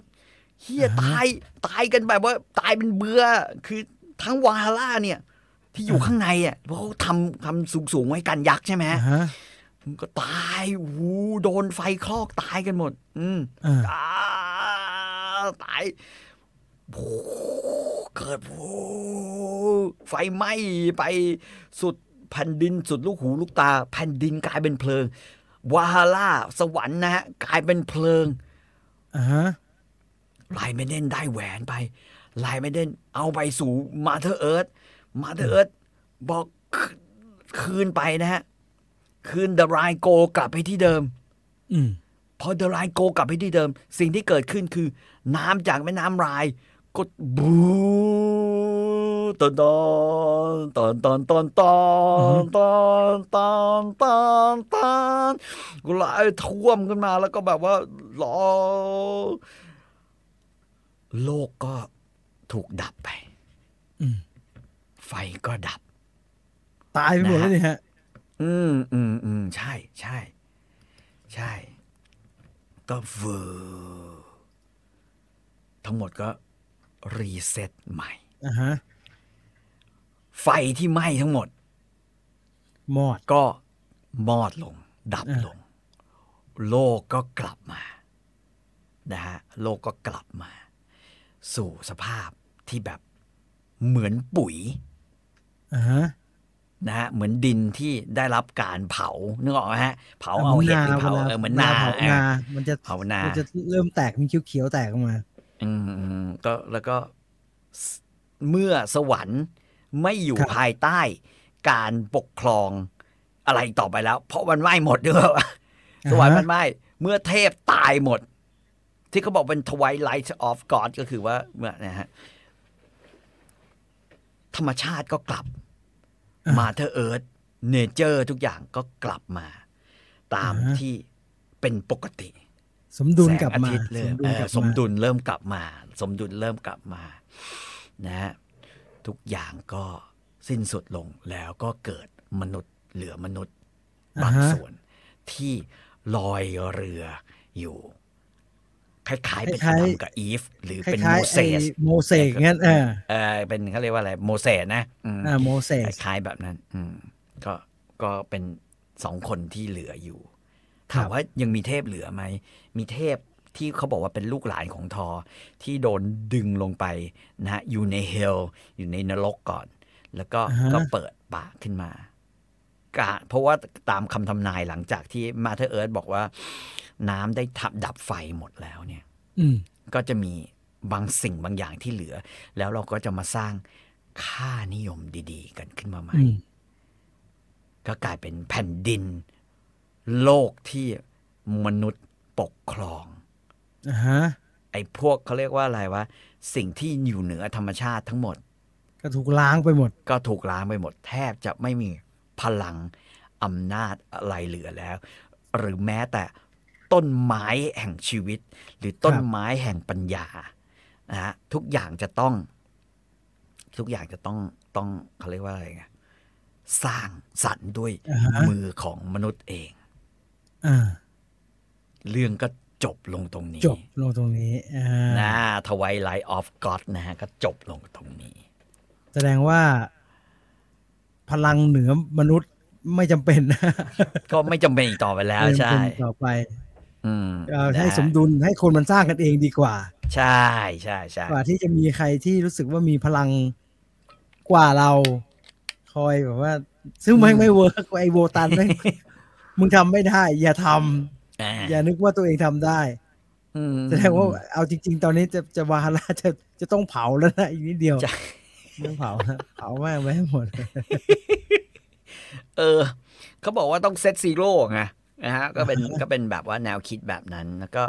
เฮียอ่าฮะตายตายกันแบบว่าตายเป็นเบื่อคือทั้งวาฮาร่าเนี่ย ที่อยู่ข้างในอะเพราะเขาทำทำสูงสูงๆไว้กันยักษ์ใช่ไหมอ่าฮะฮะมันก็ตายโอ้โหโดนไฟคลอกตายกันหมด อืมอ่าอ่าตายโอ้โหเกิดโอ้โหไฟไหม้ไปสุด แผ่นดินสุดลูกหูลูกตา แผ่นดินกลายเป็นเพลิง วัลฮัลลาสวรรค์นะฮะกลายเป็นเพลิงอ่าฮะ Rhinemaiden ได้แหวนไป Rhinemaiden เอาไปสู่ Mother Earth Mother Earth บอกคืนคืนไปนะฮะ คืน the Rhinegold กลับไปที่เดิม อืมพอ the Rhinegold กลับไปที่เดิม สิ่งที่เกิดขึ้นคือ น้ำจากแม่น้ำราย ก็บูตอนตอนตอนตอนตอนตอนตอนตอนตอนตอนก็ไหลท่วมขึ้นมาแล้วก็แบบว่าหลอโลกก็ถูกดับไปอืมไฟก็ดับ ตายไปหมดแล้วนี่ฮะ อืมอืมอืมใช่ใช่ใช่ ก็ world ทั้งหมดก็ รีเซ็ตใหม่อ่าฮะไฟที่ไหม้ทั้งหมด มอดก็มอดลง ดับอ่าลง โลกก็กลับมานะฮะโลกก็กลับมา สู่สภาพที่แบบเหมือนปุ๋ยอ่าฮะนะฮะเหมือนดินที่ได้รับการเผานึกออกไหมฮะ เผาเอาเห็ดหรือเผาเออเหมือนนาเผาเออนามันจะเผานามันจะเริ่มแตกมีเขียวๆแตกออกมา อืมอืมก็แล้วก็สเมื่อสวรรค์ไม่อยู่ครับภายใต้ การปกครองอะไรต่อไปแล้ว เพราะมันไหม้หมดด้วยสวรรค์มันไหม้เมื่อเทพตายหมด ที่เขาบอกเป็น twilight of God ก็คือว่าเมื่อนะฮะธรรมชาติก็กลับอ่ามาเธอเอิร์ธเนเจอร์ทุกอย่างก็กลับมา ตามอ่าฮะที่เป็นปกติ สมดุลแสงกลับอามาทิตย์เริ่มสมดุลเอกลัอบสมมาดุลเริ่มกลับมา สมดุลเริ่มกลับมานะฮะทุกอย่างก็สิ้นสุดลงแล้วก็เกิดมนุษย์เหลือมนุษย์บางอ่าฮะส่วน ที่ลอยเรืออยู่คล้ายๆเป็นคล้ายๆอดัมกับอีฟ หรือคเป็นล้าโมยๆเสไอ้สโมเสกงั้นเออเออเป็นเขาเรียกว่าอะไรโมเสสนะอืมอ่าโมเสคสล้ายๆแบบนั้น อืมก็ก็เป็นสองคนที่เหลืออยู่ครับ ถามว่ายังมีเทพเหลือไหม มีเทพที่เขาบอกว่าเป็นลูกหลานของทอ ที่โดนดึงลงไปนะฮะอยู่ในเฮลอยู่ในนรกก่อน แล้วก็อ่าฮะก็เปิดปากขึ้นมากะเพราะว่าตามคำทำนายหลังจากที่มาเธอเอิร์ธบอกว่า น้ำได้ทับดับไฟหมดแล้วเนี่ยอืมก็จะมีบางสิ่งบางอย่างที่เหลือ แล้วเราก็จะมาสร้างค่านิยมดี ๆ กันขึ้นมาใหม่อืมก็กลายเป็นแผ่นดิน โลกที่มนุษย์ปกครองอ่าฮะไอ้พวกเขาเรียกว่าอะไรวะ สิ่งที่อยู่เหนือธรรมชาติทั้งหมด ก็ถูกล้างไปหมด ก็ถูกล้างไปหมด แทบจะไม่มีพลังอำนาจอะไรเหลือแล้ว หรือแม้แต่ต้นไม้แห่งชีวิต หรือต้นครับไม้แห่งปัญญานะฮะทุกอย่างจะต้อง ทุกอย่างจะต้องต้องเขาเรียกว่าอะไรไงสร้างสรรค์ด้วยอ่าฮะมือของมนุษย์เอง อ่าเรื่องก็จบลงตรงนี้ จบลงตรงนี้อ่านะทวายไลท์ออฟก็อดนะฮะ ก็จบลงตรงนี้ แสดงว่า พลังเหนือมนุษย์ไม่จำเป็นนะก็ไม่จำเป็นอีกต่อไปแล้วไม่จำใช่เป็นต่อไปอืมเอาให้นะฮะสมดุลให้คนมันสร้างกันเองดีกว่า ใช่ใช่ใช่กว่าที่จะมีใครที่รู้สึกว่ามีพลังกว่าเรา คอยแบบว่า ซึ่งไม่งไม่เวิร์กไอโบตันไม่ง มึงทำไม่ได้ อย่าทำอ่าอย่านึกว่าตัวเองทำได้อืมแสดงว่าเอาจริง ๆ ตอนนี้จะจะวัลฮัลลาจะจะต้องเผาแล้วนะอีกนิดเดียวใช่ต้องเผานะเผาแม่งไปให้หมด เออเขาบอกว่าต้อง set zero ไงนะฮะก็เป็นก็เป็นแบบว่าแนวคิดแบบนั้น แล้วก็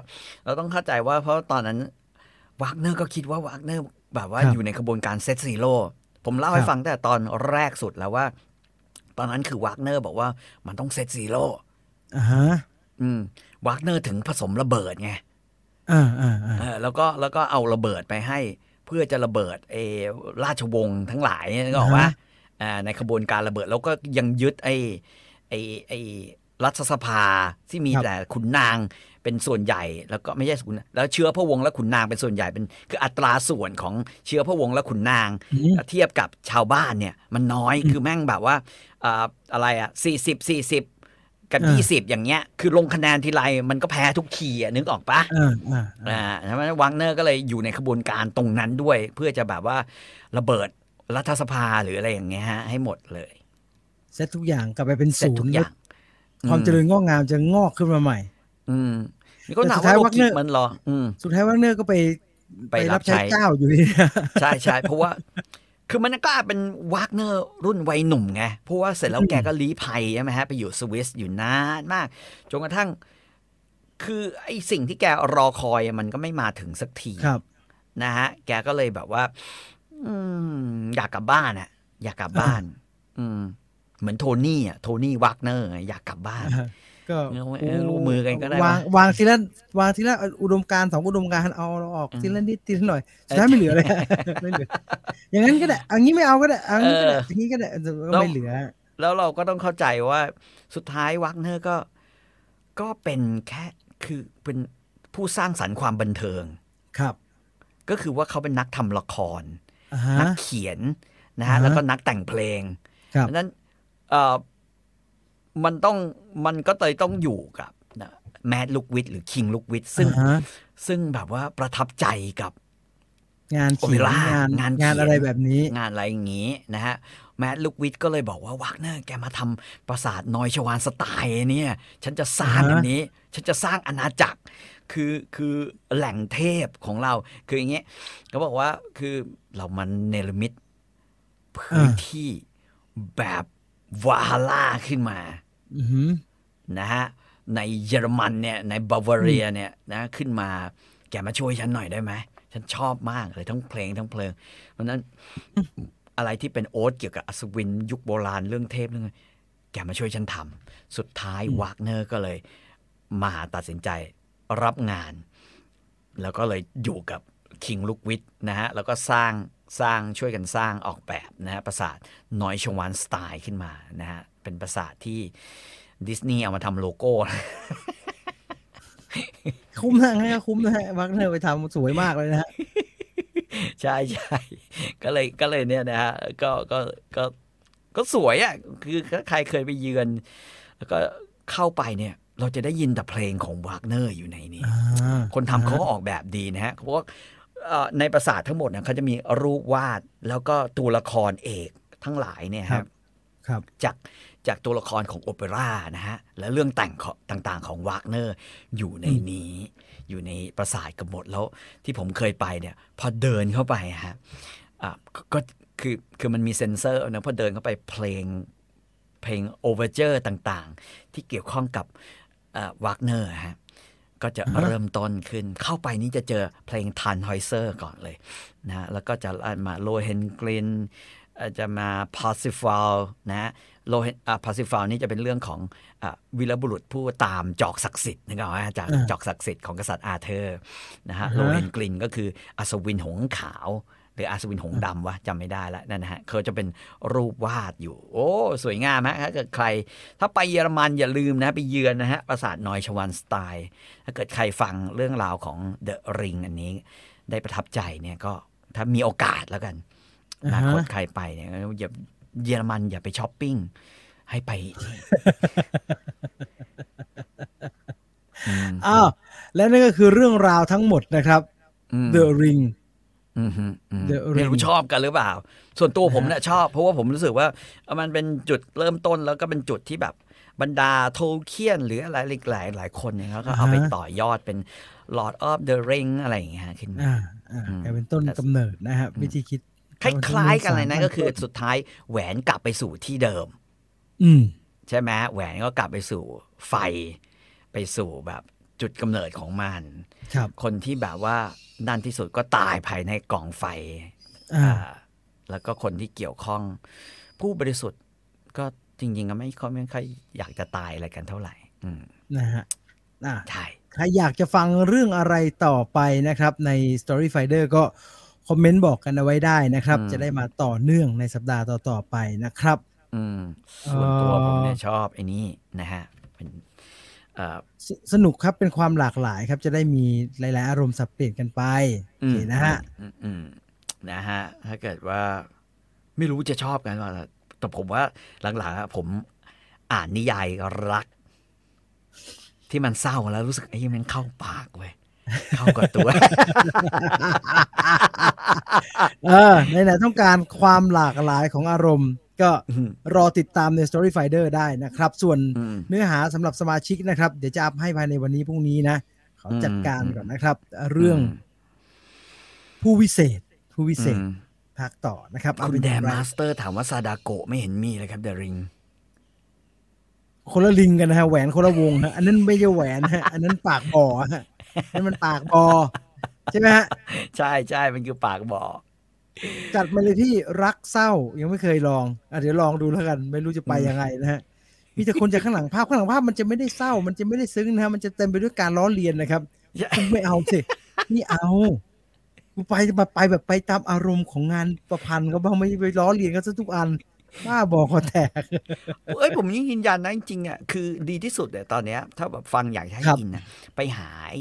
เราต้องเข้าใจว่าเพราะตอนนั้นวากเนอร์ก็คิดว่าวากเนอร์แบบว่าครับอยู่ในกระบวนการ set zero ผมเล่าให้ครับฟังตั้งแต่ตอนแรกสุดแล้วว่า ตอนนั้นคือวากเนอร์บอกว่ามันต้อง set zeroอ่าฮะอืมวากเนอร์ถึงผสมระเบิดไงอ่าอ่าอ่าเออแล้วก็แล้วก็เอาระเบิดไปให้ เพื่อจะระเบิดเออราชวงศ์ทั้งหลายเนี่ยนึกออกว่าอ่าในขบวนการระเบิดแล้วก็ยังยึดไอ้ไอ้ไอ้รัฐสภาที่มีแต่ขุนนาง เป็นส่วนใหญ่แล้วก็ไม่ใช่ขุนแล้วเชื้อพระวงศ์และขุนนางเป็นส่วนใหญ่เป็นคืออัตราส่วนของเชื้อพระวงศ์และขุนนางอืมเทียบกับชาวบ้านเนี่ยมันน้อยคือแม่งแบบว่าอ่าอะไรอะสี่สิบสี่สิบกับอ่ายี่สิบอย่างเงี้ย คือลงคะแนนทีไรมันก็แพ้ทุกทีอะนึกออกปะอ่าอ่าอ่าอ่าใช่ไหมวังเนอร์ก็เลยอยู่ในขบวนการตรงนั้นด้วย เพื่อจะแบบว่าระเบิดรัฐสภาหรืออะไรอย่างเงี้ยฮะให้หมดเลยเซตทุกอย่างกลับไปเป็นเสร็จศูทุนกย์อย่างความเจริญงอกงามจะงอกขึ้นมาใหม่ อืม นี่ก็แต่ถามสุดท้ายว่าโลวักกิเนอร์มันเหรออืมสุดท้ายวักเนอร์ก็ไปไปรับใช้เจ้าอยู่ดีใช่ใช่เพราะว่า คือมันก็เป็นวากเนอร์รุ่นวัยหนุ่มไงเพราะว่าเสร็จแล้วแกก็ลี้ภัยใช่ไหมฮะไปอยู่สวิสอยู่นานมากจนกระทั่ง คือไอ้สิ่งที่แกรอคอยอะมันก็ไม่มาถึงสักทีครับนะฮะแกก็เลยแบบว่า อืม อยากกลับบ้านอะอยากกลับบ้าน อืม เหมือนโทนี่อะโทนี่วากเนอร์อยากกลับบ้าน ก็เออร่วมมือกันก็ได้วางวะวางทีละวางทีละอุดมการณ์สองอุดมการณ์เอาเราออกทีละนิดทีละหน่อยสุดท้ายไม่เหลือเลยไม่เหลือ อย่างนั้นก็ได้อันนี้ไม่เอาก็ได้อันนี้ก็ได้เอออย่างนี้ก็ได้ก็ไม่เหลือ แล้วเราก็ต้องเข้าใจว่าสุดท้ายวักเนอร์ก็ ก็เป็นแค่คือเป็นผู้สร้างสรรค์ความบันเทิงครับ ก็คือว่าเขาเป็นนักทำละครอ่าฮะนักเขียนนะอ่าฮะฮะแล้วก็นักแต่งเพลงครับเพราะฉะนั้นเอ่อ มันต้องมันก็เลยต้องอยู่กับแมดลูกวิทหรือคิงลูกวิทซึ่งอ่าฮะซึ่งแบบว่าประทับใจกับ งานเขียนโอเปร่างานงานเขียนงานอะไรแบบนี้ งานอะไรอย่างนี้นะฮะแมดลูกวิทก็เลยบอกว่าวักเนอร์แกมาทำปราสาทนอยชวานสไตล์เนี่ย ฉันจะสร้างอ่าฮะอันนี้ ฉันจะสร้างอาณาจักร คือคือแหล่งเทพของเรา คืออย่างเงี้ยเขาบอกว่าคือเรามันเนรมิตพื้นที่แบบวาฮาร่าขึ้นมาอือหือ นะฮะในเยอรมันเนี่ยในบาวาเรียเนี่ยนะขึ้นมาแกมาช่วยฉันหน่อยได้ไหมฉันชอบมากเลยทั้งเพลงทั้งเพลงเพราะฉะนั้นอะไรที่เป็นโอ๊ตเกี่ยวกับอัศวิน ยุคโบราณเรื่องเทพเรื่องอะไรแกมาช่วยฉันทำสุดท้ายวากเนอร์ก็เลยมาตัดสินใจรับงาน แล้วก็เลยอยู่กับKing ลุดวิกนะฮะแล้วก็สร้างสร้างช่วยกันสร้างออกแบบนะฮะปราสาทนอยชวานสไตน์ขึ้นมานะฮะ เป็นปราสาทที่ดิสนีย์เอามาทำโลโก้ คุ้มนะฮะคุ้มนะฮะวากเนอร์ไปทำสวยมากเลยนะฮะใช่ใช่ก็เลยก็เลยเนี่ยนะฮะก็ก็ก็ก็สวยอะคือถ้าใครเคยไปเยือน แล้วก็เข้าไปเนี่ย เราจะได้ยินแต่เพลงของวากเนอร์อยู่ในนี้อ่าคนทำเขาก็ออกแบบดีนะฮะเพราะว่าเอ่อในปราสาททั้งหมดเนี่ยเขาจะมีรูปวาดแล้วก็ตัวละครเอกทั้งหลายเนี่ยครับฮะครับจาก จากตัวละครของโอเปร่านะฮะ และเรื่องแต่งของต่างๆ ของวากเนอร์อยู่ในนี้ อยู่ในปราสาทกันหมดแล้วที่ผมเคยไปเนี่ย พอเดินเข้าไปฮะอะก็ก็คือคือมันมีเซ็นเซอร์นะพอเดินเข้าไปเพลงเพลงโอเวอร์เจอร์ต่างๆ ที่เกี่ยวข้องกับวากเนอร์ฮะก็จะอ่าฮะเริ่มต้นขึ้น เข้าไปนี่จะเจอเพลงทันฮอยเซอร์ก่อนเลยนะแล้วก็จะมาโลเฮนกลินจะมาพาซิฟาลนะ โลเฮนพาซิฟาลนี่จะเป็นเรื่องของอะวีรบุรุษผู้ตามจอกศักดิ์สิทธิ์นะครับว่าจากอ่าจอกศักดิ์สิทธิ์ของกษัตริย์อาเธอร์นะฮะอ่าฮะโลเฮนกลินก็คืออัศวินหงส์ขาวหรืออัศวินหงส์ดำวะจำไม่ได้แล้วนั่นนะฮะเขาจะเป็นรูปวาดอยู่ โอ้สวยงามฮะถ้าเกิดใคร ถ้าไปเยอรมันอย่าลืมนะไปเยือนนะฮะปราสาทนอยชวันสไตล์ถ้าเกิดใครฟังเรื่องราวของ The Ring อันนี้ ได้ประทับใจเนี่ยก็ถ้ามีโอกาสแล้วกันอนาคตอ่าฮะใครไปเนี่ยอย่า เยอรมันอย่าไปช้อปปิ้ง ให้ไปนี่อืมอ้าวและนั่นก็คือเรื่องราวทั้งหมดนะครับอืม The Ring อืมฮึอืม The ไม่รู้ Ring ชอบกันหรือเปล่า ส่วนตัวผมเนี่ยชอบ เพราะว่าผมรู้สึกว่ามันเป็นจุดเริ่มต้นแล้วก็เป็นจุดที่แบบบรรดาโทเคียนหรืออะไรหลายหลายคนเนี่ยเขาก็เอาไปอ่าฮะต่อยอดเป็น Lord of the Ring อะไรอย่างเงี้ยขึ้นมาอ่าอ่าอืมกลายเป็นต้นกำเนิดนะฮะวิธีคิด คล้ายๆกันเลยนะต้ก็คือสุดท้ายแหวนกลับไปสู่ที่เดิม อืมใช่ไหมแหวนก็กลับไปสู่ไฟ ไปสู่แบบจุดกำเนิดของมันครับคนที่แบบว่านั่นที่สุดก็ตายภายในกองไฟอ่าอ่าแล้วก็คนที่เกี่ยวข้อง ผู้บริสุทธิ์ก็จริงๆก็ไม่ค่อยไม่ค่อยอยากจะตายอะไรกันเท่าไหร่ อืมนะฮะอ่าใช่ใครอยากจะฟังเรื่องอะไรต่อไปนะครับ ใน Story Finder ก็ คอมเมนต์บอกกันเอาไว้ได้นะครับ จะได้มาต่อเนื่องในสัปดาห์ต่อๆไปนะครับ อืมส่วนตัวเอ่อผมเนี่ยชอบไอ้นี่นะฮะเป็นเอ่อสสนุกครับเป็นความหลากหลายครับ จะได้มีหลาย ๆ อารมณ์สับเปลี่ยนกันไปโอเคนะฮะอืมอืมนะฮะถ้าเกิดว่าไม่รู้จะชอบกันว่าแต่ผมว่าหลังๆอะผมอ่านนิยายรัก ที่มันเศร้าแล้วรู้สึกไอ้ยมันเข้าปากเว้ย เข้ากับตัวเออไหนๆต้องการความหลากหลายของอารมณ์ ก็รอติดตามใน Story Finder ได้นะครับ ส่วนอืมเนื้อหาสำหรับสมาชิกนะครับ เดี๋ยวจะอัพให้ภายในวันนี้พรุ่งนี้นะขอจัดการก่อนนะครับ เรื่องผู้วิเศษ ผู้วิเศษอืมภาคต่อนะครับเอาคุณเป็นแดอย่างไรมาสเตอร์ถามว่าซาดาโกะไม่เห็นมีเลยครับเดริงคนละลิงกันนะฮะแหวนคนละวงฮะอันนั้นไม่ใช่แหวนฮะอันนั้นปากบ่อฮะ นั่นมันปากบ่อใช่ไหมฮะ ใช่ใช่มันคือปากบ่อจัดมาเลยที่รักเศร้ายังไม่เคยลองอะเดี๋ยวลองดูแล้วกัน ไม่รู้จะไปยังไงนะฮะมีแต่คนจากข้างหลังภาพข้างหลังภาพมันจะไม่ได้เศร้า มันจะไม่ได้ซึ้งนะฮะมันจะเต็มไปด้วยการล้อเลียนนะครับคุณไม่เอาสินี่เอากูไปแบบไปแบบไปตามอารมณ์ของงานประพันธ์เขาบ้างไม่ไปล้อเลียนกันซะทุกอันบ้าบอกคอแตกเอ้ยผมยังยืนยันนะจริงๆอะคือดีที่สุดเลยตอนเนี้ยถ้าแบบฟังอยากให้ครับอินนะไปหาไอ้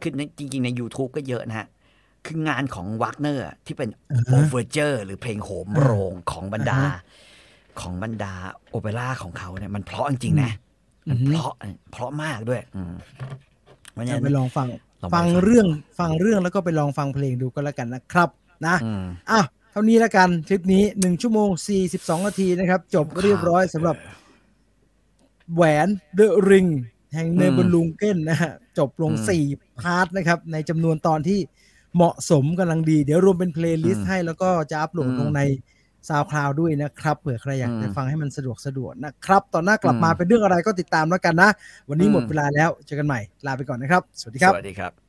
คือในจริง ๆ ใน YouTube ก็เยอะนะฮะ คืองานของวักเนอร์ที่เป็นอ่าโอฮะเวอร์เจอร์หรือเพลงโหมอ่าโรงของบรรดาอ่าฮะของบรรดาโอเปร่าของเขาเนี่ยมันเพราะจริงๆนะอืมันอฮึเพราะเพราะมากด้วย อืมเพราะฉะเอานั้นไปลองฟังลองไปฟังฟังเรื่องฟังเรื่องแล้วก็ไปลองฟังเพลงดูก็แล้วกันนะครับ นะอืมอะเท่านี้แล้วกันคลิปนี้หนึ่งชั่วโมง42นาทีนะครับ จบเรียบร้อยสำหรับแหวน The Ring แห่งนีเบลุงเก้นนะฮะ จบลงอืม4 part นะครับ ในจำนวนตอนที่เหมาะสมกำลังดี เดี๋ยวรวมเป็น playlist อืมให้แล้วก็จะอัปโหลดอืมลงใน SoundCloud ด้วยนะครับเผื่อใครอยากอืมจะฟังให้มันสะดวกสะดวกนะครับ ตอนหน้ากลับมาอืมเป็นเรื่องอะไรก็ติดตามแล้วกันนะ วันนี้หมดอืมเวลาแล้วเจอกันใหม่ลาไปก่อนนะครับ สวัสดีครับ สวัสดีครับ